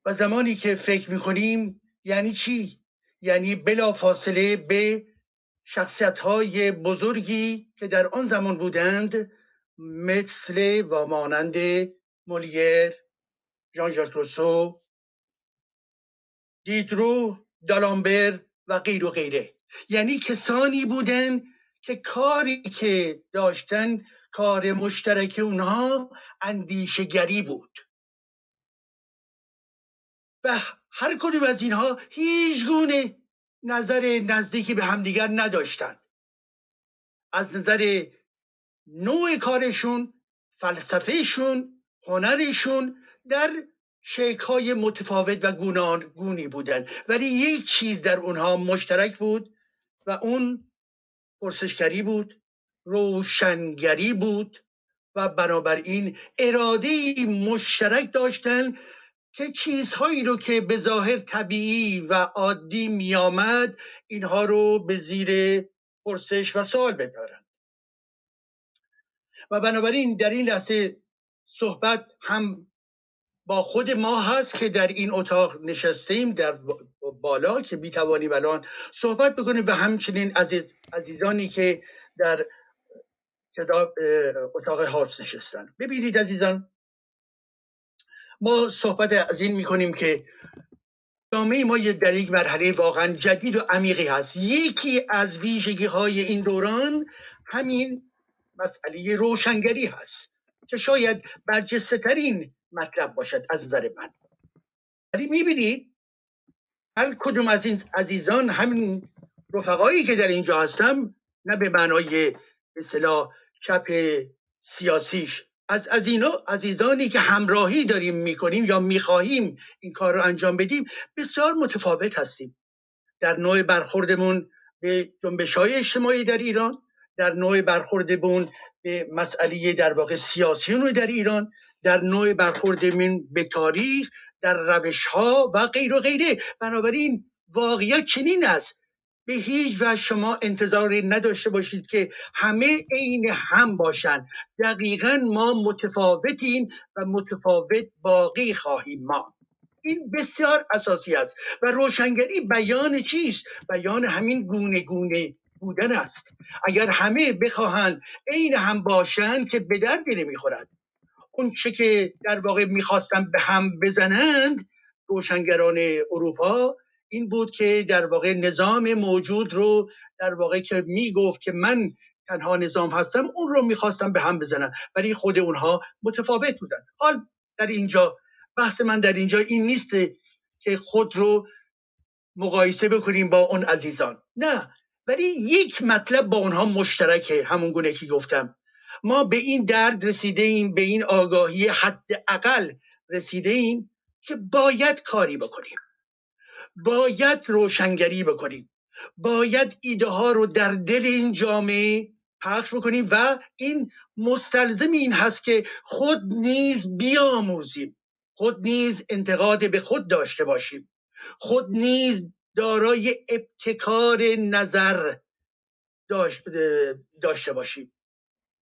و زمانی که فکر می کنیم یعنی چی؟ یعنی بلا فاصله به شخصیت های بزرگی که در آن زمان بودند مثل و مانند مولیر ژان ژاک روسو دیدرو دالامبر و غیر و غیره. یعنی کسانی بودند که کاری که داشتن کار مشترک اونها اندیشگری بود. و هر کدوم از اینها هیچ گونه نظر نزدیکی به همدیگر نداشتند. از نظر نوع کارشون فلسفهشون هنرشون در های متفاوت و گونی بودن. ولی یک چیز در اونها مشترک بود و اون پرسشگری بود روشنگری بود و بنابراین اراده مشترک داشتن که چیزهایی رو که به ظاهر طبیعی و عادی میآمد اینها رو به زیر پرسش و سوال ببرند و بنابراین در این لحظه صحبت هم با خود ما هست که در این اتاق نشستیم در بالا که می‌توانیم الان صحبت بکنیم. و همچنین عزیز عزیزانی که در اتاق هارس نشستن. ببینید عزیزان ما صحبت از این می‌کنیم که جامعه ما در یک مرحله واقعا جدید و عمیقی هست. یکی از ویژگی های این دوران همین مسئله روشنگری هست که شاید برجسته ترین مطلب باشد از نظر من. ولی می‌بینید هر کدوم از این عزیزان همین رفقایی که در اینجا هستم نه به معنای اصطلاح چپ سیاسیش از از اینا عزیزانی که همراهی داریم می‌کنیم یا می‌خواهیم این کار رو انجام بدیم بسیار متفاوت هستیم. در نوع برخوردمون به جنبش های اجتماعی در ایران در نوع برخوردمون به مسئله در واقع سیاسیون در ایران در نوع برخوردمون به تاریخ در روش ها و غیر و غیره. بنابراین واقعیت چنین است به هیچ و شما انتظاری نداشته باشید که همه عین هم باشند دقیقا ما متفاوتیم و متفاوت باقی خواهیم ما این بسیار اساسی است و روشنگری بیان چیست؟ بیان همین گونه گونه بودن است. اگر همه بخواهند عین هم باشند که به درد نمی‌خورد اون چه که در واقع می‌خواستن به هم بزنند روشنگران اروپا این بود که در واقع نظام موجود رو در واقع که می‌گفت که من تنها نظام هستم اون رو می‌خواستم به هم بزنن. ولی خود اونها متفاوت بودن. حال در اینجا بحث من در اینجا این نیست که خود رو مقایسه بکنیم با اون عزیزان. نه. ولی یک مطلب با اونها مشترکه همون گونه که گفتم. ما به این درد رسیده ایم به این آگاهی حد اقل رسیده ایم که باید کاری بکنیم. باید روشنگری بکنیم. باید ایده ها رو در دل این جامعه پخش بکنیم و این مستلزم این هست که خود نیز بیاموزیم. خود نیز انتقاد به خود داشته باشیم. خود نیز دارای ابتکار نظر داشته باشیم.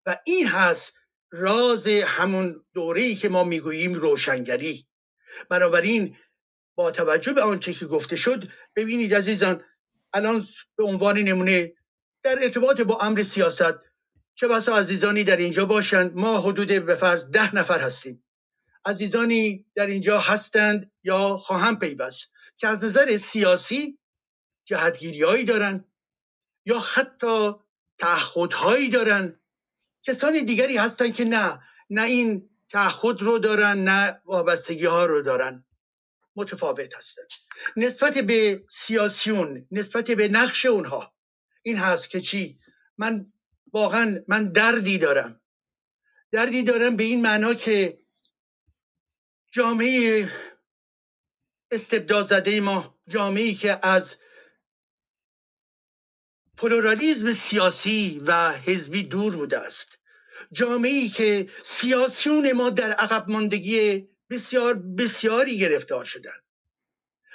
و این هست راز همون دوره‌ای که ما می‌گوییم روشنگری. بنابراین با توجه به آنچه که گفته شد ببینید عزیزان الان به عنوان نمونه در ارتباط با امر سیاست چه بسا عزیزانی در اینجا باشند؟ ما حدود به فرض ده نفر هستیم. عزیزانی در اینجا هستند یا خواهم پیوست که از نظر سیاسی جهتگیری هایی دارند یا حتی تعهدهایی دارن کسان دیگری هستن که نه نه این تعهد رو دارن نه وابستگی ها رو دارن متفاوت هستن. نسبت به سیاسیون نسبت به نقش اونها این هست که چی؟ من واقعا من دردی دارم. دردی دارم به این معنا که جامعه استبداد زده ما جامعه که از پلورالیزم سیاسی و حزبی دور بوده است. جامعه که سیاسیون ما در عقب ماندگی بسیار بسیاری گرفتار شدن.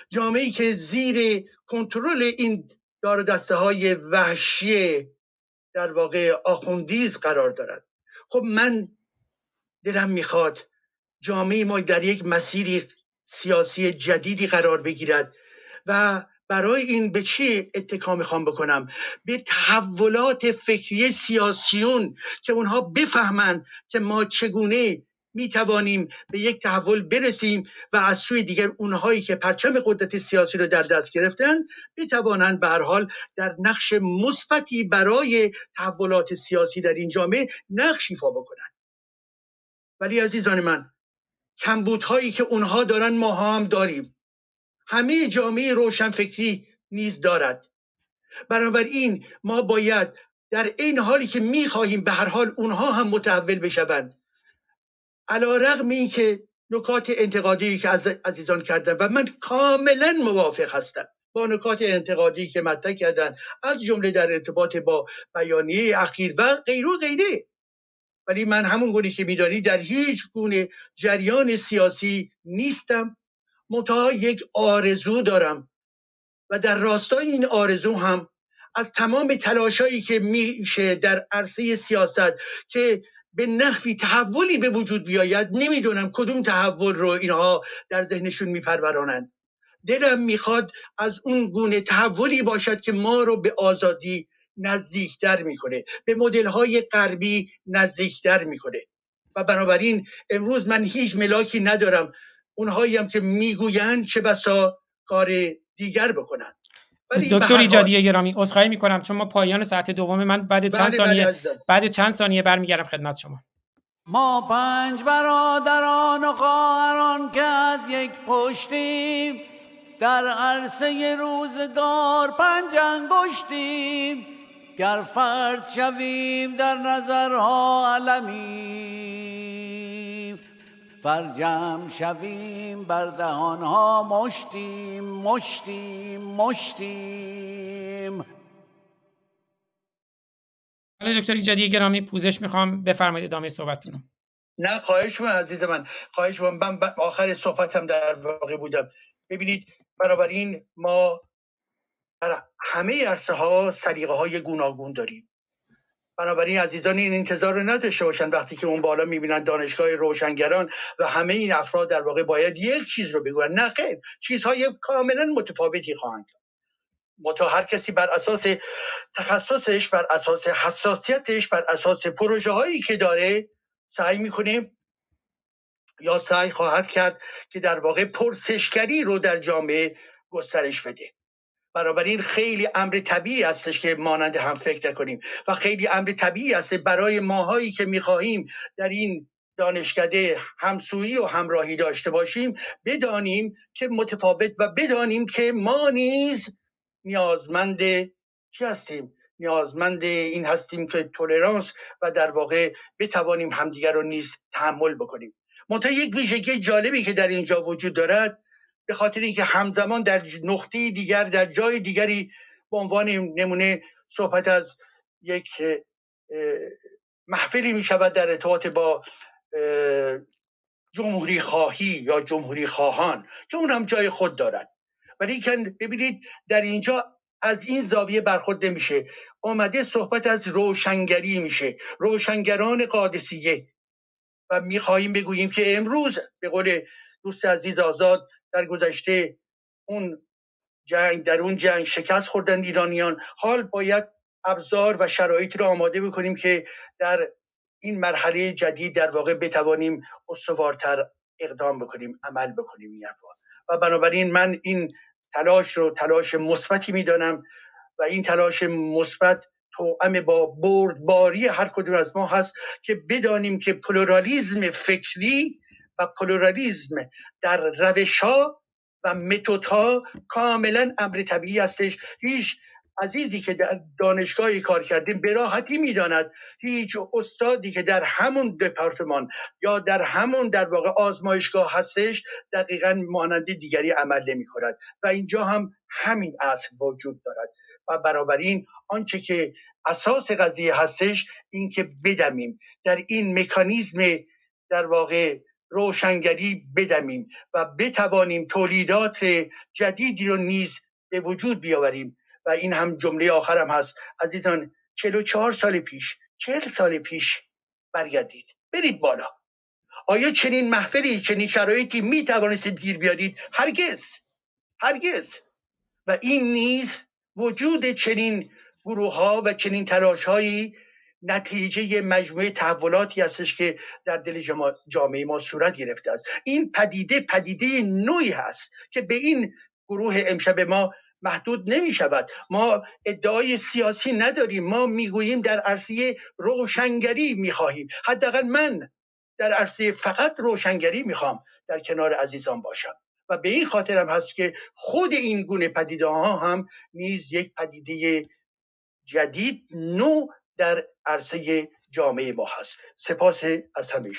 جامعه که زیر کنترل این دار دسته های وحشی در واقع آخوندیز قرار دارد. خب من دلم می‌خواد جامعه ما در یک مسیری سیاسی جدیدی قرار بگیرد و برای این به چه اتکا می‌خوام بکنم؟ به تحولات فکری سیاسیون که اونها بفهمند که ما چگونه می توانیم به یک تحول برسیم و از سوی دیگر اونهایی که پرچم قدرت سیاسی رو در دست گرفتن بتوانند به هر حال در نقش مثبتی برای تحولات سیاسی در این جامعه نقش ایفا بکنن ولی عزیزان من کمبودهایی که اونها دارن ما هم داریم. همه جامعه روشنفکری نیز دارد. بنابراین ما باید در این حالی که می‌خواهیم به هر حال اونها هم متحول بشوند. علا رقم این که نکات انتقادی که از عزیزان کردن و من کاملا موافق هستم با نکات انتقادی که مطرح کردن از جمله در ارتباط با بیانیه اخیر و غیر و غیره. ولی من همون گونه که میدانی در هیچ گونه جریان سیاسی نیستم. متا یک آرزو دارم و در راستای این آرزو هم از تمام تلاشایی که میشه در عرصه سیاست که به نحوی تحولی به وجود بیاید نمی‌دونم کدوم تحول رو اینها در ذهنشون میپرورانند. دلم می‌خواد از اون گونه تحولی باشد که ما رو به آزادی نزدیکتر می‌کنه به مدل های غربی نزدیکتر می‌کنه. و بنابراین امروز من هیچ ملاکی ندارم. اونهایی هم که می‌گویند چه بسا کار دیگر بکنن دکتر ایجادی گرامی عذرخواهی می‌کنم. چون ما پایان ساعت دوم من بعد چند بله، بله، ثانیه بعد چند ثانیه برمیگردم خدمت شما. ما پنج برادران و خواهران که از یک پشتیم در عرصه روزگار پنج انگشتیم. گر فرد شویم در نظرها علمیم. فرجم شویم بر دهانها مشتیم مشتیم مشتیم. حالا دکتر ایجادی گرامی پوزش می‌خوام. بفرمایید ادامه صحبتتون. نه خواهش من عزیز من. خواهش من من آخر صحبتم در واقع بودم. ببینید بنابراین ما در همه عرصه ها سریقه های گوناگون داریم. بنابراین عزیزان این انتظار رو نداشته باشن وقتی که اون بالا می‌بینن دانشگاه روشنگران و همه این افراد در واقع باید یک چیز رو بگوین نه خیر چیزهای کاملا متفاوتی خواهند متا هر کسی بر اساس تخصصش بر اساس حساسیتش بر اساس پروژه هایی که داره سعی می‌کنه یا سعی خواهد کرد که در واقع پرسشگری رو در جامعه گسترش بده. بنابراین خیلی امر طبیعی هستش که مانند هم فکر نکنیم و خیلی امر طبیعی است برای ماهایی که می‌خواهیم در این دانشکده همسویی و همراهی داشته باشیم بدانیم که متفاوت و بدانیم که ما نیز نیازمند چی هستیم؟ نیازمند این هستیم که تولرانس و در واقع بتوانیم همدیگر رو نیز تحمل بکنیم. منتها یک ویژگی جالبی که در اینجا وجود دارد به خاطر اینکه همزمان در نقطه دیگر در جای دیگری به عنوان نمونه صحبت از یک محفلی می شود در ارتباط با جمهوری خواهی یا جمهوری خواهان. که اون هم جای خود دارد. ولی ببینید در اینجا از این زاویه برخورد نمیشه. آمده صحبت از روشنگری میشه. روشنگران قادسیه. و می‌خواهیم بگوییم که امروز به قول دوست عزیز آزاد در گذشته اون جنگ در اون جنگ شکست خوردن ایرانیان. حال باید ابزار و شرایطی را آماده بکنیم که در این مرحله جدید در واقع بتوانیم استوارتر اقدام بکنیم عمل بکنیم این و بنابراین من این تلاش رو تلاش مثبتی می‌دانم و این تلاش مثبت توأم با بردباری هر کدوم از ما هست که بدانیم که پلورالیزم فکری و پلورالیزم در روش ها و متد ها کاملا امر طبیعی هستش. هیچ عزیزی که در دانشگاهی کار کردیم به راحتی می‌داند. هیچ استادی که در همون دپارتمان یا در همون در واقع آزمایشگاه هستش دقیقا مانند دیگری عمل نمی کند و اینجا هم همین اصل وجود دارد. و بنابراین آنچه که اساس قضیه هستش این که بدمیم. در این مکانیزم در واقع روشنگری بدمیم و بتوانیم تولیدات جدیدی رو نیز به وجود بیاوریم. و این هم جمله آخرم هست. عزیزان 44 سال پیش 40 سال پیش برگردید. برید بالا. آیا چنین محفلی چنین شرایطی می توانست دیر بیارید؟ هرگز. هرگز. و این نیز وجود چنین گروه ها و چنین تلاش هایی نتیجه مجموعه تحولاتی هستش که در دل جامعه ما صورت گرفته است. این پدیده پدیده نوعی هست که به این گروه امشب ما محدود نمی شود ما ادعای سیاسی نداریم. ما می‌گوییم در عرصه روشنگری می‌خواهیم. حداقل من در عرصه فقط روشنگری می‌خوام در کنار عزیزان باشم. و به این خاطر هم هست که خود این گونه پدیده ها هم نیز یک پدیده جدید نو در عرصه جامعه ما هست. سپاس از همه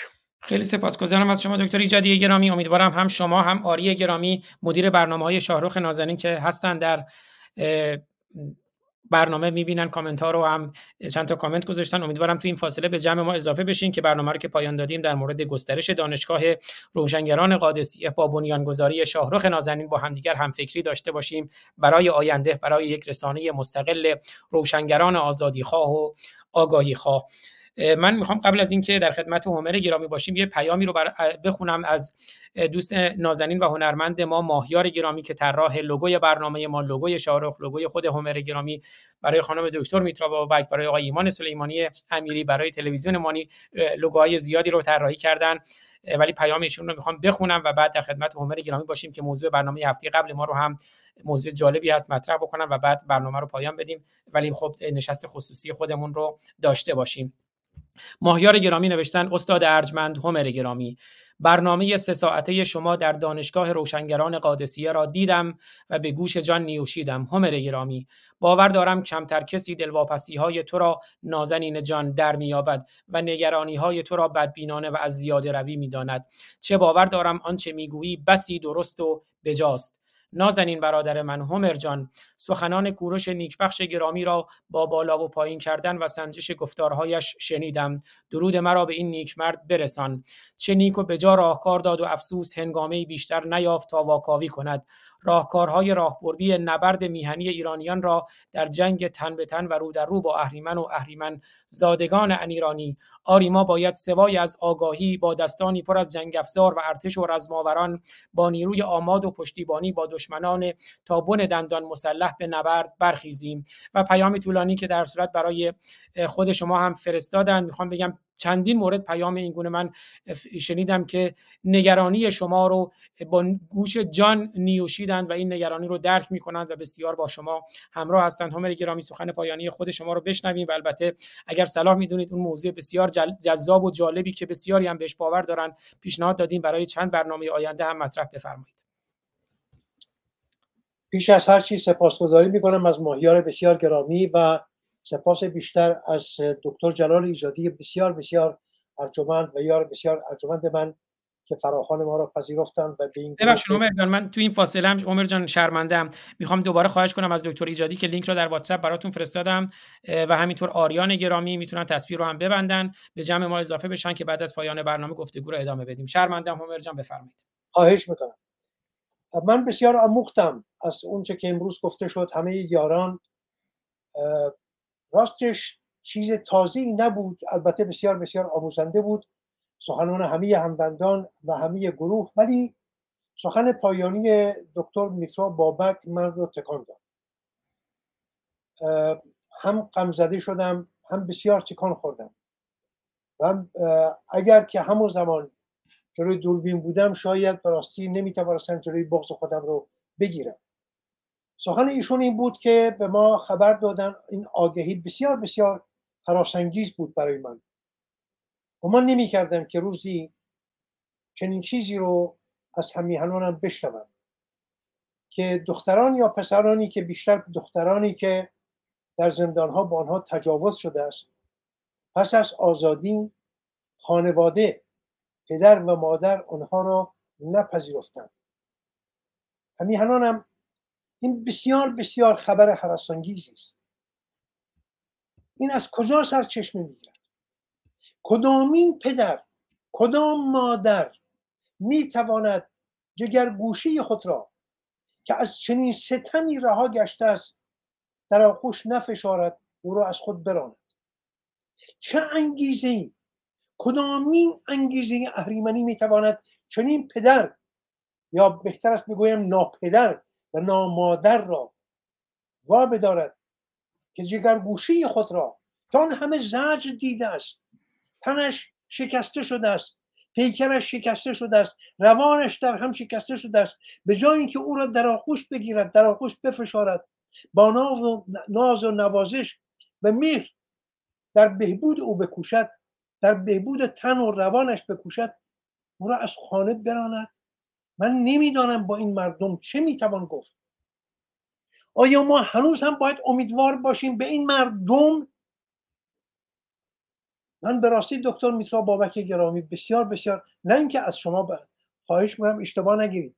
خیلی سپاسگزارم از شما دکتر ایجادی گرامی. امیدوارم هم شما هم آری گرامی مدیر برنامه های شاهروخ نازنین که هستن در برنامه می‌بینن کامنت ها رو هم چند تا کامنت گذاشتن. امیدوارم تو این فاصله به جمع ما اضافه بشین که برنامه رو که پایان دادیم در مورد گسترش دانشگاه روشنگران قادسیه با بنیانگذاری شاهرخ نازنین با همدیگر همفکری داشته باشیم برای آینده برای یک رسانه مستقل روشنگران آزادی خواه و آگاهی خواه من می‌خوام قبل از اینکه در خدمت هومر گرامی باشیم یه پیامی رو بخونم از دوست نازنین و هنرمند ما ماهیار گرامی که طراح لوگوی برنامه ما لوگوی شاهرخ لوگوی خود هومر گرامی برای خانم دکتر میترا بابک برای آقای ایمان سلیمانی امیری برای تلویزیون مانی لوگوهای زیادی رو طراحی کردن. ولی پیام رو می‌خوام بخونم و بعد در خدمت هومر گرامی باشیم که موضوع برنامه هفته قبل ما رو هم موضوع جالبی هست مطرح بکنم و بعد برنامه رو پایان بدیم. ولی خب نشست خصوصی خودمون رو داشته باشیم. ماهیار گرامی نوشتن استاد ارجمند همر گرامی. برنامه سه ساعته شما در دانشگاه روشنگران قادسیه را دیدم و به گوش جان نیوشیدم. همر گرامی باور دارم کمتر کسی دلواپسی های تو را نازنین جان در میابد و نگرانی های تو را بدبینانه و از زیاده روی می‌داند. چه باور دارم آنچه می‌گویی بسی درست و بجاست. نازنین برادر من همر جان سخنان کوروش نیکبخش گرامی را با بالا و پایین کردن و سنجش گفتارهایش شنیدم. درود مرا به این نیکمرد برسان. چه نیک و بجا راهکار داد و افسوس هنگامه بیشتر نیافت تا واکاوی کند. راهکارهای راهبردی نبرد میهنی ایرانیان را در جنگ تن به تن و رو در رو با اهریمن و اهریمن زادگان انیرانی. آری ما باید سوای از آگاهی با دستانی پر از جنگ افزار و ارتش و رزماوران با نیروی آماد و پشتیبانی با دشمنان تا بن دندان مسلح به نبرد برخیزیم. و پیام طولانی که در صورت برای خود شما هم فرستادن. می‌خوام بگم چندین مورد پیام این گونه من شنیدم که نگرانی شما رو با گوش جان نیوشیدند و این نگرانی رو درک می‌کنند و بسیار با شما همراه هستند. همه گرامی سخن پایانی خود شما رو بشنویم و البته اگر صلاح می‌دونید اون موضوع بسیار جذاب و جالبی که بسیاری هم بهش باور دارن پیشنهاد دادیم برای چند برنامه آینده هم مطرح بفرمایید. پیش از هر چیز سپاسگزاری می‌کنم از ماهیار بسیار گرامی و سپاس بیشتر از دکتر جلال ایجادی بسیار بسیار ارجمند و یار بسیار ارجمند من که فراخان ما را پذیرفتند و به این ببخشید عمر جان من تو این فاصله هم عمر جان شرمندم می‌خوام دوباره خواهش کنم از دکتر ایجادی که لینک رو در واتساپ براتون فرستادم و همینطور آریان گرامی می‌تونن تصویر رو هم ببندن. به جمع ما اضافه بشن که بعد از پایان برنامه گفتگو رو ادامه بدیم. شرمندم عمر جان بفرمایید. خواهش می‌کنم. من بسیار آموختم از اونچه که امروز گفته شد همه یاران راستش چیز تازه نبود. البته بسیار بسیار آموزنده بود. سخنان همه همبندان و همه گروه. ولی سخن پایانی دکتر میترا بابک من رو تکان داد. هم غم زده شدم هم بسیار تکان خوردم. و اگر که همون زمان جلوی دوربین بودم شاید براستی نمی‌توانستم جلوی بغض خودم رو بگیرم. سخن ایشون این بود که به ما خبر دادن این آگهی بسیار بسیار حراسانگیز بود برای من. گمان نمی کردم که روزی چنین چیزی رو از همیهنانم بشنوم. که دختران یا پسرانی که بیشتر دخترانی که در زندانها با آنها تجاوز شده است پس از آزادی خانواده پدر و مادر آنها را نپذیرفتند. همیهنانم این بسیار بسیار خبر حراسانگیزی است. این از کجا سرچشمه می‌گیرد؟ کدامین پدر کدام مادر می‌تواند جگر گوشی خود را که از چنین ستمی رها گشته است در آغوش نفشارد او را از خود براند؟ چه انگیزه ای کدامین انگیزه اهریمنی می‌تواند چنین پدر یا بهتر است بگویم ناپدر و نامادر را وا بدارد که جگر گوشی خود را تا آن همه زجر دیده است تنش شکسته شده است پیکرش شکسته شده است روانش در هم شکسته شده است به جای اینکه او را در آغوش بگیرد در آغوش بفشارد با ناز و, ناز و نوازش و مهر در بهبود او بکوشد در بهبود تن و روانش بکوشد او را از خانه براند. من نمی‌دانم با این مردم چه می‌توان گفت. آیا ما هنوز هم باید امیدوار باشیم به این مردم؟ من به راستی دکتر میسا بابک گرامی بسیار بسیار نه اینکه از شما خواهش می‌کنم اشتباه نگیرید.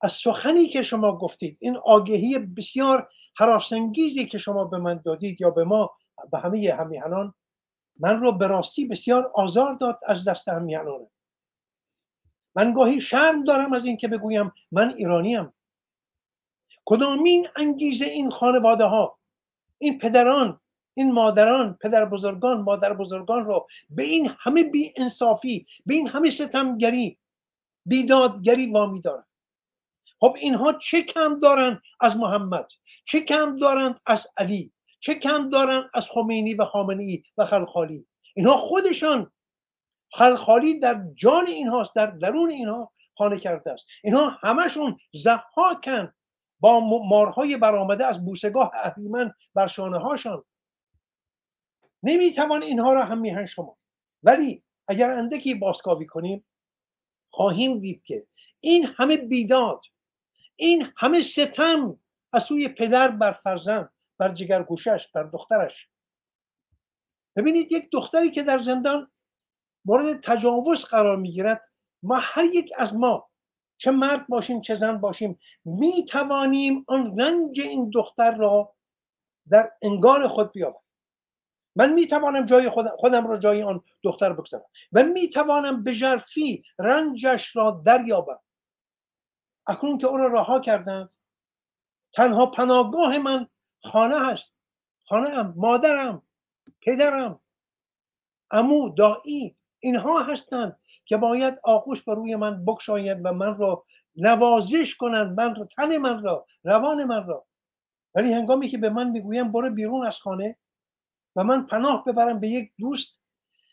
از سخنی که شما گفتید این آگهی بسیار حراسنگیزی که شما به من دادید یا به ما به همه همیهنان من رو به راستی بسیار آزار داد از دست همیهنانه من گاهی شرم دارم از اینکه بگویم من ایرانیم. کدامین انگیزه این خانواده ها این پدران این مادران پدر بزرگان مادر بزرگان رو به این همه بی انصافی به این همه ستمگری بیدادگری وامی دارن. خب اینها چه کم دارن از محمد؟ چه کم دارند از علی؟ چه کم دارن از خمینی و خامنی و خلخالی؟ اینها خودشان خلخالی در جان اینهاست در درون اینها خانه کرده است. اینها همشون زحاکن با مارهای برآمده از بوسگاه اهریمن بر شانه هاشان نمی‌توان اینها را هم میهن شما. ولی اگر اندکی بازکاوی کنیم خواهیم دید که این همه بیداد این همه ستم از سوی پدر بر فرزند بر جگر گوشش بر دخترش. ببینید یک دختری که در زندان مورد تجاوز قرار می‌گیرد. ما هر یک از ما چه مرد باشیم چه زن باشیم می توانیم آن رنج این دختر را در انگار خود بیابم من می توانم جای خودم, خودم را جای آن دختر بگذارم. و می توانم به جرفی رنجش را دریابم. اکنون که او را رها کردند تنها پناهگاه من خانه هست. خانه هم مادرم پدرم. امو دایی اینها هستند که باید آغوش بر روی من بکشاید و من را نوازش کنند من را تن من را روان من را. ولی هنگامی که به من می‌گویم برو بیرون از خانه و من پناه ببرم به یک دوست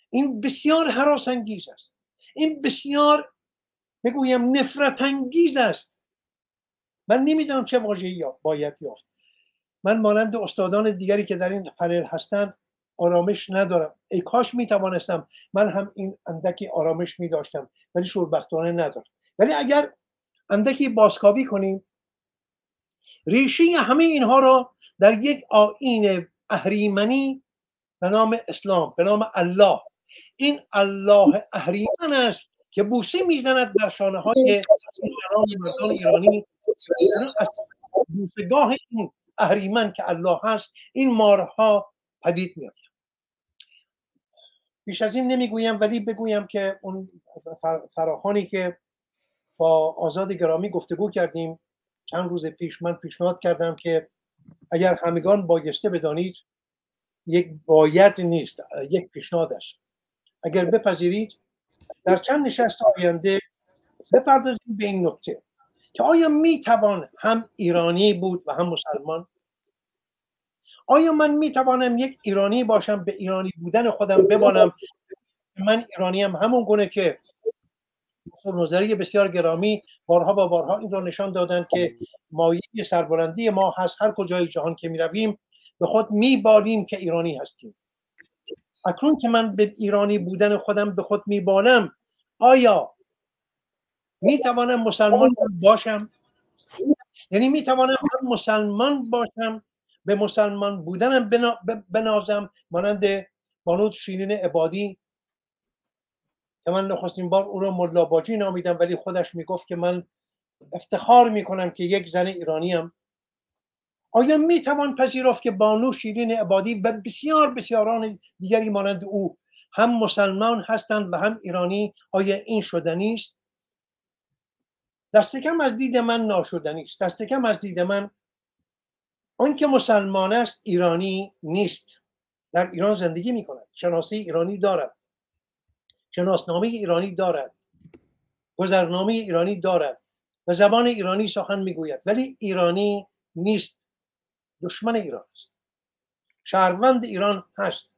این بسیار حراس انگیز است. این بسیار بگویم نفرت انگیز است. من نمی‌دونم چه واژه‌ای باید یافت. من مانند استادان دیگری که در این پنل هستند آرامش ندارم. ای کاش می توانستم من هم این اندکی آرامش می داشتم ولی شوربختانه ندارم. ولی اگر اندکی بازکاوی کنیم ریشه همه اینها را در یک آین اهریمنی به نام اسلام به نام الله. این الله اهریمن است که بوسه می‌زند در شانه های مردان ایرانی. بوسگاه این اهریمن که الله هست این مارها پدید میاد بیش از این نمی‌گویم ولی بگویم که اون فراخانی که با آزاد گرامی گفتگو کردیم چند روز پیش من پیشنهاد کردم که اگر همگان بایسته بدانید یک باید نیست یک پیشنهاد است اگر بپذیرید در چند نشست آینده بپردازیم به این نکته که آیا می‌توان هم ایرانی بود و هم مسلمان آیا من می‌توانم یک ایرانی باشم به ایرانی بودن خودم بمانم؟ من ایرانی هم همون گونه که نظری بسیار گرامی بارها و بارها این را نشان دادند که مایه سربلندی ما هست هر کجای جهان که می رویم به خود میبالیم که ایرانی هستیم. اکنون که من به ایرانی بودن خودم به خود میبالم آیا می‌توانم مسلمان باشم؟ یعنی می‌توانم هم مسلمان باشم به مسلمان بودنم بنازم مانند بانود شیرین عبادی. که من نخستین بار او را ملاباجی نامیدم ولی خودش می‌گفت که من افتخار می‌کنم که یک زن ایرانیم. آیا می‌توان پذیرفت که بانو شیرین عبادی و بسیار بسیاران دیگری مانند او هم مسلمان هستند و هم ایرانی؟ آیا این شدنی است دست کم از دید من ناشدنی است. دست کم از دید من که مسلمان است ایرانی نیست. در ایران زندگی می کند شناسی ایرانی دارد. شناسنامه ایرانی دارد. گذرنامه ایرانی دارد. و زبان ایرانی سخن می‌گوید. ولی ایرانی نیست. دشمن ایران است. شهروند ایران هست.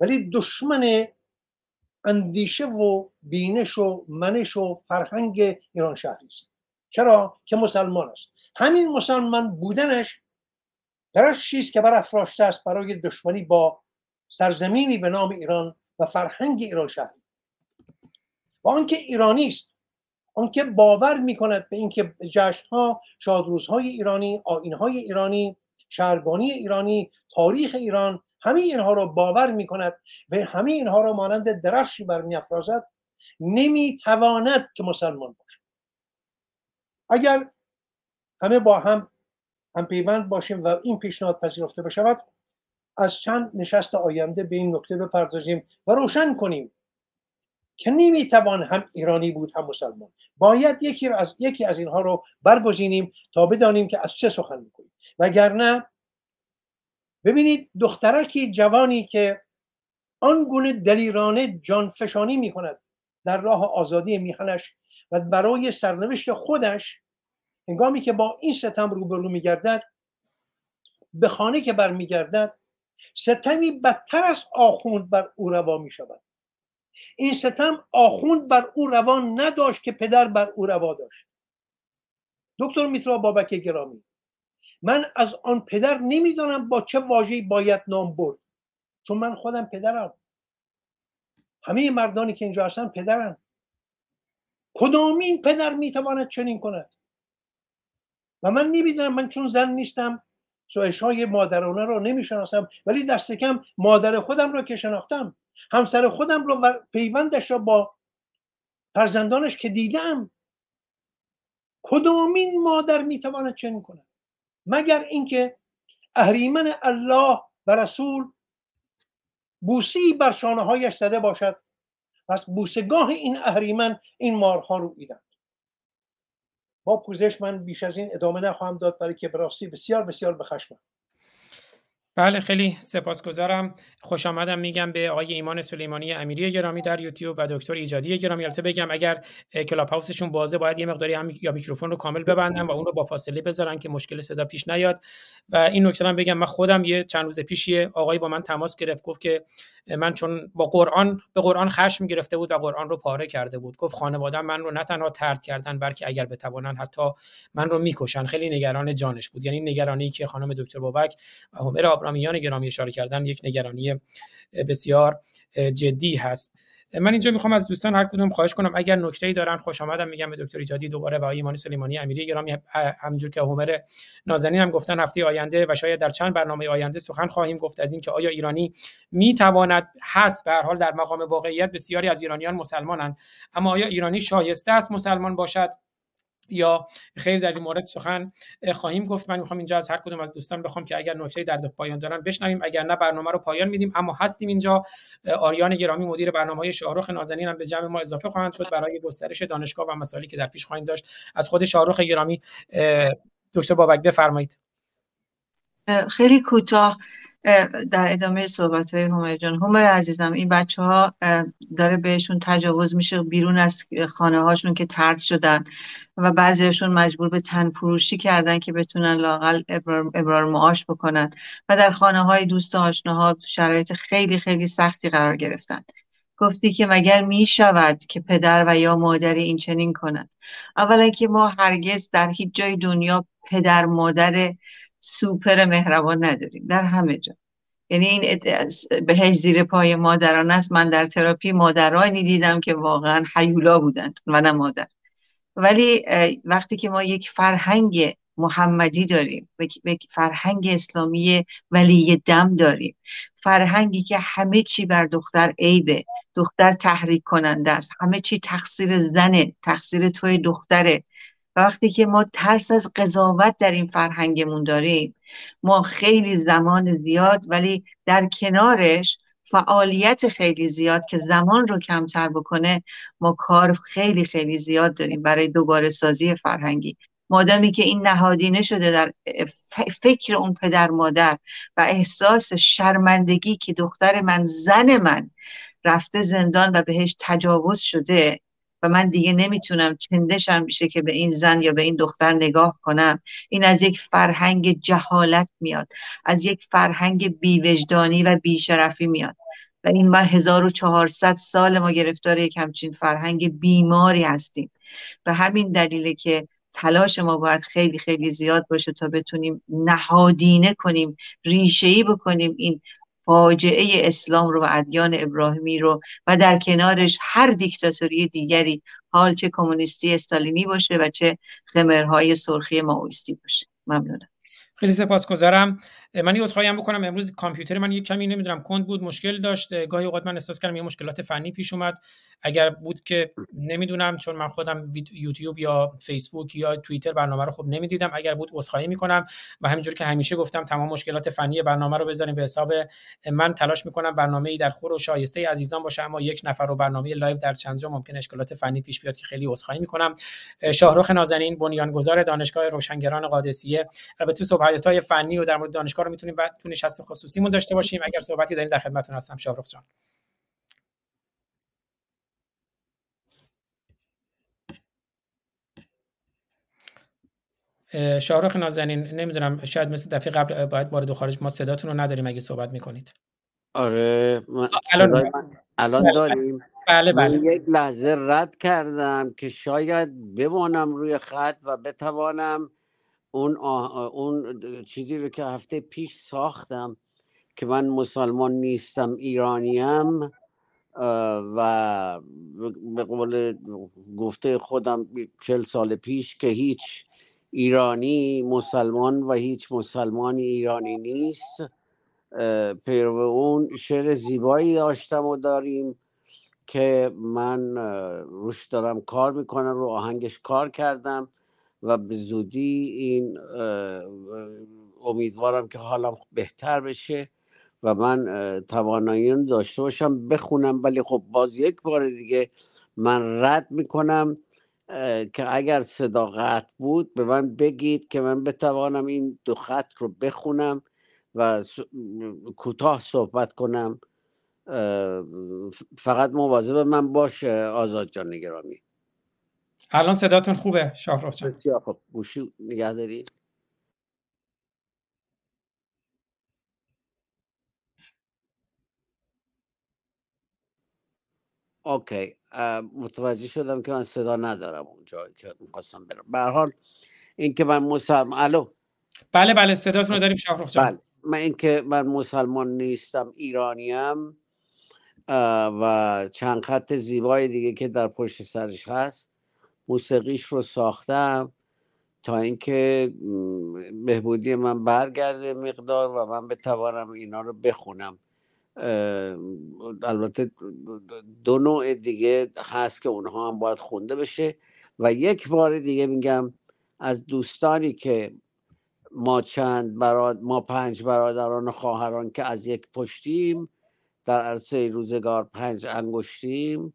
ولی دشمن اندیشه و بینش و منش و فرهنگ ایران شهری است. چرا؟ که مسلمان است. همین مسلمان بودنش درش چیست که برافراشته است برای دشمنی با سرزمینی به نام ایران و فرهنگ ایران شهری؟ و آنکه ایرانی است آنکه باور می‌کند به اینکه جشنها شادروزهای ایرانی آینهای ایرانی شهربانی ایرانی تاریخ ایران همه اینها را باور می کند و همه اینها را مانند درفشی برمی افرازد نمی تواند که مسلمان باشد. اگر همه با هم هم پیوند باشیم و این پیشنهاد پذیرفته بشود از چند نشست آینده به این نکته بپردازیم و روشن کنیم که نمی‌توان هم ایرانی بود هم مسلمان. باید یکی از یکی از اینها رو برگزینیم تا بدانیم که از چه سخن می‌کنیم وگرنه ببینید دخترکی جوانی که آنگونه دلیرانه جانفشانی می کند در راه آزادی میهنش و برای سرنوشت خودش هنگامی که با این ستم روبرو میگردد به خانه که برمیگردد ستمی بدتر از آخوند بر او روا می شود این ستم آخوند بر او روان نداشت که پدر بر او روا داشت. دکتر میترا بابک گرامی من از آن پدر نمی‌دانم با چه واژه‌ای باید نام برد چون من خودم پدرم. همه مردانی که اینجا هستن پدرن. کدامین پدر می‌تواند چنین کند؟ و من نمی‌دونم من چون زن نیستم سوهش های مادرانه را نمی‌شناسم ولی دست کم مادر خودم را که شناختم همسر خودم را و پیوندش را با فرزندانش که دیدم کدامین مادر می‌تواند چنین کند؟ مگر اینکه اهریمن الله و رسول بوسی بر شانه هایش زده باشد؟ پس بوسگاه این اهریمن این مارها رو ایدند با پوزش من بیش از این ادامه نخواهم داد برای که براستی بسیار بسیار به بله خیلی سپاسگزارم. خوش آمدم میگم به آقای ایمان سلیمانی امیری گرامی در یوتیوب و دکتر ایجادی گرامی. البته بگم اگر کلاب هاوسشون بازه باید یه مقداری هم یا میکروفون رو کامل ببندم و اون رو با فاصله بذارن که مشکل صدا پیش نیاد. و این نکته هم بگم من خودم یه چند روز پیش یه آقایی با من تماس گرفت گفت که من چون با قرآن به قرآن خشم گرفته بود و قرآن رو پاره کرده بود. گفت خانواده من رو نه تنها ترد کردن بلکه اگر بتوانن حتی من رو می‌کشن خیلی نگران جانش بود. یعنی نگرانی که خانم دکتر بابک و همر آبرامیان گرامی اشاره کردن یک نگرانی بسیار جدی هست. من اینجا می‌خوام از دوستان هر کدوم خواهش کنم اگر نکته‌ای دارن خوش آمدم میگم به دکتر ایجادی دوباره و ایمانی سلیمانی امیری گرامی همینجور که عمر نازنین هم گفتن هفته آینده و شاید در چند برنامه آینده سخن خواهیم گفت از اینکه آیا ایرانی می‌تواند هست. به هر حال در مقام واقعیت بسیاری از ایرانیان مسلمانند. اما آیا ایرانی شایسته است مسلمان باشد؟ یا خیر در این مورد سخن خواهیم گفت. من می‌خوام اینجا از هر کدوم از دوستان بخوام که اگر نکته در پایان دارن بشنویم اگر نه برنامه رو پایان میدیم. اما هستیم اینجا. آریان گرامی مدیر برنامه شاهرخ نازنین هم به جمع ما اضافه خواهند شد برای گسترش دانشگاه و مسائلی که در پیش خواهیم داشت. از خود شاهرخ گرامی دکتر بابک بفرمایید. خیلی کوتاه. در ادامه صحبت های همه جان. همر عزیزم این بچه ها داره بهشون تجاوز میشه بیرون از خانه هاشون که ترد شدن و بعضیشون مجبور به تن فروشی کردن که بتونن لاقل ابرار, معاش بکنن و در خانه های دوست آشناها شرایط خیلی خیلی سختی قرار گرفتن. گفتی که مگر می شود که پدر و یا مادری این چنین کنند؟ اولا که ما هرگز در هیچ جای دنیا پدر مادر سوپر مهربان نداریم. در همه جا. یعنی این بهش زیر پای مادران است. من در تراپی مادرانی دیدم که واقعا حیولا بودند و نه مادر. ولی وقتی که ما یک فرهنگ محمدی داریم یک فرهنگ اسلامی ولی دم داریم فرهنگی که همه چی بر دختر عیبه دختر تحریک کننده است همه چی تقصیر زنه تقصیر توی دختره. وقتی که ما ترس از قضاوت در این فرهنگمون داریم ما خیلی زمان زیاد ولی در کنارش فعالیت خیلی زیاد که زمان رو کمتر بکنه ما کار خیلی خیلی زیاد داریم برای دوباره سازی فرهنگی. مادمی که این نهادینه شده در فکر اون پدر مادر و احساس شرمندگی که دختر من زن من رفته زندان و بهش تجاوز شده و من دیگه نمی‌تونم چندشم میشه که به این زن یا به این دختر نگاه کنم. این از یک فرهنگ جهالت میاد از یک فرهنگ بیوجدانی و بیشرفی میاد. و این ما 1400 سال ما گرفتار یک همچین فرهنگ بیماری هستیم. و همین دلیله که تلاش ما باید خیلی خیلی زیاد باشه تا بتونیم نهادینه کنیم ریشه‌ای بکنیم این فاجعه اسلام رو و ادیان ابراهیمی رو و در کنارش هر دیکتاتوری دیگری حال چه کمونیستی استالینی باشه و چه خمرهای سرخی ماویستی باشه. ممنونم. خیلی سپاسگزارم. من یه هم بکنم. امروز کامپیوتر من یک کمی نمی‌دونم کند بود مشکل داشت. گاهی اوقات من احساس کردم یه مشکلات فنی پیش اومد. اگر بود که نمی‌دونم چون من خودم یوتیوب یا فیسبوک یا توییتر برنامه رو خب نمی‌دیدم. اگر بود عذرخواهی می‌کنم و همینجور که همیشه گفتم تمام مشکلات فنی برنامه رو بذاریم به حساب من تلاش می‌کنم برنامه ای در خور و شایسته عزیزان باشه. اما یک نفر رو برنامه live در چند جا ممکن اشکالات فنی پیش بیاد که خیلی عذرخواهی می‌کنم. شاهرخ نازنین بنیانگذار دانشگاه روشنگران قادسیه. البته صحبت های فنی و در مورد دانشگاه رو می‌تونیم بعد تو نشست خصوصیمون داشته باشیم. اگر صحبتی دارین در خدمتتون هستم. شاهرخ جان. شاهرخ نازنین نمی‌دونم شاید مثل دفعه قبل باید وارد و خارج ما صداتون رو نداریم اگه صحبت می‌کنید. آره الان الان بله. داریم. بله بله. یک لحظه رد کردم که شاید بمانم روی خط و بتوانم اون, اون چیزی رو که هفته پیش ساختم که من مسلمان نیستم ایرانیم و به قول گفته خودم چل سال پیش که هیچ ایرانی مسلمان و هیچ مسلمانی ایرانی نیست. پیرو اون شعر زیبایی داشتم و داریم که من روش دارم کار می‌کنم رو آهنگش کار کردم. و به زودی این امیدوارم که حالا بهتر بشه و من توانایی داشته باشم بخونم. ولی خب باز یک بار دیگه من رد می‌کنم که اگر صداقت بود به من بگید که من بتوانم این دو خط رو بخونم و کوتاه صحبت کنم. فقط مواظب من باشه آزاد جان نگرامی الان صداتون خوبه شاهرخ جان؟ بسیار خب گوشی نگه دارید اوکی. متوجه شدم که من صدا ندارم اونجا که می‌خواستم برم. به حال اینکه من مسلمان الو؟ بله بله صداتون رو داریم شاهرخ جان. بله. من اینکه من مسلمان نیستم ایرانیم و چند خط زیبای دیگه که در پشت سرش هست موسیقیش رو ساختم تا اینکه بهبودی من برگرده مقدار و من بتوانم اینا رو بخونم. البته دو نوع دیگه هست که اونها هم باید خونده بشه و یک بار دیگه میگم از دوستانی که ما چند براد ما پنج برادران و خواهران که از یک پشتیم در عرصه روزگار پنج انگشتیم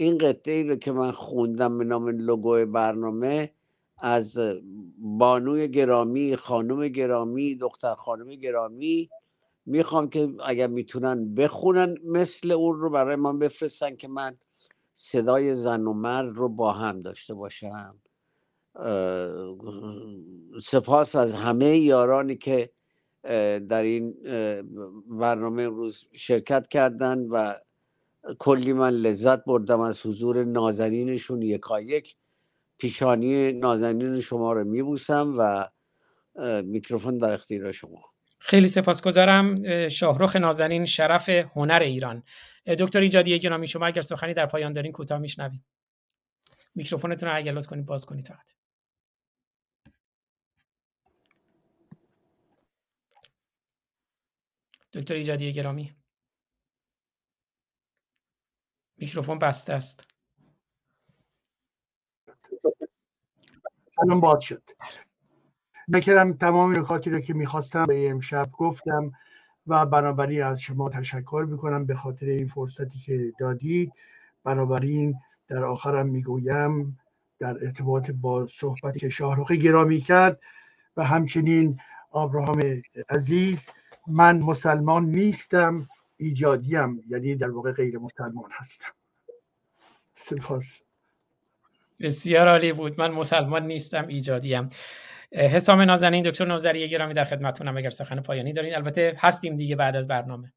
این قطعه ای رو که من خوندم به نام لوگو برنامه از بانوی گرامی خانم گرامی دختر خانم گرامی می‌خوام که اگر می‌تونن بخونن مثل اون رو برای من بفرستن که من صدای زن و مرد رو با هم داشته باشم. سپاس از همه یارانی که در این برنامه روز شرکت کردن و کلی من لذت بردم از حضور نازنینشون یکایک. پیشانی نازنین شما رو میبوسم و میکروفون در اختیار شما. خیلی سپاسگزارم شاهرخ نازنین شرف هنر ایران. دکتر ایجادی گرامی شما اگر سخنی در پایان دارین کوتاه میشنویم. میکروفونتون رو اگر کنید باز کنید فقط. دکتر ایجادی گرامی. میکروفون بسته است. الان باز شد. بکرم تمام نکاتی رو که می‌خواستم به امشب گفتم و بنابراین از شما تشکر می‌کنم به خاطر این فرصتی که دادید. بنابراین در آخرم می‌گویم در ارتباط با صحبتی که شاهرخ گرامی کرد و همچنین آبراهام عزیز من مسلمان نیستم. ایجادیم یعنی در واقع غیر مسلمان هستم. سپاس. بسیار عالی بود. من مسلمان نیستم ایجادیم حسام نازنین دکتر نوزری گرامی در خدمتتونم اگر سخن پایانی دارین. البته هستیم دیگه بعد از برنامه.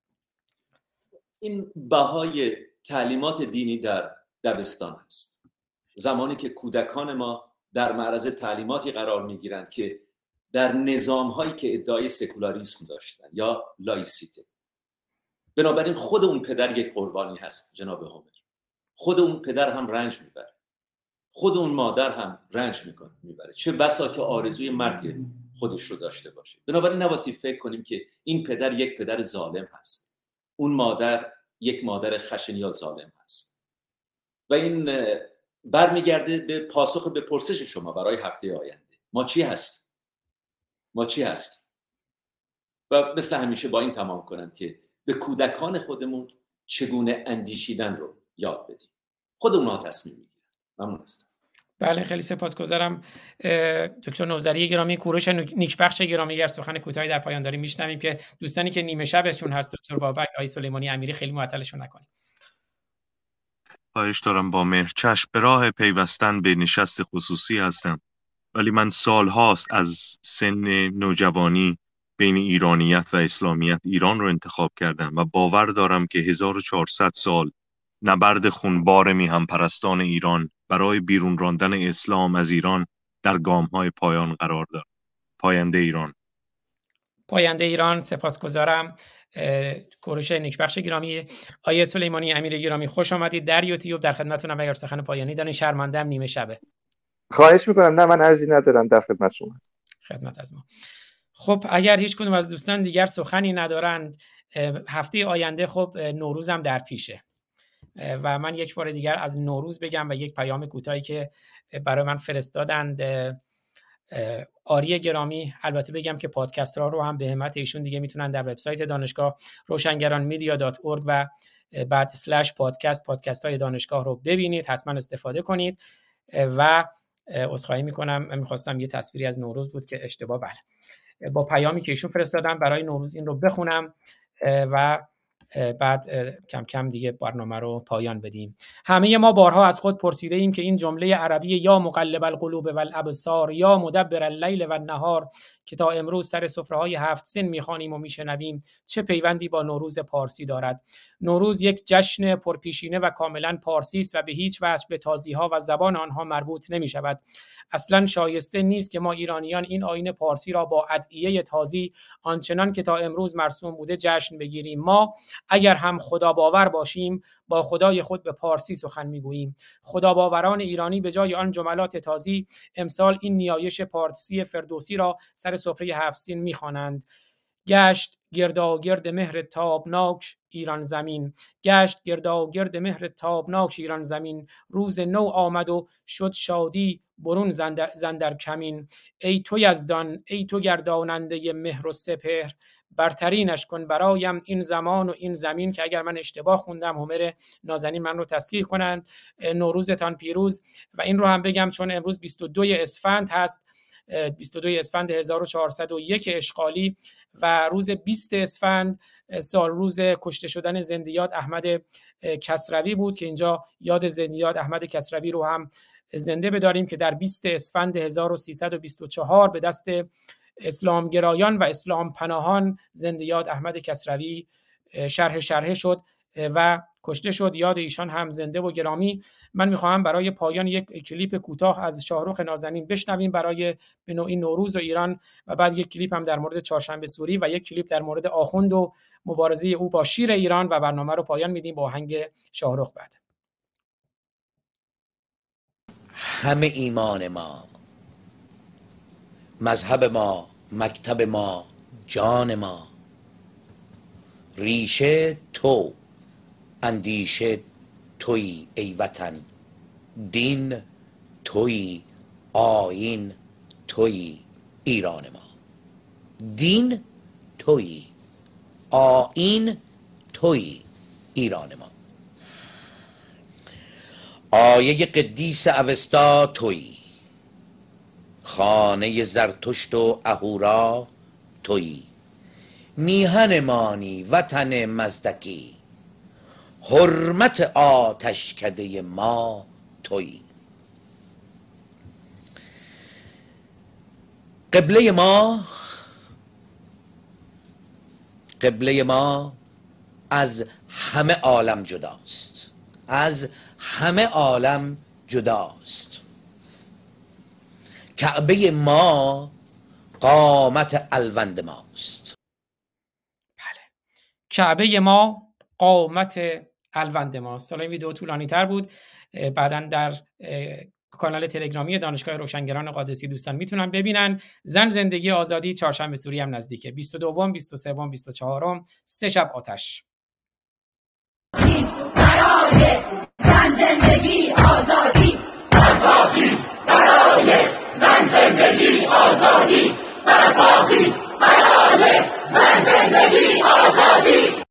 این بهای تعلیمات دینی در دبستان است. زمانی که کودکان ما در معرض تعلیماتی قرار می‌گیرند که در نظام هایی که ادعای سکولاریسم داشتن یا لایسیته. بنابراین خود اون پدر یک قربانی هست جناب هومر. خود اون پدر هم رنج می‌بره. خود اون مادر هم رنج می‌کنه می‌بره. چه بسا که آرزوی مرگ خودش رو داشته باشه. بنابراین نباستی فکر کنیم که این پدر یک پدر ظالم هست. اون مادر یک مادر خشن یا ظالم هست. و این برمیگرده به پاسخ به پرسش شما برای هفته آینده. ما چی هست ما چی هست و مثل همیشه با این تمام کنم که به کودکان خودمون چگونه اندیشیدن رو یاد بدیم. خود اونها تصمیم می‌گیرن ممنون هستم. بله خیلی سپاسگزارم. دکتر نوزری گرامی کوروش نیکبخش گرامی گر سخن کوتاهی در پایان داریم. میشنویم که دوستانی که نیمه شبشون هست دکتر بابک آقای سلیمانی امیری خیلی معطلشون نکنیم. خواهش دارم با مهر چشم. به راه پیوستن به نشست خصوصی هستم. ولی من سالهاست از سن نوجوانی بین ایرانیت و اسلامیت ایران رو انتخاب کردم و باور دارم که 1400 سال نبرد خونبار میهم پرستان ایران برای بیرون راندن اسلام از ایران در گام های پایان قرار دارد پاینده ایران. پاینده ایران سپاسگزارم. کوروش نیکبخش گرامی. آیه سلیمانی امیر گرامی خوش آمدید. در یوتیوب در خدمتتونم. اگر سخن پایانی دارین شرمنده نیمه شبه. خواهش می‌کنم. نه من ارزی ندارم در خدمت شما. خدمت از ما. خب اگر هیچ کدوم از دوستان دیگر سخنی ندارند هفته آینده خب نوروزم در پیشه. و من یک بار دیگر از نوروز بگم و یک پیام کوتاهی که برای من فرستادند. آری گرامی البته بگم که پادکست ها رو هم به همت ایشون دیگه می‌تونن در وبسایت دانشگاه روشنگران میدیا دات و بعد سلش پادکست پادکست های دانشگاه رو ببینید حتما استفاده کنید. و عذرخواهی می‌کنم می‌خواستم یه تصویری از نوروز بود که اشتباه بله. با پیامی که ایشون فرستادم برای نوروز این رو بخونم و بعد کم کم دیگه برنامه رو پایان بدیم. همه ما بارها از خود پرسیده ایم که این جمله عربی یا مقلب القلوب و الابصار یا مدبر اللیل و النهار که تا امروز سر سفره های هفت سن می‌خوانیم و میشنویم چه پیوندی با نوروز پارسی دارد. نوروز یک جشن پرپیشینه و کاملا پارسی است و به هیچ وجه به تازی ها و زبان آنها مربوط نمی شود اصلا شایسته نیست که ما ایرانیان این آین پارسی را با ادعیه تازی آنچنان که تا امروز مرسوم بوده جشن بگیریم. ما اگر هم خدا باور باشیم با خدای خود به پارسی سخن می‌گوییم. خدا باوران ایرانی به جای آن جملات تازی امسال این نیایش پارسی فردوسی را سر سفره هفسین می‌خوانند. گشت گرد مهر تابناک ایران زمین. گشت گرد مهر تابناک ایران زمین. روز نو آمد و شد شادی برون زندر, کمین. ای تو یزدان ای تو گرداننده مهر و سپهر برترینش کن برایم این زمان و این زمین که اگر من اشتباه خوندم همر نازنین من رو تصحیح کنند. نوروزتان پیروز. و این رو هم بگم چون امروز 22 اسفند هست. 22 اسفند 1401 اشغالی و روز 20 اسفند سال روز کشته شدن زندیات احمد کسروی بود که اینجا یاد زندیات احمد کسروی رو هم زنده بداریم که در 20 اسفند 1324 به دست اسلامگرایان و اسلام پناهان زندیات احمد کسروی شرح شرح شد. و کشته شد. یاد ایشان هم زنده و گرامی. من می‌خواهم برای پایان یک کلیپ کوتاه از شاهرخ نازنین بشنویم برای به نوعی نوروز و ایران و بعد یک کلیپ هم در مورد چهارشنبه سوری و یک کلیپ در مورد آخوند و مبارزه او با شیر ایران و برنامه رو پایان میدیم با آهنگ شاهرخ بعد. همه ایمان ما مذهب ما مکتب ما جان ما ریشه تو. اندیشه توی ای وطن. دین توی آین توی ایران ما. دین توی آین توی ایران ما. آیه قدیس اوستا توی. خانه زرتشت و اهورا توی. میهن مانی وطن مزدکی. حرمت آتشکده ما توی. قبله ما قبله ما از همه عالم جداست. از همه عالم جداست. کعبه ما قامت الوند ماست. بله. کعبه ما قامت الوند ماست. حالا این ویدیو طولانی تر بود بعدا در کانال تلگرامی دانشگاه روشنگران قادسی دوستان می‌تونن ببینن. زن زندگی آزادی چهارشنبه سوری هم نزدیکه. 22 23 24 سه شب آتش. برای زن زندگی آزادی. برای زن زندگی آزادی. برای زن زندگی آزادی.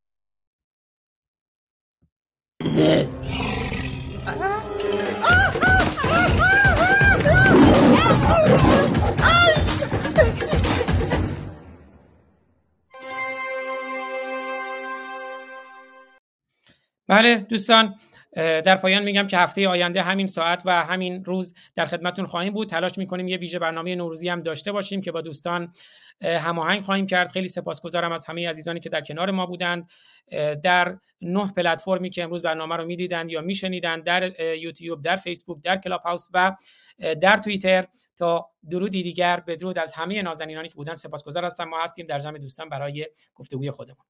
بله دوستان در پایان میگم که هفته آینده همین ساعت و همین روز در خدمتون خواهیم بود. تلاش می‌کنیم یه ویژه برنامه نوروزی هم داشته باشیم که با دوستان هماهنگ خواهیم کرد. خیلی سپاسگزارم از همه عزیزانی که در کنار ما بودند. در نه پلتفرمی که امروز برنامه رو می‌دیدند یا میشنیدند در یوتیوب در فیسبوک در کلاب هاوس و در توییتر. تا درودی دیگر بدرود از همه نازنینانی که بودن سپاسگزار هستم. ما هستیم. در جمع دوستان برای گفتگوی خودمون.